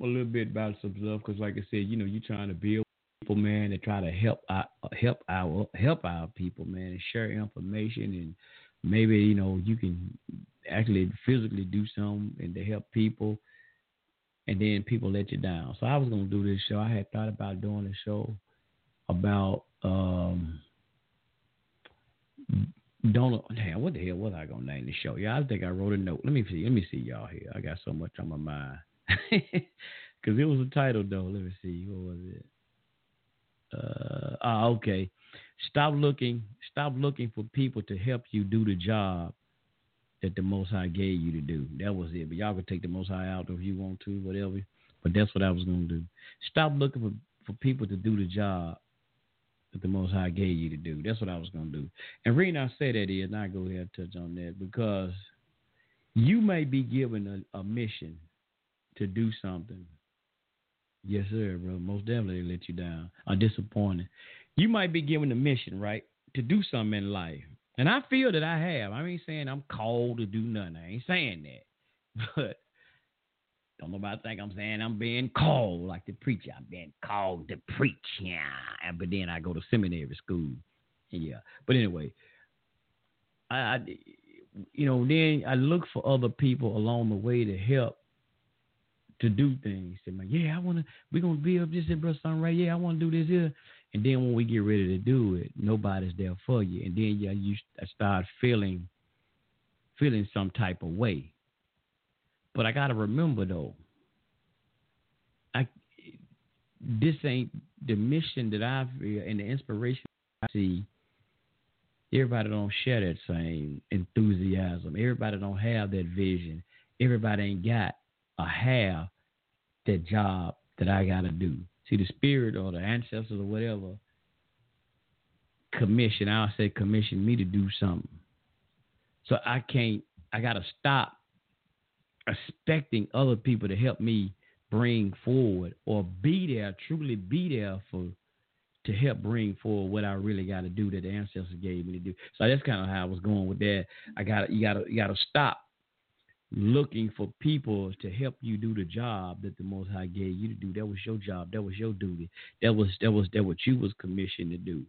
a little bit about some stuff because, like I said, you know, you're trying to build people, man, to try to help out, help our help our people, man, and share information, and maybe you know you can actually physically do something and to help people, and then people let you down. So I was gonna do this show. I had thought about doing a show about um Donald. Damn, what the hell was I gonna name the show? Yeah, I think I wrote a note. Let me see. Let me see y'all here. I got so much on my mind. Because it was a title, though. Let me see. What was it? Uh, ah, okay. Stop looking. Stop looking for people to help you do the job that the Most High gave you to do. That was it. But y'all can take the Most High out if you want to, whatever. But that's what I was to do. Stop looking for, for people to do the job the Most High gave you to do. That's what I was going to do. And reason I say that is, and I go ahead and touch on that because you may be given a, a mission to do something. Yes, sir, bro. Most definitely let you down or disappointed. You might be given a mission, right, to do something in life. And I feel that I have. I ain't saying I'm called to do nothing. I ain't saying that. But don't nobody think I'm saying I'm being called like the preacher. I'm being called to preach. Yeah. But then I go to seminary school. Yeah. But anyway, I, I you know, then I look for other people along the way to help to do things. Yeah, I wanna we're gonna build this and brother right. Yeah, I wanna do this here. And then when we get ready to do it, nobody's there for you. And then yeah, you start feeling feeling some type of way. But I gotta remember though, I this ain't the mission that I feel and the inspiration I see. Everybody don't share that same enthusiasm. Everybody don't have that vision everybody ain't got or have that job that I got to do. See, the spirit or the ancestors or whatever commission, I'll say commission me to do something. So I can't, I got to stop expecting other people to help me bring forward or be there, truly be there for to help bring forward what I really got to do that the ancestors gave me to do. So that's kind of how I was going with that. I got you got to you got to stop looking for people to help you do the job that the Most High gave you to do. That was your job. That was your duty. That was that was that what you was commissioned to do.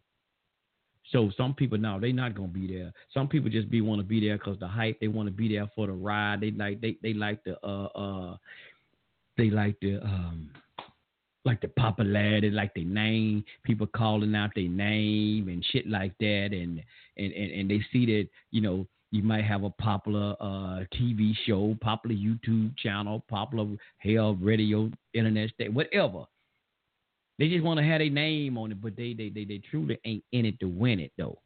So some people now they not gonna be there. Some people just be want to be there because the hype. They want to be there for the ride. They like they they like the uh uh they like the um like the popularity, like their name, people calling out their name and shit like that, and and and, and they see that you know you might have a popular uh, TV show, popular YouTube channel, popular hell radio, internet station, whatever. They just want to have a name on it, but they, they they they truly ain't in it to win it though.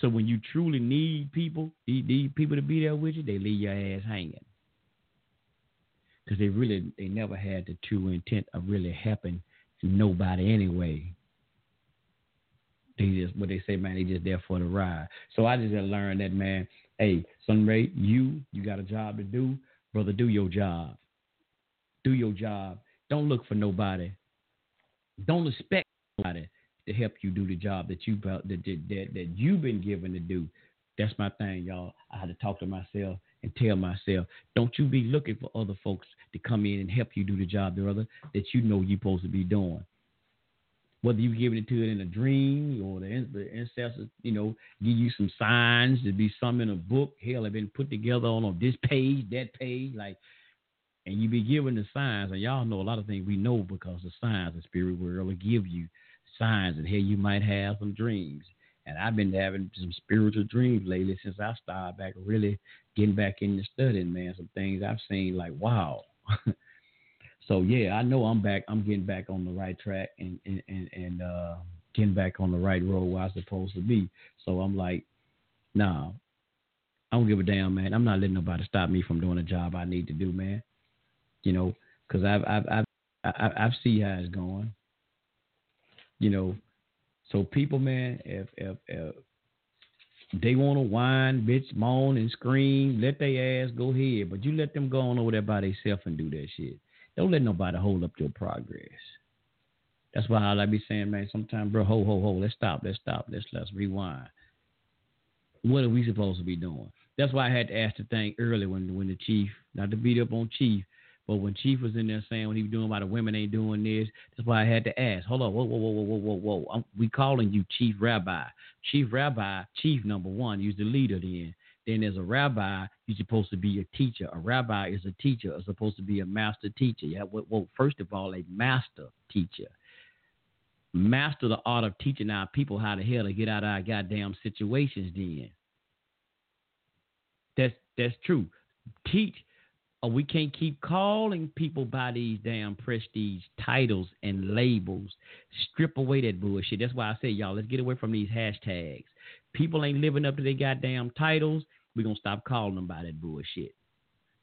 So when you truly need people, need, need people to be there with you, they leave your ass hanging because they really they never had the true intent of really helping nobody anyway. They just what they say, man, they just there for the ride. So I just learned that, man. Hey, Sunray, you you got a job to do, brother. Do your job. Do your job. Don't look for nobody. Don't expect nobody to help you do the job that you that that, that, that you've been given to do. That's my thing, y'all. I had to talk to myself and tell myself, don't you be looking for other folks to come in and help you do the job, brother, that you know you're supposed to be doing. Whether you're giving it to it in a dream or the, the ancestors, you know, give you some signs, to be some in a book. Hell, have been put together on, on this page, that page, like, and you be given the signs. And y'all know a lot of things we know because the signs the spirit world will give you signs, and here you might have some dreams. And I've been having some spiritual dreams lately since I started back really getting back into studying, man. Some things I've seen like, wow. so yeah, I know I'm back. I'm getting back on the right track and and and, and uh, getting back on the right road where I'm supposed to be. So I'm like, nah, I don't give a damn, man. I'm not letting nobody stop me from doing the job I need to do, man. You know, because I've I've I've I've, how it's going. You know, so people, man, if if, if they want to whine, bitch, moan, and scream, let their ass go ahead. But you let them go on over there by themselves and do that shit. Don't let nobody hold up your progress. That's why I like be saying, man, sometimes, bro, ho, ho, ho, let's stop, let's stop, let's let's rewind. What are we supposed to be doing? That's why I had to ask the thing early when when the chief, not to beat up on chief, but when Chief was in there saying what he was doing about the women ain't doing this, that's why I had to ask. Hold on, whoa, whoa, whoa, whoa, whoa, whoa, whoa. we calling you Chief Rabbi. Chief Rabbi, Chief number one, you're the leader then. Then as a rabbi, you're supposed to be a teacher. A rabbi is a teacher, is supposed to be a master teacher. Yeah, well, first of all, a master teacher. Master the art of teaching our people how the hell to get out of our goddamn situations then. That's that's true. Teach or we can't keep calling people by these damn prestige titles and labels. Strip away that bullshit. That's why I say, y'all, let's get away from these hashtags. People ain't living up to their goddamn titles. We're going to stop calling them by that bullshit.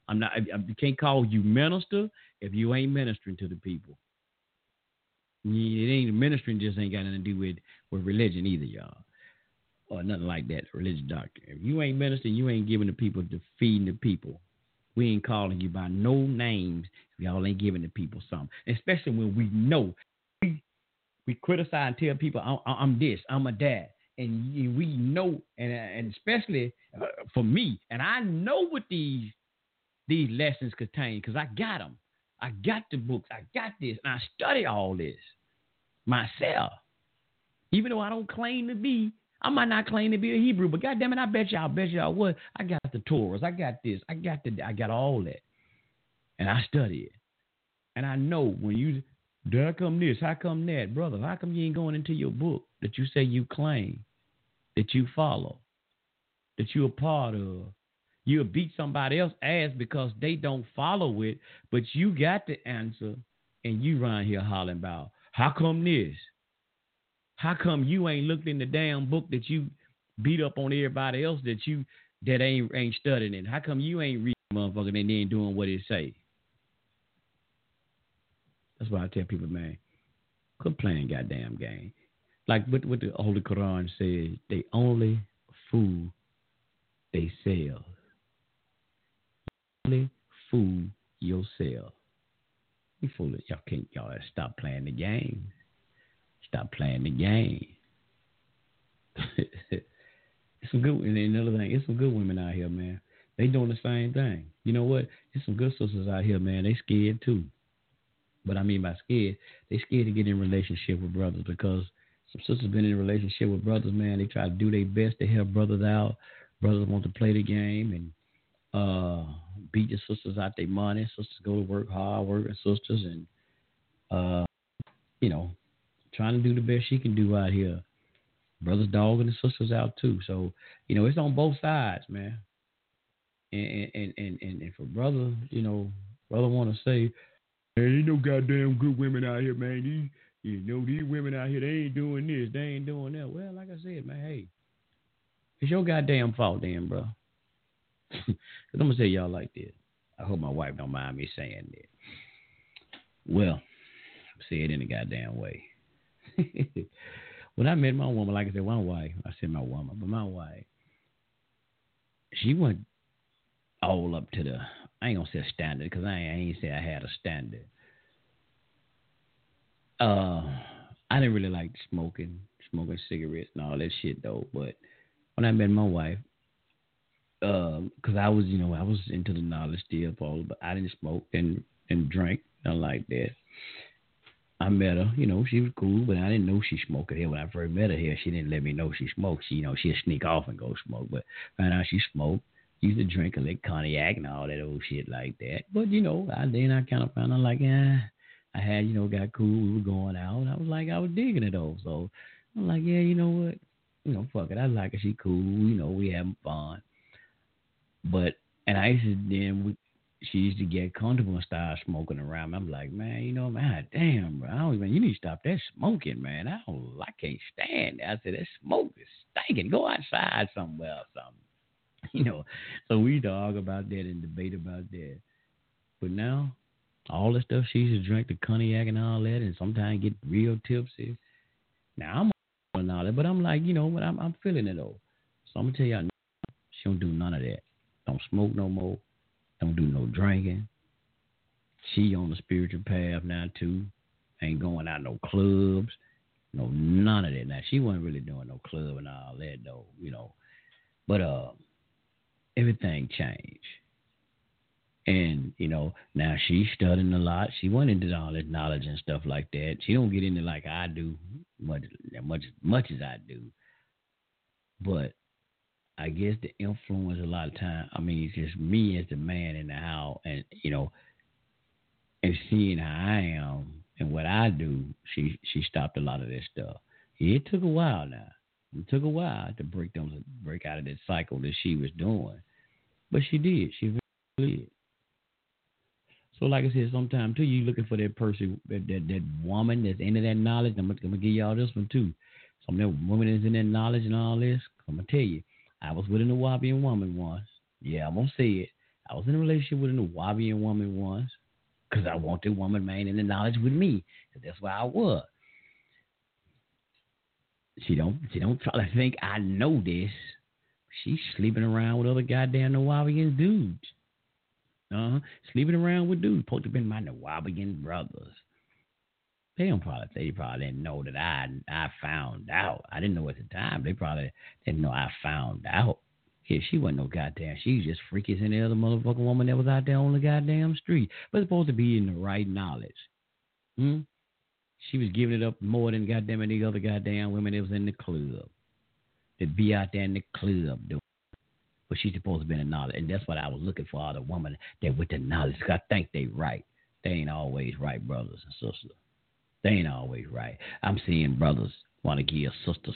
I'm not, I, I can't call you minister if you ain't ministering to the people. It ain't ministering, just ain't got nothing to do with, with religion either, y'all. Or nothing like that, religious doctrine. If you ain't ministering, you ain't giving the people to feeding the people. We ain't calling you by no names if y'all ain't giving the people something. Especially when we know we, we criticize and tell people I'm, I'm this, I'm a dad, and we know, and and especially uh, for me, and I know what these these lessons contain because I got them. I got the books, I got this, and I study all this myself. Even though I don't claim to be I might not claim to be a Hebrew, but goddamn it, I bet y'all, bet y'all what. I got the Torahs, I got this, I got the, I got all that, and I study it, and I know when you, how come this, how come that, brother? How come you ain't going into your book that you say you claim, that you follow, that you're a part of? You'll beat somebody else ass because they don't follow it, but you got the answer, and you run here hollering about, how come this? How come you ain't looked in the damn book that you beat up on everybody else that you that ain't ain't studying it? How come you ain't reading motherfucker, and they ain't doing what it say. That's why I tell people, man, quit playing goddamn game. Like what what the Holy Quran says, they only fool they sell. Only fool yourself. You fool it. Y'all can't y'all stop playing the game. Stop playing the game. it's some good and another thing, it's some good women out here, man. They doing the same thing. You know what? There's some good sisters out here, man. They scared too. But I mean by scared, they scared to get in relationship with brothers because some sisters been in a relationship with brothers, man. They try to do their best to help brothers out. Brothers want to play the game and uh, beat your sisters out their money. Sisters go to work hard, working sisters, and uh, you know, trying to do the best she can do out here. Brothers dogging the sisters out too. So you know, it's on both sides, man. And and and and, and for brother, you know, brother want to say, there ain't no goddamn good women out here, man. These you know, these women out here, they ain't doing this, they ain't doing that. Well, like I said, man, hey, it's your goddamn fault, then, bro. Cause I'm gonna say y'all like this. I hope my wife don't mind me saying that. Well, say it in a goddamn way. when I met my woman, like I said, my wife, I said my woman, but my wife, she went all up to the. I ain't gonna say standard because I ain't, I ain't say I had a standard. Uh, I didn't really like smoking, smoking cigarettes and all that shit though. But when I met my wife, because uh, I was, you know, I was into the knowledge Paul, but I didn't smoke and and drink, nothing like that. I met her, you know, she was cool, but I didn't know she smoked here. When I first met her here, she didn't let me know she smoked. She, you know, she'd sneak off and go smoke, but found out she smoked. Used to drink a like cognac and all that old shit like that. But you know, I then I kind of found out like, yeah, I had, you know, got cool. We were going out. I was like, I was digging it though. So I'm like, yeah, you know what? You know, fuck it. I like her. She cool. You know, we having fun. But and I used to then we, she used to get comfortable and start smoking around. me. I'm like, man, you know, man, damn, bro, I don't even. You need to stop that smoking, man. I don't. I can't stand it. I said that smoke is stinking. Go outside somewhere or something. You know. So we talk about that and debate about that. But now, all the stuff she used to drink, the cognac and all that, and sometimes get real tipsy. Now I'm on all that, but I'm like, you know, but I'm I'm feeling it though. So I'm gonna tell y'all, she don't do none of that. Don't smoke no more. Don't do no drinking. She on the spiritual path now too. Ain't going out no clubs. No none of that. Now she wasn't really doing no club and all that though, you know. But uh everything changed. And, you know, now she's studying a lot. She went into all this knowledge and stuff like that. She don't get into like I do, much much much as I do. But I guess the influence a lot of time. I mean, it's just me as the man in the house, and you know, and seeing how I am and what I do. She she stopped a lot of this stuff. It took a while now. It took a while to break them break out of that cycle that she was doing, but she did. She really did. So, like I said, sometimes too, you looking for that person, that, that that woman that's into that knowledge. I'm I'm gonna give y'all this one too. Some of that woman that's in that knowledge and all this. I'm gonna tell you, I was with a Nuwaubian woman once. Yeah, I'm gonna say it. I was in a relationship with a Nuwaubian woman once because I wanted woman man in the knowledge with me. That's where I was. She don't she don't try to think I know this. She's sleeping around with other goddamn Nuwaubian dudes. Uh huh. Sleeping around with dudes. Supposed to be my Nuwaubian brothers. They don't probably they probably didn't know that I I found out. I didn't know at the time. They probably didn't know I found out. Yeah, she wasn't no goddamn. She was just freaky as any other motherfucking woman that was out there on the goddamn street. But supposed to be in the right knowledge. Hmm? She was giving it up more than goddamn any other goddamn women that was in the club. That be out there in the club doing. But she's supposed to be in the knowledge. And that's what I was looking for, the woman that with the knowledge. I think they right. They ain't always right, brothers and sisters. They ain't always right. I'm seeing brothers want to give a sister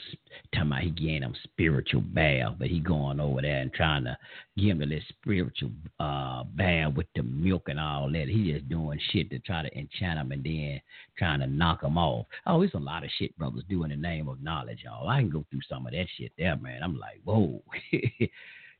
talking about he getting them spiritual bath, but he going over there and trying to give him this spiritual uh, bath with the milk and all that. He just doing shit to try to enchant them and then trying to knock them off. Oh, it's a lot of shit brothers do in the name of knowledge, y'all. I can go through some of that shit there, man. I'm like, whoa, yeah,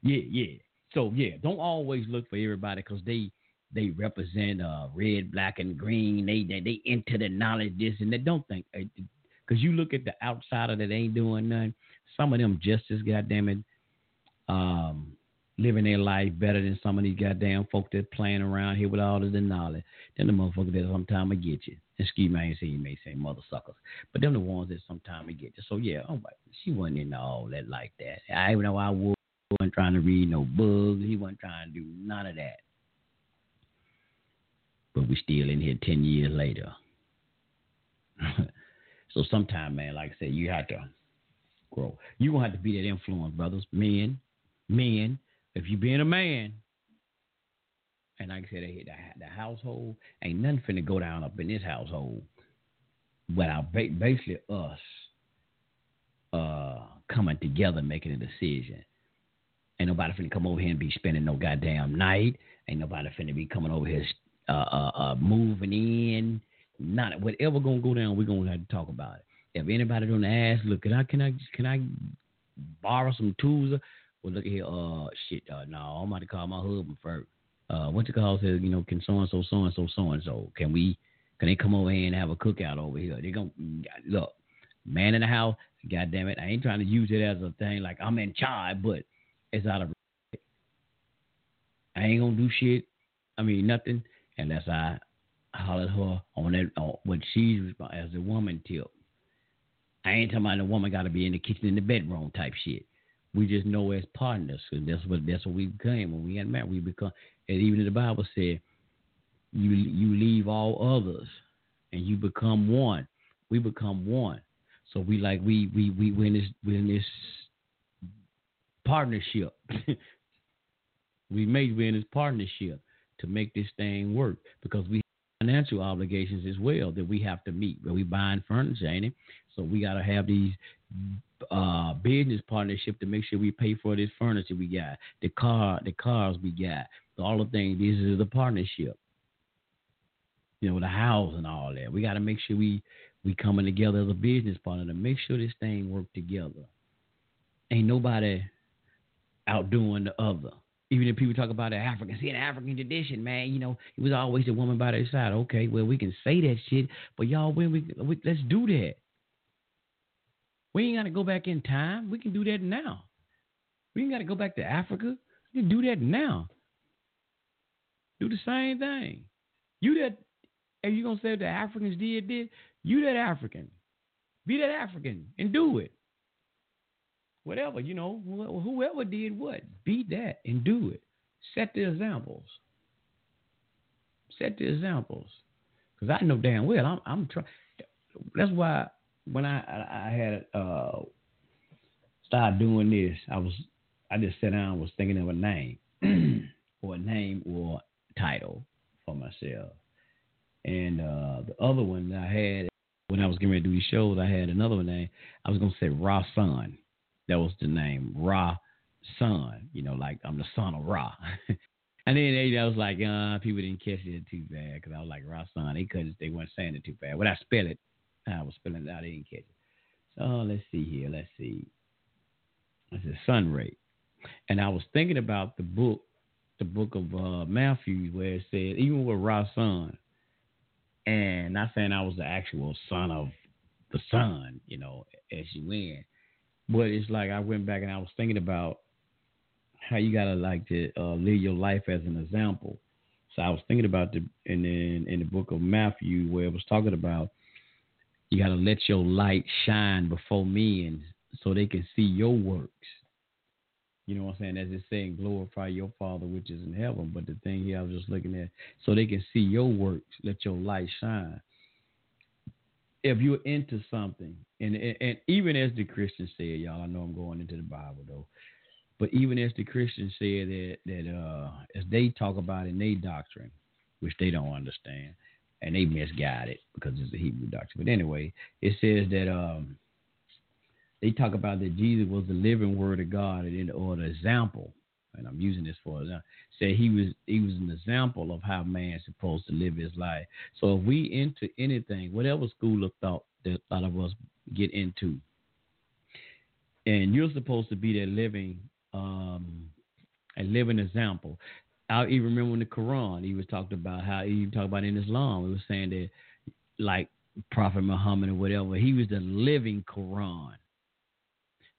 yeah. So yeah, don't always look for everybody because they they represent uh red, black, and green. They they they the knowledge this and they Don't think because you look at the outsider that ain't doing nothing. Some of them just as goddamn it, um, living their life better than some of these goddamn folk that playing around here with all of the knowledge. Then the motherfucker that sometime get you. Excuse me, I ain't saying you may say mother suckers, but them the ones that sometime get you. So yeah, oh my, she wasn't into all that like that. I even know I wasn't trying to read no books. He wasn't trying to do none of that. But we still in here ten years later. so sometime, man, like I said, you have to grow. You gonna have to be that influence, brothers, men, men. If you being a man, and like I said, the, the household ain't nothing finna go down up in this household without basically us uh, coming together making a decision. Ain't nobody finna come over here and be spending no goddamn night. Ain't nobody finna be coming over here uh, uh, uh, moving in. Not whatever gonna go down, we're gonna have to talk about it. If anybody don't ask, look, can I can I can I borrow some tools? Well, look here, uh, shit, uh, no, I'm about to call my husband first uh, what you call says, you know, can so and so, so and so, so and so, can we, can they come over here and have a cookout over here? They gonna look, man in the house. God damn it, I ain't trying to use it as a thing like I'm in charge, but it's out of. I ain't gonna do shit. I mean nothing unless I holler at her on that on what she's as a woman tip. I ain't talking about the woman got to be in the kitchen in the bedroom type shit. We just know as partners, cause that's what that's what we became when we got married. We become and even the Bible said, you you leave all others and you become one. We become one. So we like we we we we in this we in this partnership. we made we in this partnership to make this thing work because we have financial obligations as well that we have to meet. But we buying furniture, ain't it? So we gotta have these uh, business partnership to make sure we pay for this furniture we got, the car, the cars we got, all the things. This is the partnership. You know, the house and all that. We got to make sure we we coming together as a business partner to make sure this thing work together. Ain't nobody outdoing the other. Even if people talk about the African, see, an African tradition, man, you know, it was always a woman by their side. Okay, well, we can say that shit, but y'all, when we, we let's do that. We ain't got to go back in time. We can do that now. We ain't got to go back to Africa. We can do that now. Do the same thing. You that, and you gonna say the Africans did this? You that African. Be that African and do it. Whatever, you know, whoever did what, be that and do it. Set the examples. Set the examples. Because I know damn well I'm, I'm trying. That's why when I I had uh started doing this, I was I just sat down and was thinking of a name or a name or title for myself. And uh, the other one I had when I was getting ready to do these shows, I had another one name. I was gonna say Ra Son. That was the name Ra Son. You know, like I'm the son of Ra. and then they, I was like, uh, people didn't catch it too bad because I was like Ra Son. They couldn't. They weren't saying it too bad. When I spell it, I was spelling it out. They didn't catch it. So let's see here. Let's see. This is Sun Ray. And I was thinking about the book the book of uh, Matthew where it said, even with Ra, son, and not saying I was the actual son of the son, you know, as you win, but it's like I went back and I was thinking about how you gotta like to uh, live your life as an example. So I was thinking about the in the, in the book of Matthew where it was talking about you gotta let your light shine before men so they can see your works you know what I'm saying? As it's saying, glorify your Father which is in heaven. But the thing here, I was just looking at, so they can see your works, let your light shine. If you're into something, and, and, and even as the Christian said, y'all, I know I'm going into the Bible though, but even as the Christian said that that uh, as they talk about in their doctrine, which they don't understand, and they misguide it because it's a Hebrew doctrine. But anyway, it says that um, they talk about that Jesus was the living word of God and or the example, and I'm using this for example, say he was he was an example of how man's supposed to live his life. So if we into anything, whatever school of thought that a lot of us get into, and you're supposed to be that living um, a living example. I even remember in the Quran, he was talking about how he talked about in Islam, he was saying that like Prophet Muhammad or whatever, he was the living Quran.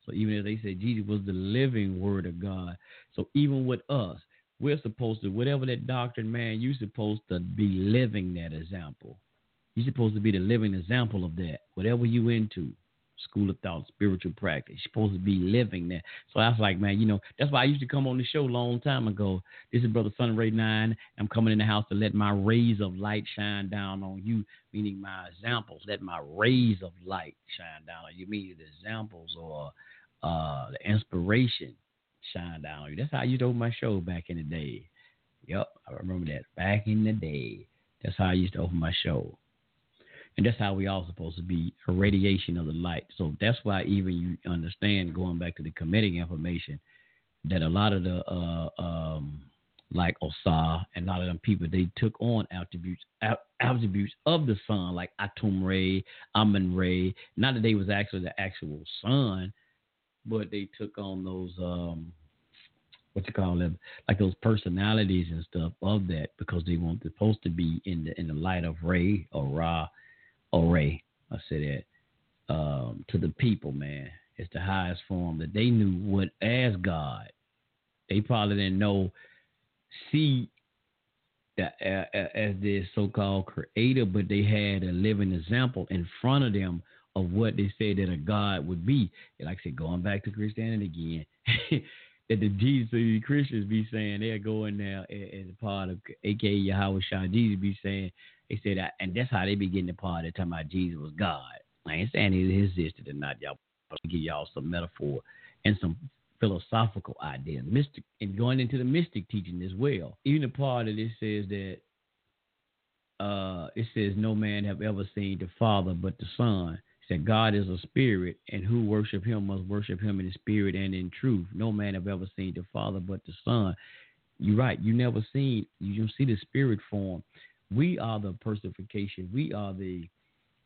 So even if they said Jesus was the living word of God, so even with us, we're supposed to whatever that doctrine, man, you're supposed to be living that example. You're supposed to be the living example of that. Whatever you into, school of thought, spiritual practice. You're supposed to be living that. So I was like, man, you know, that's why I used to come on the show a long time ago. This is Brother Sun Ray Nine. I'm coming in the house to let my rays of light shine down on you, meaning my examples. Let my rays of light shine down on you, meaning the examples or uh, the inspiration shine down on you. That's how I used to open my show back in the day. Yep, I remember that. Back in the day. That's how I used to open my show. And that's how we all supposed to be a radiation of the light. So that's why even you understand going back to the Kemetic information that a lot of the uh, um, like Osar and a lot of them people they took on attributes attributes of the sun like Atum Ray, Amun Ray. Not that they was actually the actual sun, but they took on those um, what you call them, like those personalities and stuff of that because they weren't supposed to be in the in the light of Ray or Ra array. I said that um, to the people, man. It's the highest form that they knew what as God. They probably didn't know, see that uh, as their so-called creator, but they had a living example in front of them of what they say that a God would be. And like I said, going back to Christianity again, that the Jesus Christians be saying they're going now as a part of aka Yahweh Shah Jesus be saying they said that, and that's how they be getting the part of talking about Jesus was God. I ain't saying he existed or not, y'all. Give y'all some metaphor and some philosophical ideas, mystic, and going into the mystic teaching as well. Even the part of this says that uh, it says no man have ever seen the Father but the Son. Said God is a spirit, and who worship Him must worship Him in spirit and in truth. No man have ever seen the Father but the Son. You're right. You never seen. You don't see the spirit form. We are the personification. We are the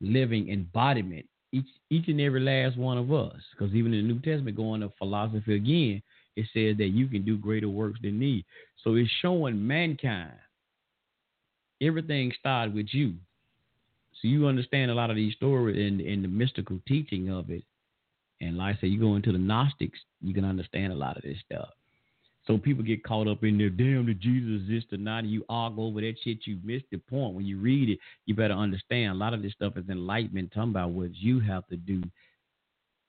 living embodiment. Each each and every last one of us. Because even in the New Testament, going to philosophy again, it says that you can do greater works than me. So it's showing mankind. Everything started with you. So you understand a lot of these stories and, and the mystical teaching of it. And like I said, you go into the Gnostics, you can understand a lot of this stuff. So people get caught up in there, damn, did Jesus exist or not? And you argue over that shit. You missed the point. When you read it, you better understand a lot of this stuff is enlightenment, talking about what you have to do,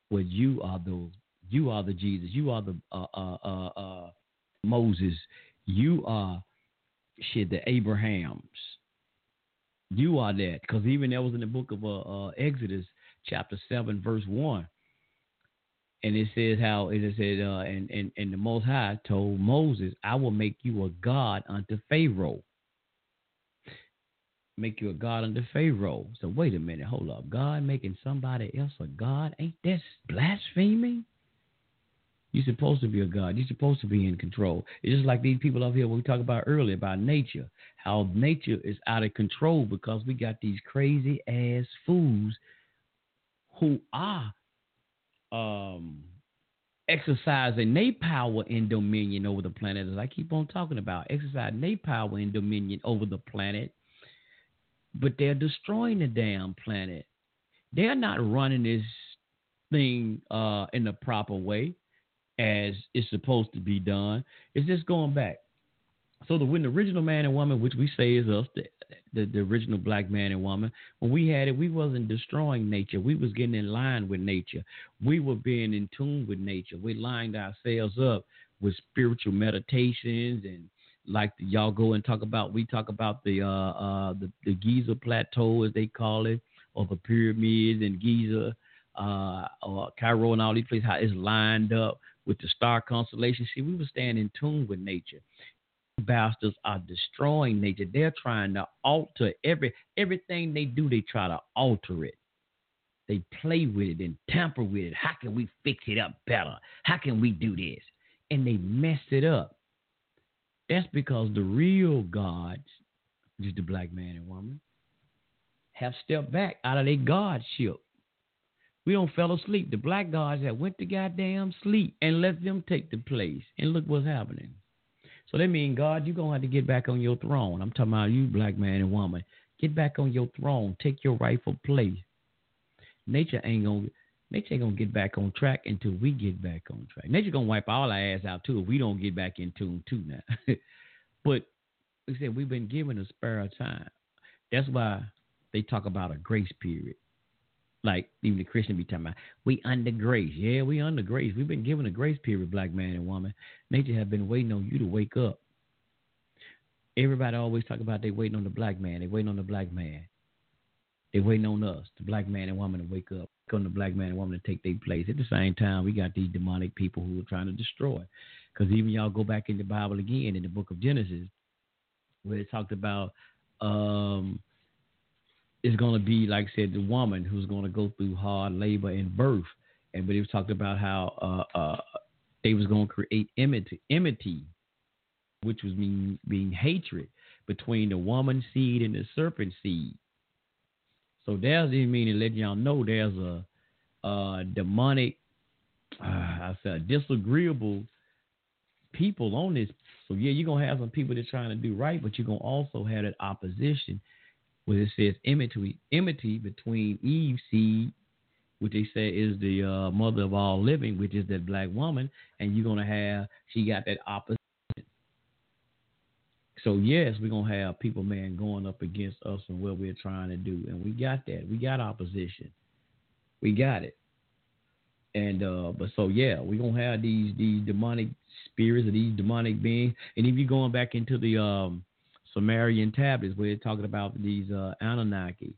what you are those. You are the Jesus. You are the uh, uh, uh, uh Moses. You are shit, the Abrahams. You are that. Because even that was in the book of uh, uh, Exodus, chapter 7, verse 1 and it says how it said, uh, and, and, and the Most High told Moses, I will make you a God unto Pharaoh. Make you a God unto Pharaoh. So wait a minute, hold up. God making somebody else a God? Ain't that blaspheming? You're supposed to be a God. You're supposed to be in control. It's just like these people up here we talked about earlier about nature. How nature is out of control because we got these crazy ass fools who are um, exercising their power and dominion over the planet, as I keep on talking about, exercising their power and dominion over the planet, but they're destroying the damn planet. They're not running this thing uh, in the proper way as it's supposed to be done. It's just going back. So the when the original man and woman, which we say is us, the, the, the original black man and woman, when we had it, we wasn't destroying nature. We was getting in line with nature. We were being in tune with nature. We lined ourselves up with spiritual meditations and like y'all go and talk about. We talk about the uh, uh, the, the Giza plateau as they call it, or the pyramids and Giza, uh, or Cairo and all these places. How it's lined up with the star constellation. See, we were staying in tune with nature bastards are destroying nature. They're trying to alter every everything they do. They try to alter it. They play with it and tamper with it. How can we fix it up better? How can we do this? And they mess it up. That's because the real gods, is the black man and woman, have stepped back out of their godship. We don't fell asleep. The black gods that went to goddamn sleep and let them take the place. And look what's happening. So that means God, you're gonna have to get back on your throne. I'm talking about you, black man and woman. Get back on your throne. Take your rightful place. Nature ain't gonna nature ain't gonna get back on track until we get back on track. Nature gonna wipe all our ass out too if we don't get back in tune too now. but like I said, we've been given a spare time. That's why they talk about a grace period. Like even the Christian be talking about, we under grace. Yeah, we under grace. We've been given a grace period, black man and woman. Nature have been waiting on you to wake up. Everybody always talk about they waiting on the black man. They waiting on the black man. They waiting on us, the black man and woman, to wake up. On the black man and woman to take their place. At the same time, we got these demonic people who are trying to destroy. Because even y'all go back in the Bible again in the book of Genesis, where it talked about um, it's going to be, like I said, the woman who's going to go through hard labor and birth. And but he was talking about how uh, uh, they was going to create enmity, enmity, which was mean being hatred between the woman seed and the serpent seed. So there's the meaning letting y'all know there's a, a demonic, uh, I said disagreeable people on this. So yeah, you're gonna have some people that's trying to do right, but you're gonna also have that opposition where it says enmity, between Eve's seed, which they say is the uh, mother of all living, which is that black woman, and you're gonna have she got that opposition. So yes, we're gonna have people, man, going up against us and what we're trying to do, and we got that. We got opposition. We got it. And uh, but so yeah, we're gonna have these these demonic spirits or these demonic beings. And if you're going back into the um, Sumerian tablets where they're talking about these uh, Anunnaki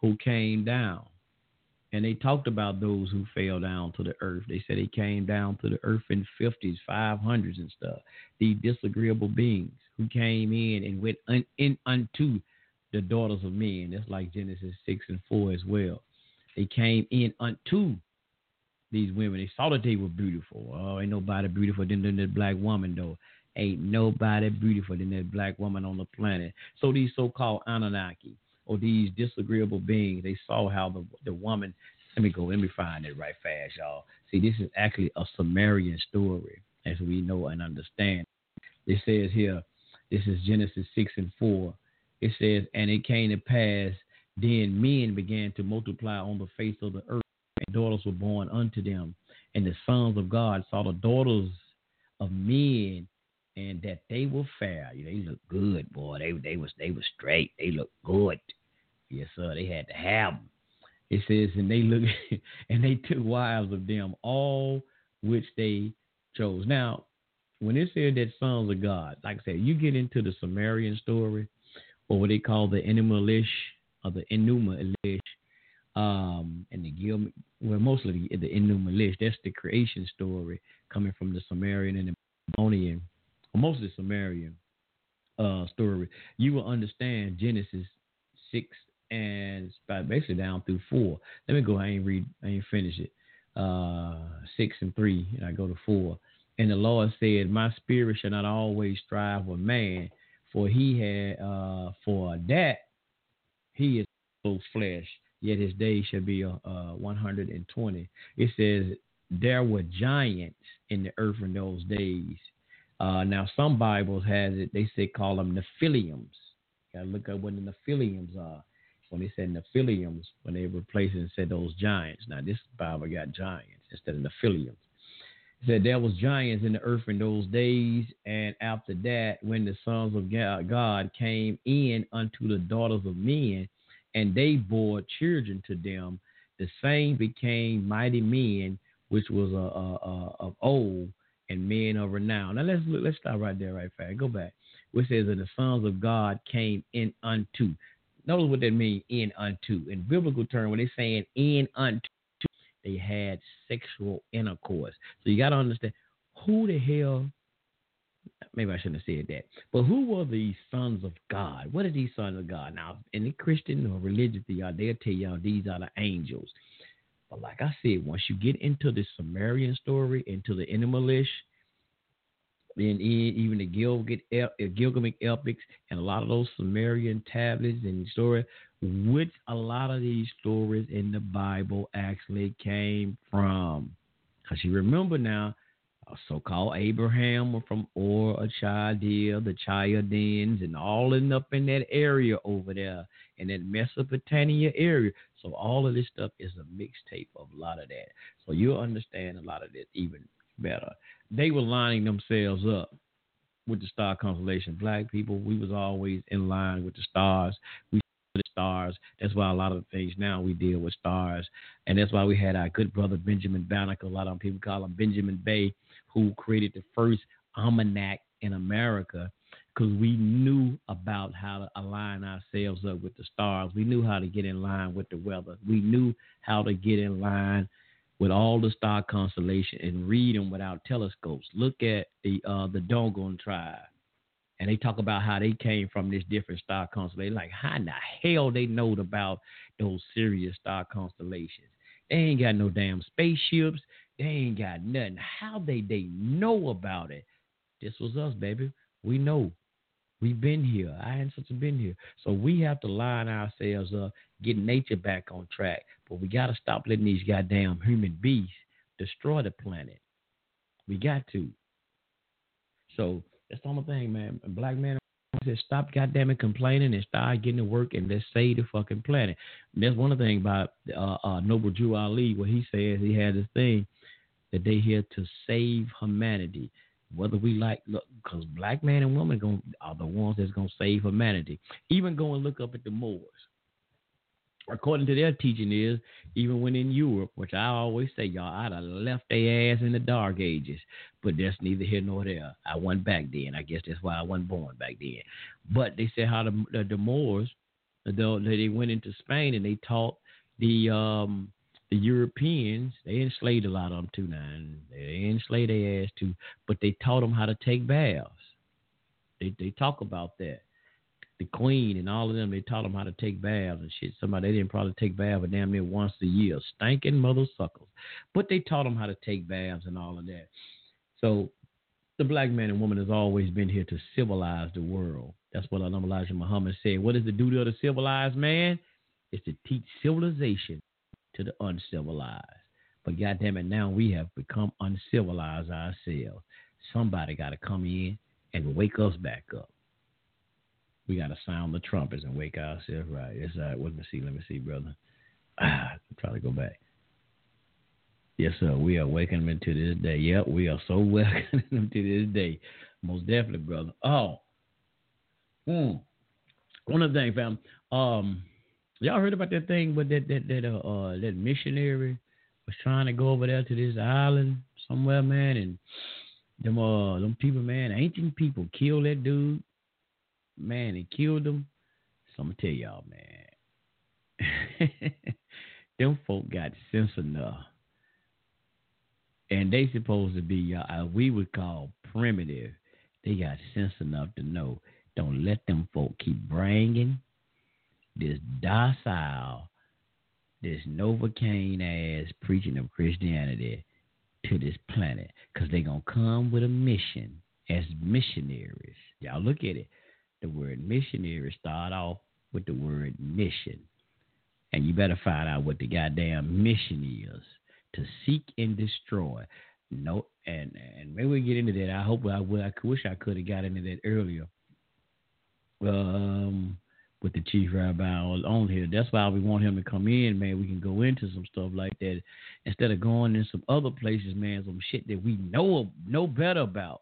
who came down, and they talked about those who fell down to the earth. They said they came down to the earth in 50s, 500s, and stuff. These disagreeable beings who came in and went un, in unto the daughters of men. That's like Genesis 6 and 4 as well. They came in unto these women. They saw that they were beautiful. Oh, ain't nobody beautiful than, than that black woman, though. Ain't nobody beautiful than that black woman on the planet. So these so-called Anunnaki or these disagreeable beings, they saw how the the woman. Let me go. Let me find it right fast, y'all. See, this is actually a Sumerian story, as we know and understand. It says here, this is Genesis 6 and 4. It says, And it came to pass, then men began to multiply on the face of the earth, and daughters were born unto them. And the sons of God saw the daughters of men, and that they were fair. They looked good, boy. They they was they was straight. They looked good. Yes, sir. They had to have them. It says, and they look, and they took wives of them, all which they chose. Now, when it said that sons of God, like I said, you get into the Sumerian story, or what they call the Enuma Elish, or the Enuma Elish, um, and the Gil, well, mostly the, the Enuma Elish. That's the creation story coming from the Sumerian and the Babylonian, or mostly Sumerian uh, story. You will understand Genesis six and basically down through four. Let me go. I ain't read. I ain't finish it. Uh, six and three, and I go to four. And the Lord said, My spirit shall not always strive with man, for he had uh, for that he is so flesh, yet his days shall be uh, 120. It says there were giants in the earth in those days. Uh, now some Bibles has it, they say call them Nephilims. Gotta look up what the Nephilims are. When they said Nephilims, when they replaced it and said those giants. Now this Bible got giants instead of Nephilims said there was giants in the earth in those days, and after that, when the sons of God came in unto the daughters of men, and they bore children to them, the same became mighty men, which was a, a, a, of old and men of renown. Now let's look, let's stop right there, right fast. Go back. Which says that the sons of God came in unto. Notice what that means, in unto. In biblical term, when they're saying in unto, they had sexual intercourse. So you got to understand who the hell. Maybe I shouldn't have said that. But who were these sons of God? What are these sons of God? Now, any Christian or religious y'all, they'll tell y'all these are the angels. But like I said, once you get into the Sumerian story, into the Enuma then even the Gilgamesh epics and a lot of those Sumerian tablets and story, which a lot of these stories in the Bible actually came from. Because you remember now, uh, so-called Abraham from Ur, a Chaldea, the Chaldeans, and all in up in that area over there in that Mesopotamia area. So all of this stuff is a mixtape of a lot of that. So you'll understand a lot of this even better. They were lining themselves up with the star constellation. Black people, we was always in line with the stars. We the stars. That's why a lot of things now we deal with stars, and that's why we had our good brother Benjamin Banneker. A lot of people call him Benjamin Bay, who created the first almanac in America because we knew about how to align ourselves up with the stars. We knew how to get in line with the weather. We knew how to get in line with all the star constellation and read them without telescopes. Look at the uh, the Dogon tribe, and they talk about how they came from this different star constellation. Like how in the hell they know about those Sirius star constellations? They ain't got no damn spaceships. They ain't got nothing. How they they know about it? This was us, baby. We know. We've been here. I ain't such been here. So we have to line ourselves up, get nature back on track. But we got to stop letting these goddamn human beasts destroy the planet. We got to. So that's the only thing, man. Black man said, stop goddamn it complaining and start getting to work and let's save the fucking planet. And that's one of the things about uh, uh, Noble Drew Ali, where he says he had this thing that they here to save humanity. Whether we like, look, because black man and woman gonna, are the ones that's gonna save humanity. Even go and look up at the Moors according to their teaching, is even when in Europe, which I always say, y'all, I'd have left their ass in the dark ages, but that's neither here nor there. I went back then. I guess that's why I wasn't born back then. But they said how the the, the Moors, the, they went into Spain and they taught the um the Europeans. They enslaved a lot of them too now. And they enslaved their ass too, but they taught them how to take baths. They they talk about that the Queen and all of them, they taught them how to take baths and shit. Somebody they didn't probably take baths but damn near once a year, stinking mother suckers. But they taught them how to take baths and all of that. So the black man and woman has always been here to civilize the world. That's what Elijah Muhammad said. What is the duty of the civilized man? It's to teach civilization to the uncivilized. But goddamn it, now we have become uncivilized ourselves. Somebody got to come in and wake us back up. We got to sound the trumpets and wake ourselves right. It's all right. Let me see. Let me see, brother. Ah, try to go back. Yes, sir. We are waking them into this day. Yep, we are so welcoming them to this day. Most definitely, brother. Oh, mm. one of the things, fam. Um, y'all heard about that thing with that that that uh, uh that missionary was trying to go over there to this island somewhere, man, and them uh them people, man, ancient people killed that dude man, they killed him. So I'm gonna tell y'all, man, them folk got sense enough, and they supposed to be uh, we would call primitive. They got sense enough to know. Don't let them folk keep bringing this docile, this Novocaine ass preaching of Christianity to this planet, cause they're gonna come with a mission as missionaries. Y'all look at it the word missionary start off with the word mission. And you better find out what the goddamn mission is to seek and destroy. No, and and maybe we get into that. I hope I. I wish I could have got into that earlier. Um, with the chief rabbi on here. That's why we want him to come in, man. We can go into some stuff like that instead of going in some other places, man. Some shit that we know know better about.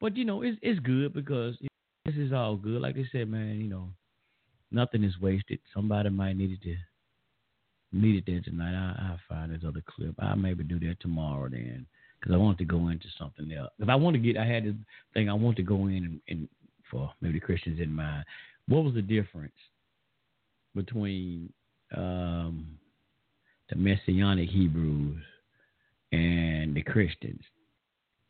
But you know, it's it's good because this is all good. Like I said, man, you know, nothing is wasted. Somebody might need it to need it there tonight. I I'll find this other clip. I'll maybe do that tomorrow then, because I want to go into something else. If I want to get, I had this thing. I want to go in and, and for maybe the Christians in mind. What was the difference between um, the Messianic Hebrews and the Christians?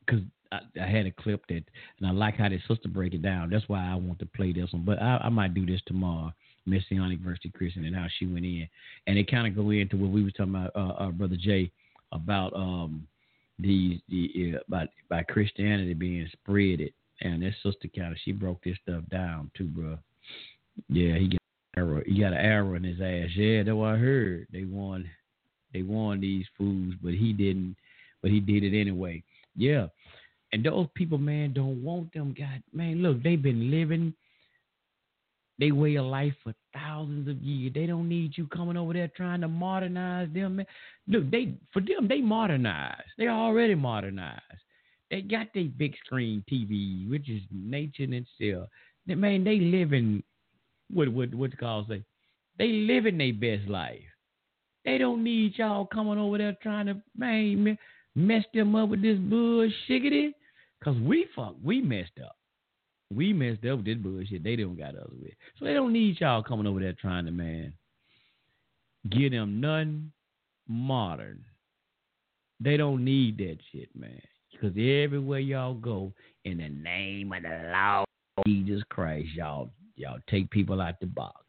Because I, I, had a clip that, and I like how the sister break it down. That's why I want to play this one. But I, I might do this tomorrow, Messianic versus Christian, and how she went in, and it kind of go into what we were talking about, uh, uh, brother Jay, about um these the uh, about by Christianity being spreaded, and this sister kind of she broke this stuff down too, bro. Yeah, he got arrow. He got an arrow in his ass. Yeah, that's what I heard. They won, they won these fools, but he didn't. But he did it anyway. Yeah. And those people, man, don't want them. God, man, look, they've been living they way of life for thousands of years. They don't need you coming over there trying to modernize them. Man. Look, they for them they modernize. They already modernized. They got their big screen TV, which is nature in itself. They, man, they living what what what call say? They living their best life. They don't need y'all coming over there trying to man mess them up with this bullshit. Cause we fuck, we messed up. We messed up with this bullshit. They don't got us with. So they don't need y'all coming over there trying to, man, give them nothing modern. They don't need that shit, man. Because everywhere y'all go, in the name of the Lord Jesus Christ, y'all y'all take people out the box.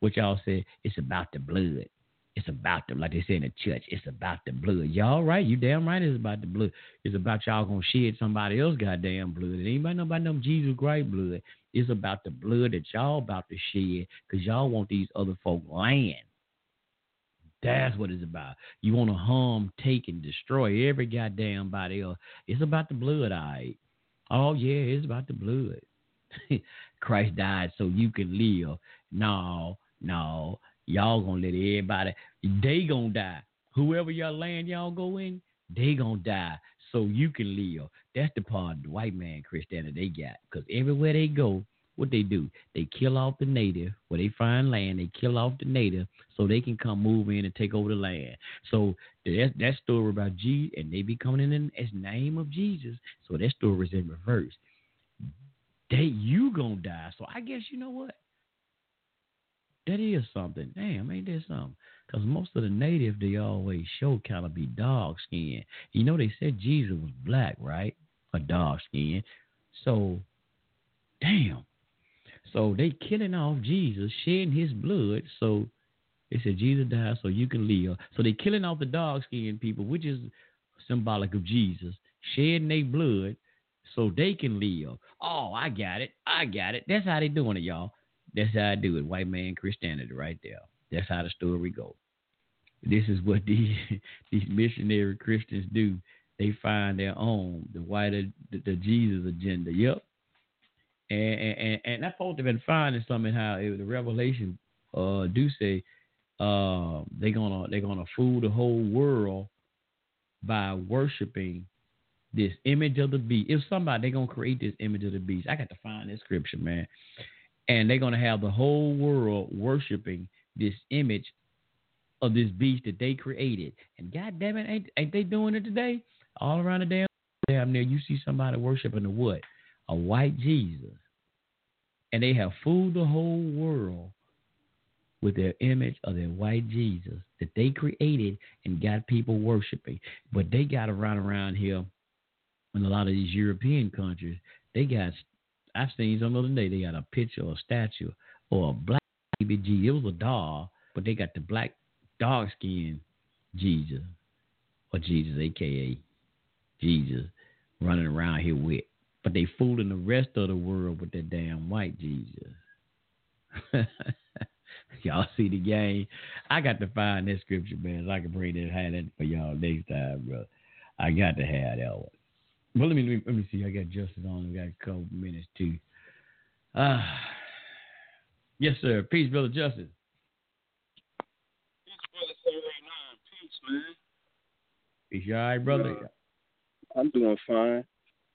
What y'all say? It's about the blood. It's about the, like they say in the church, it's about the blood. Y'all right, you damn right it's about the blood. It's about y'all gonna shed somebody else goddamn blood. Anybody know about them Jesus Christ blood. It's about the blood that y'all about to shed because y'all want these other folk land. That's what it's about. You want to harm, take, and destroy every goddamn body else. It's about the blood, all right. Oh, yeah, it's about the blood. Christ died so you can live. No, no. Y'all gonna let everybody they gonna die. Whoever your land y'all go in, they gonna die so you can live. That's the part the white man Christianity they got. Because everywhere they go, what they do, they kill off the native where they find land. They kill off the native so they can come move in and take over the land. So that that story about Jesus, and they be coming in as name of Jesus. So that story is in reverse. They you gonna die. So I guess you know what? That is something. Damn, ain't that something? Because most of the native they always show kind of be dog skin. You know, they said Jesus was black, right? A dog skin. So, damn. So they killing off Jesus, shedding his blood. So they said Jesus died so you can live. So they killing off the dog skin people, which is symbolic of Jesus, shedding their blood so they can live. Oh, I got it. I got it. That's how they doing it, y'all. That's how I do it. White man Christianity right there. That's how the story goes. This is what these these missionary Christians do. They find their own, the white, the, the Jesus agenda. Yep. And and and that folks have been finding something how it, the Revelation uh do say uh they're gonna they're gonna fool the whole world by worshiping this image of the beast. If somebody they're gonna create this image of the beast, I got to find this scripture, man. And they're gonna have the whole world worshiping this image of this beast that they created. And God damn it, ain't, ain't they doing it today? All around the damn damn there, you see somebody worshiping a what? A white Jesus. And they have fooled the whole world with their image of their white Jesus that they created and got people worshiping. But they got around around here in a lot of these European countries, they got I've seen some other day they got a picture or a statue or a black baby Jesus. It was a doll, but they got the black dog skin Jesus or Jesus, aka Jesus, running around here with. But they fooling the rest of the world with that damn white Jesus. y'all see the game? I got to find that scripture, man. So I can bring that that for y'all next time, bro. I got to have that one. Well, let me let me, let me see. I got Justice on. We got a couple minutes too. Ah, uh, yes, sir. Peace, brother Justice. Peace, brother. Alright, peace, man. Is you all right, brother? Uh, I'm doing fine.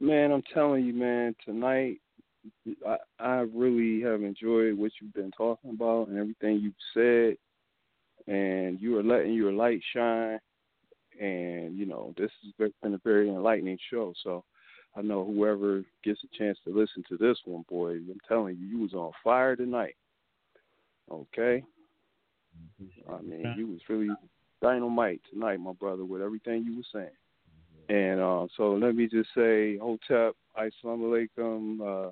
Man, I'm telling you, man, tonight I, I really have enjoyed what you've been talking about and everything you've said. And you are letting your light shine. And, you know, this has been a very enlightening show. So I know whoever gets a chance to listen to this one, boy, I'm telling you, you was on fire tonight. Okay? I mean, you was really dynamite tonight, my brother, with everything you were saying. And uh, so let me just say, Hotep, Assalamu alaikum,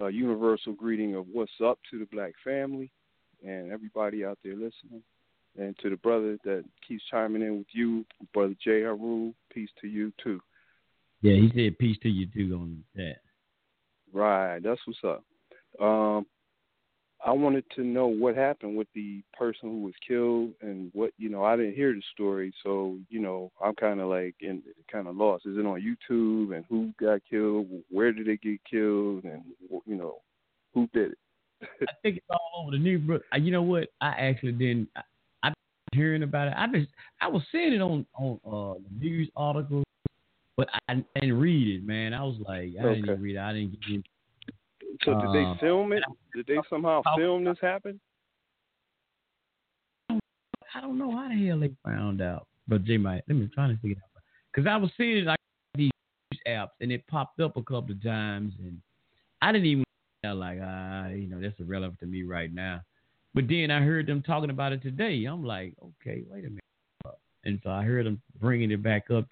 uh, a universal greeting of what's up to the black family and everybody out there listening. And to the brother that keeps chiming in with you, brother J. Haru, peace to you too. Yeah, he said peace to you too on that. Right, that's what's up. Um, I wanted to know what happened with the person who was killed and what you know. I didn't hear the story, so you know I'm kind of like in kind of lost. Is it on YouTube and who got killed? Where did they get killed? And you know who did it? I think it's all over the news, bro. You know what? I actually didn't. I, hearing about it. I just I was seeing it on on uh, news articles, but I didn't read it, man. I was like, I Okay. didn't read it. I didn't get It. So did Uh, they film it? Did they somehow film this happen? I don't know how the hell they found out, but they might. Let me try to figure it out because I was seeing it like these apps, and it popped up a couple of times, and I didn't even I like, ah, you know, that's irrelevant to me right now. But then I heard them talking about it today. I'm like, okay, wait a minute, and so I heard them bringing it back up.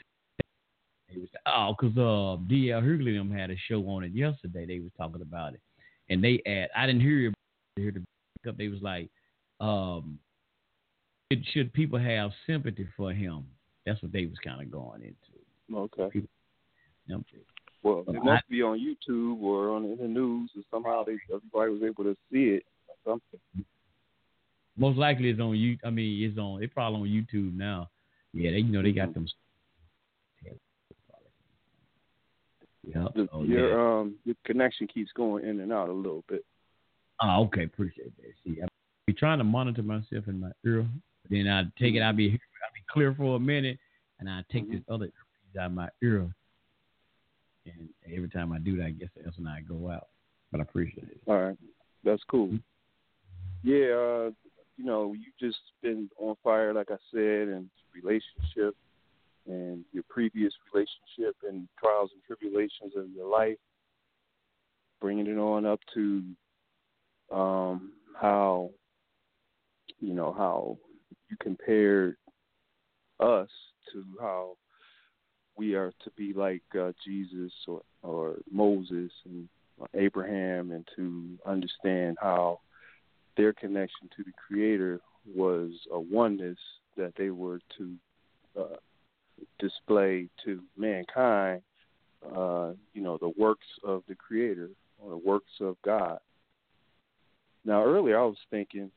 It was oh, cause uh, D.L. Hughley them had a show on it yesterday. They was talking about it, and they add. I didn't hear it. I heard the up. They was like, um, it, should people have sympathy for him? That's what they was kind of going into. Okay. Them- Well, it must be on YouTube or on in the news, or somehow they everybody was able to see it. Or something. Most likely it's on you. I mean, it's on. It's probably on YouTube now. Yeah, they you know they got mm-hmm. them. Yep. The- Oh, your yeah. um your connection keeps going in and out a little bit. Oh, okay. Appreciate that. See, I be trying to monitor myself in my ear. Then I take it. I mm-hmm. be I be clear for a minute, and I take this mm-hmm. other earpiece out of my ear. And every time I do that, I guess that's when I go out. But I appreciate it. All right, that's cool. Yeah, uh, you know, you just been on fire, like I said, and relationship, and your previous relationship, and trials and tribulations of your life, bringing it on up to um, how, you know, how you compared us to how we are to be like uh, Jesus or, or Moses and Abraham, and to understand how their connection to the Creator was a oneness that they were to uh, display to mankind. Uh, you know, the works of the Creator or the works of God. Now, earlier I was thinking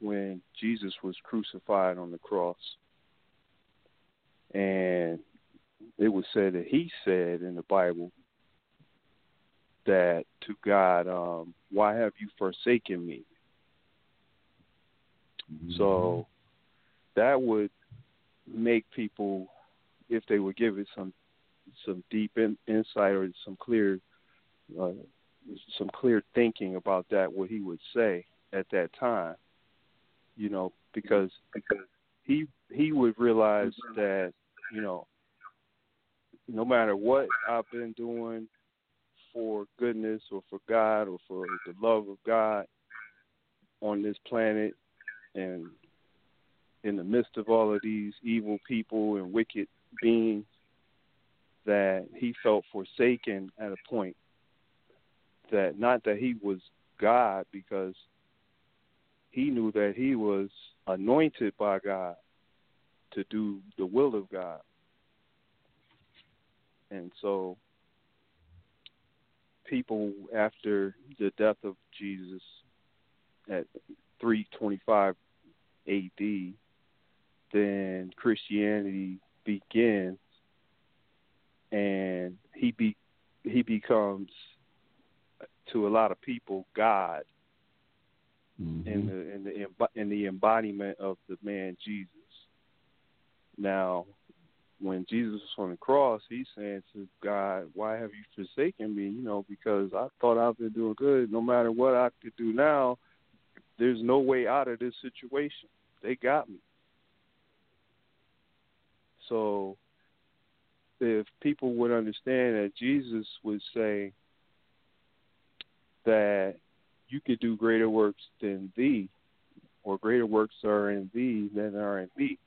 when Jesus was crucified on the cross, and it was said that he said in the Bible that to God, um, why have you forsaken me? So that would make people, if they would give it some some deep in, insight or some clear uh, some clear thinking about that, what he would say at that time, you know, because because he he would realize that you know no matter what I've been doing for goodness or for God or for the love of God on this planet and in the midst of all of these evil people and wicked beings that he felt forsaken at a point that not that he was God because he knew that he was anointed by God to do the will of God. And so people after the death of Jesus at 325 AD, then Christianity begins, and he be he becomes to a lot of people God Mm-hmm. in the in the in the embodiment of the man Jesus. Now, when Jesus was on the cross, he's saying to God, "Why have you forsaken me?" You know, because I thought I've been doing good. No matter what I could do now, there's no way out of this situation. They got me. So, if people would understand that Jesus would say that you could do greater works than thee, or greater works are in thee than are in me.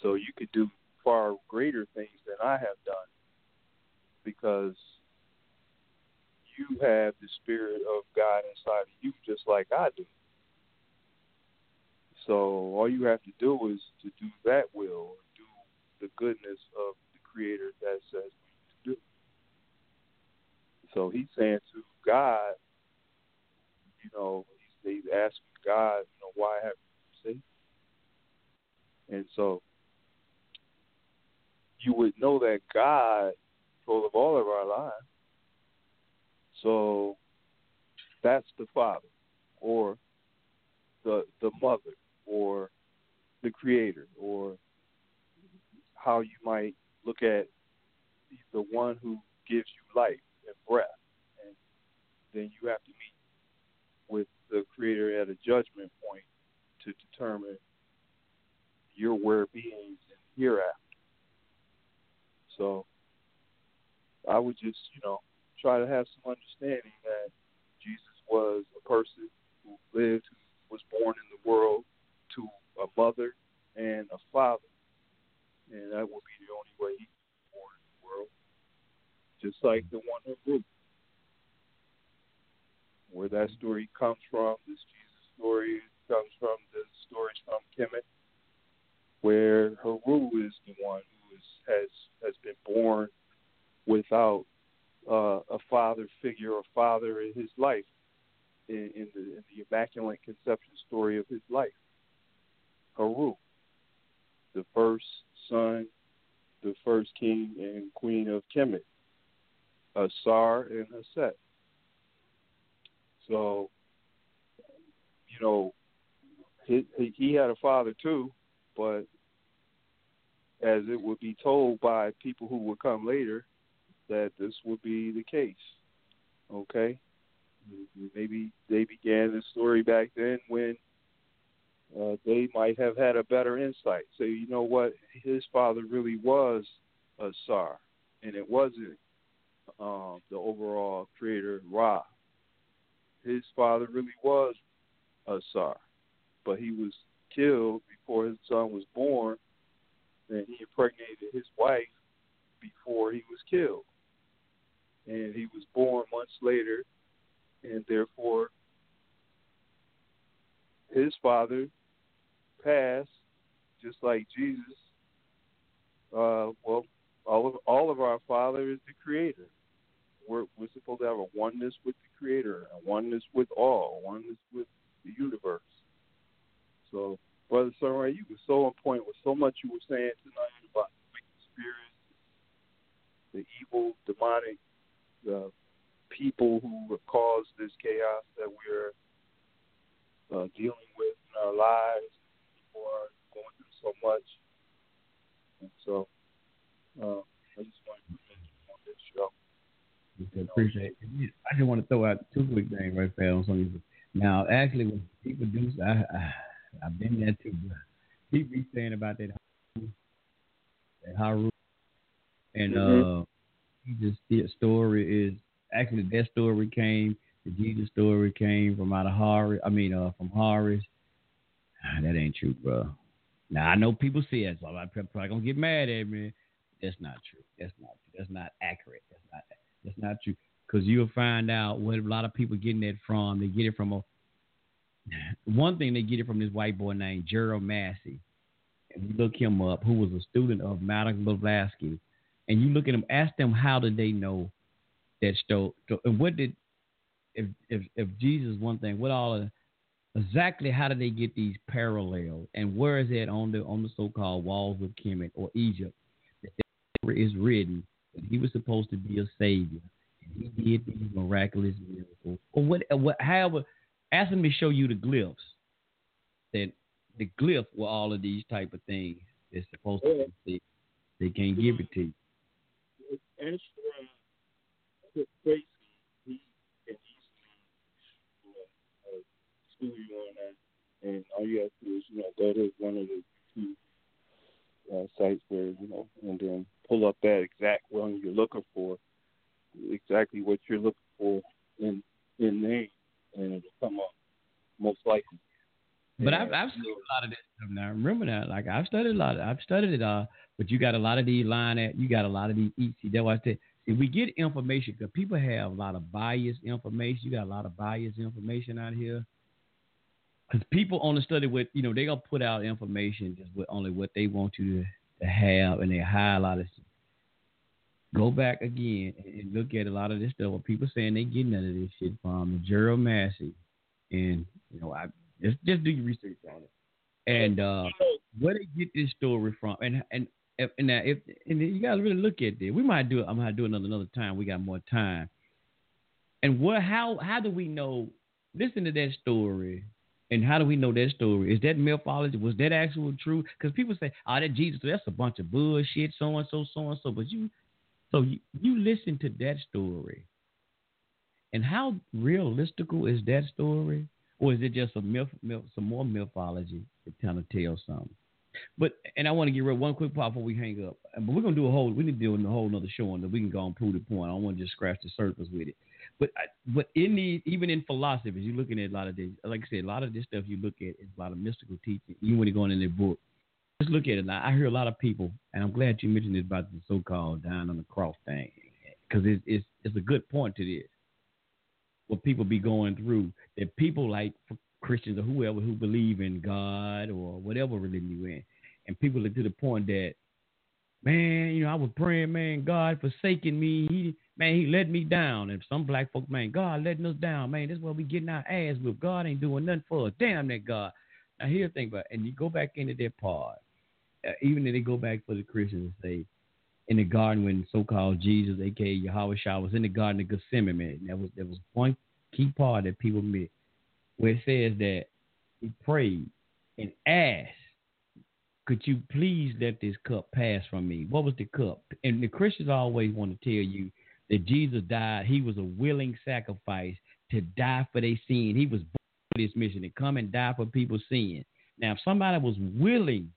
So you could do far greater things than I have done because you have the Spirit of God inside of you just like I do. So all you have to do is to do that will, do the goodness of the Creator that says we to do. So he's saying to God, you know, he's they ask God, you know, why have you forsaken? And so you would know that God control of all of our lives. So that's the father or the the mother or the creator or how you might look at the one who gives you life and breath and then you have to meet with the creator at a judgment point to determine your where beings and hereafter. So I would just, you know, try to have some understanding that Jesus was a person who lived, who was born in the world a mother and a father. And that will be the only way he was born in the world. Just like the one in Ruth. Where that story comes from, this Jesus story comes from, the stories from Kemet, where Heru is the one who is, has has been born without uh, a father figure or father in his life in, in, the, in the immaculate conception story of his life. Haru, the first son, the first king and queen of Kemet, Asar and Haset. So, you know, he, he had a father too, but as it would be told by people who would come later, that this would be the case. Okay? Maybe they began the story back then when uh, they might have had a better insight. So, you know what? His father really was a Tsar, and it wasn't um, the overall creator, Ra. His father really was a Tsar, but he was killed before his son was born, and he impregnated his wife before he was killed and he was born months later, and therefore his father passed, just like Jesus. Uh, well, all of all of our Father is the Creator. We're we're supposed to have a oneness with the Creator, a oneness with all, a oneness with the universe. So, Brother Sunray, you were so on point with so much you were saying tonight about the wicked spirits, the evil, demonic the people who have caused this chaos that we're uh, dealing with in our lives. People are going through so much, and so uh, I just want to mention on this show. Okay, appreciate it. I just want to throw out two quick things right there on something. Now, actually, when people do, I, I I've been there too. But people be saying about that that Haru and mm-hmm. uh Jesus story is actually that story came. The Jesus story came from out of Horus. I mean, uh, from Horus. That ain't true, bro. Now I know people say it, so I'm probably gonna get mad at me. That's not true. That's not. That's not accurate. That's not. That's not true. Because you'll find out what a lot of people getting that from. They get it from a. One thing they get it from this white boy named Gerald Massey. And you look him up, who was a student of Madame Blavatsky and you look at them, ask them how did they know that story? And what did if if if Jesus one thing, what all of, exactly how do they get these parallels, and where is it on the on the so-called walls of Kemet or Egypt? That is written that he was supposed to be a savior, and he did these miraculous miracles, or what? What? However, ask them to show you the glyphs that the glyph were all of these type of things. They're supposed to be. They can't give it to you. Put Tracy, he can easily you know, uh, you on that, and all you have to do is you know go to one of the two uh, sites where you know, and then pull up that exact one you're looking for, exactly what you're looking for in in name, and it'll come up most likely. But I've, I've studied a lot of this stuff now. Remember that? Like I've studied a lot. Of, I've studied it all. But you got a lot of these line at. You got a lot of these EC. That's why I said. See, we get information because people have a lot of biased information. You got a lot of biased information out here. Because people on the study with you know. They gonna put out information just with only what they want you to, to have, and they of. Stuff. Go back again and look at a lot of this stuff. What people saying they get none of this shit from Gerald Massey and you know, I just just do your research on it. And uh, where they get this story from, and and and now if and you gotta really look at this, We might do it. I'm gonna do another another time. We got more time. And what? How? How do we know? Listen to that story. And how do we know that story? Is that mythology? Was that actual true? Because people say, "Oh, that Jesus, that's a bunch of bullshit." So and so, so and so. But you, so you, you listen to that story, and how realistical is that story? Or is it just a myth, myth some more mythology to kind of tell something? But and I want to get rid of one quick part before we hang up. But we're gonna do a whole we need to do a whole another show on that we can go and prove the point. I don't want to just scratch the surface with it. But but in the even in philosophy, you're looking at a lot of this, like I said, a lot of this stuff you look at is a lot of mystical teaching. Even when you're going in their book, just look at it. Now I hear a lot of people, and I'm glad you mentioned this about the so-called dying on the cross thing, because it's, it's it's a good point to this what people be going through. That people like Christians or whoever who believe in God or whatever religion you in, and people are to the point that, man, you know, I was praying, man, God forsaking me. He man, he let me down. And some black folks, man, God letting us down, man. This is why we getting our ass with. God ain't doing nothing for us. Damn that God. Now here, think about, it. and you go back into that part. Uh, even if they go back for the Christians and say, in the garden when so-called Jesus, aka Yahweh Shah, was in the garden of Gethsemane. Man. That was there was one key part that people miss, where it says that he prayed and asked, "Could you please let this cup pass from me?" What was the cup? And the Christians always want to tell you that Jesus died. He was a willing sacrifice to die for their sin. He was born for this mission to come and die for people's sin. Now, if somebody was willing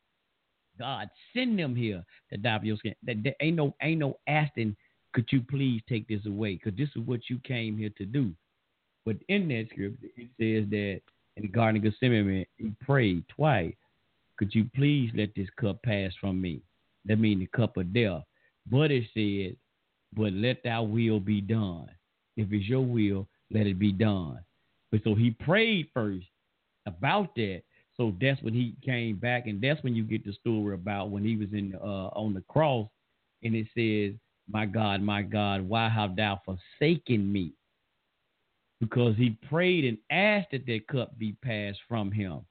God, send them here to die for your sin. That, ain't no ain't no asking. Could you please take this away? Because this is what you came here to do. But in that scripture, it says that in the Garden of Gethsemane, he prayed twice. Could you please let this cup pass from me? That means the cup of death. But it said, but let thy will be done. If it's your will, let it be done. But so he prayed first about that so that's when he came back, and that's when you get the story about when he was in uh, on the cross, and it says, "My God, my God, why have thou forsaken me?" Because he prayed and asked that that cup be passed from him.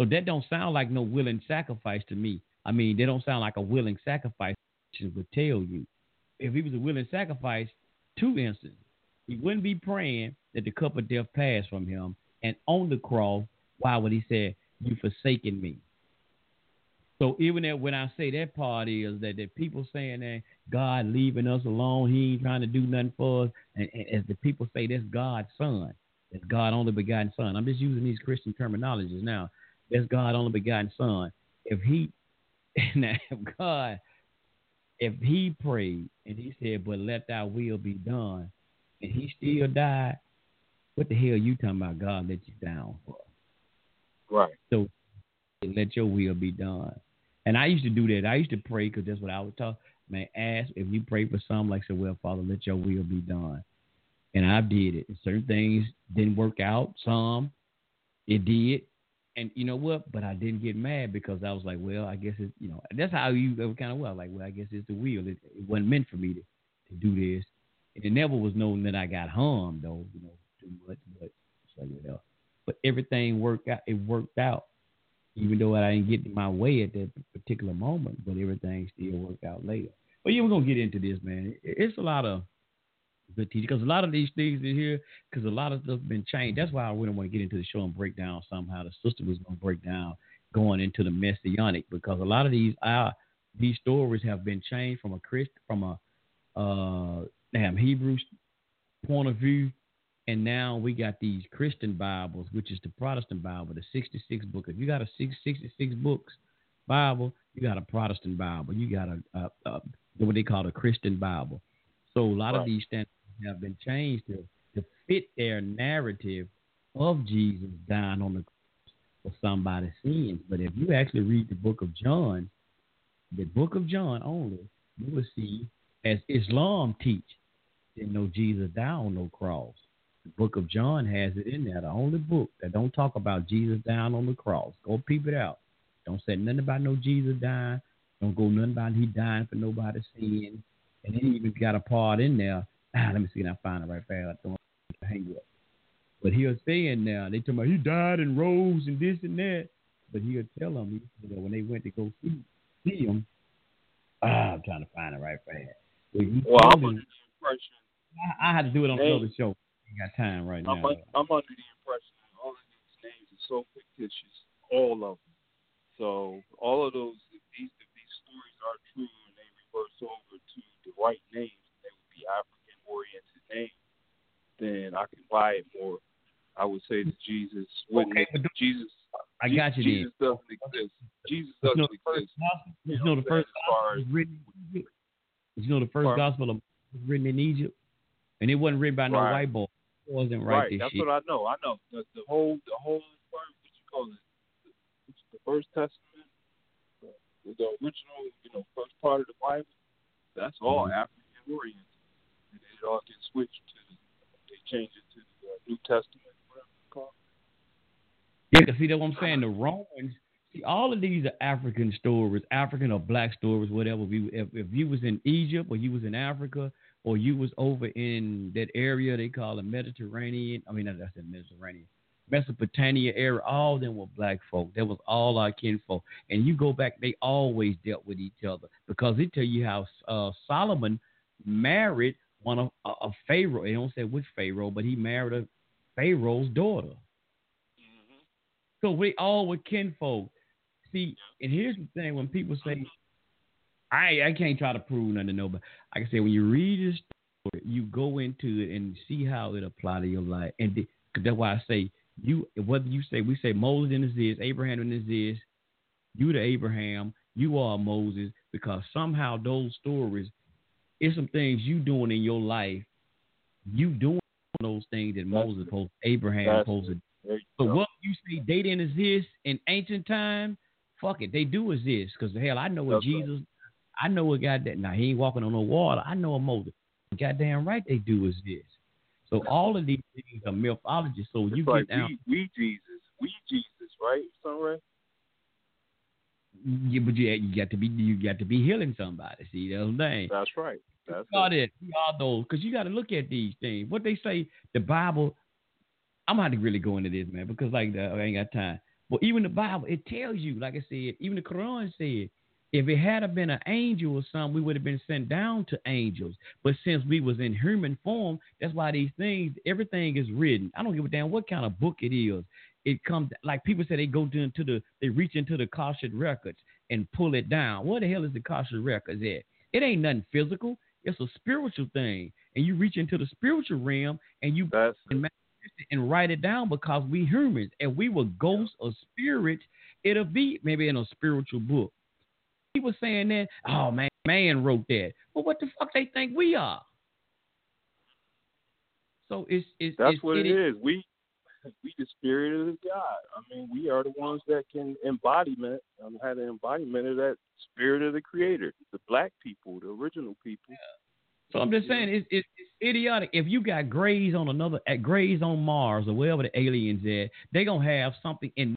So that don't sound like no willing sacrifice to me. I mean, they don't sound like a willing sacrifice. Would tell you, if he was a willing sacrifice, two instances, he wouldn't be praying that the cup of death pass from him. And on the cross, why would he say, you forsaken me. So even that when I say that part is that the people saying that God leaving us alone, He ain't trying to do nothing for us, and, and as the people say, that's God's Son, that's God only begotten Son. I'm just using these Christian terminologies now. That's God only begotten Son. If He, now if God, if He prayed and He said, "But let Thy will be done," and He still died, what the hell are you talking about? God let you down for? Right. So let your will be done. And I used to do that. I used to pray because that's what I would talk. Man, ask if you pray for something like, say, well, Father, let your will be done. And I did it. certain things didn't work out. Some it did. And you know what? But I didn't get mad because I was like, well, I guess it's, you know, that's how you kind of well, like, well, I guess it's the wheel. It, it wasn't meant for me to, to do this. And it never was known that I got harmed, though, you know, too much. But like, well, but everything worked out. It worked out, even though I didn't get in my way at that particular moment. But everything still worked out later. But yeah, we're gonna get into this, man. It's a lot of good teaching because a lot of these things in here, because a lot of stuff been changed. That's why I really want to get into the show and break down somehow. The sister was gonna break down going into the messianic because a lot of these uh, these stories have been changed from a Christ from a uh, damn Hebrew point of view and now we got these Christian Bibles, which is the Protestant Bible, the 66 book. If you got a 66 books Bible, you got a Protestant Bible. You got a, a, a what they call a Christian Bible. So a lot right. of these standards have been changed to, to fit their narrative of Jesus dying on the cross for somebody's sins. But if you actually read the book of John, the book of John only, you will see as Islam teach, didn't know Jesus died on no cross. The book of John has it in there, the only book that don't talk about Jesus down on the cross. Go peep it out. Don't say nothing about no Jesus dying. Don't go nothing about he dying for nobody's sin. And then even got a part in there. Ah, let me see if I find it right fast. I don't hang up. But he'll saying now, they talk about he died and rose and this and that. But he'll tell them you know, when they went to go see, see him. Ah, I'm trying to find it right fast. Well, Well, I'm under the impression. I, I had to do it on Hey. another show. Ain't got time right I'm, now. un- I'm under the impression that all of these names are so fictitious, all of them. So all of those, if these if these stories are true and they reverse over to the right names, they would be African oriented name, then I can buy it more. I would say that Jesus wouldn't. Okay, but Jesus, I got you Jesus doesn't exist. Jesus You know doesn't the first exist. gospel. You You know know the first saying, as far gospel as- was written in Egypt. You know the first Pardon? gospel was written in Egypt, and it wasn't written by no Right. white boy. It wasn't Right, right. That's shit. what I know. I know the, the whole the whole what you call it, the, the First Testament, the, the original, you know, first part of the Bible. That's all Mhm. African oriented, then it all gets switched to the, they change it to the uh, New Testament, whatever it's called. Yeah, 'cause see that's what I'm saying. The Romans, see, all of these are African stories, African or black stories, whatever. If you, if, if you was in Egypt or you was in Africa or you was over in that area they call the Mediterranean, I mean, that's the Mediterranean, Mesopotamia area, all them were black folk. That was all our kinfolk. And you go back, they always dealt with each other because they tell you how uh, Solomon married one of a, a Pharaoh. They don't say which Pharaoh, but he married a Pharaoh's daughter. Mm-hmm. So we all were kinfolk. See, and here's the thing: when people say, "I I can't try to prove nothing to nobody," like I say, when you read this story, you go into it and see how it apply to your life, and the, that's why I say you. Whether you say we say Moses in this, is Abraham in this, is you the Abraham, you are Moses, because somehow those stories, it's some things you doing in your life, you doing those things that Moses, Abraham, That's supposed to There you but go. what you say they didn't exist in ancient time, fuck it, they do exist. Because hell, I know what That's right. Jesus, I know what God that. Now he ain't walking on no water. I know a Moses. Goddamn right, they do exist. So all of these things are mythology. So It's you like get down, we, we Jesus, we Jesus, right, Sunray? yeah, but you, you got to be you got to be healing somebody. See that's the thing. That's right. That's are it. that. We are those. Because you got to look at these things. What they say, the Bible. I'm gonna have to really go into this, man, because like the, I ain't got time. But even the Bible, it tells you, like I said, even the Quran said, if it had been an angel or something, we would have been sent down to angels. But since we was in human form, that's why these things, everything is written. I don't give a damn what kind of book it is. It comes like people say they go into the they reach into the Akashic records and pull it down. Where the hell is the Akashic records at? It ain't nothing physical. It's a spiritual thing, and you reach into the spiritual realm and you and and write it down because we humans. If we were ghosts or spirits, it'll be maybe in a spiritual book. People saying that, oh man, man wrote that. Well, what the fuck they think we are? So it's it's That's it's, what it it is. We we the spirit of God. I mean, we are the ones that can embodiment um, have the embodiment of that spirit of the Creator, the black people, the original people. Yeah. So I'm just saying it's, it's, it's idiotic. If you got grays on another at grays on Mars or wherever the aliens at, they gonna have something in.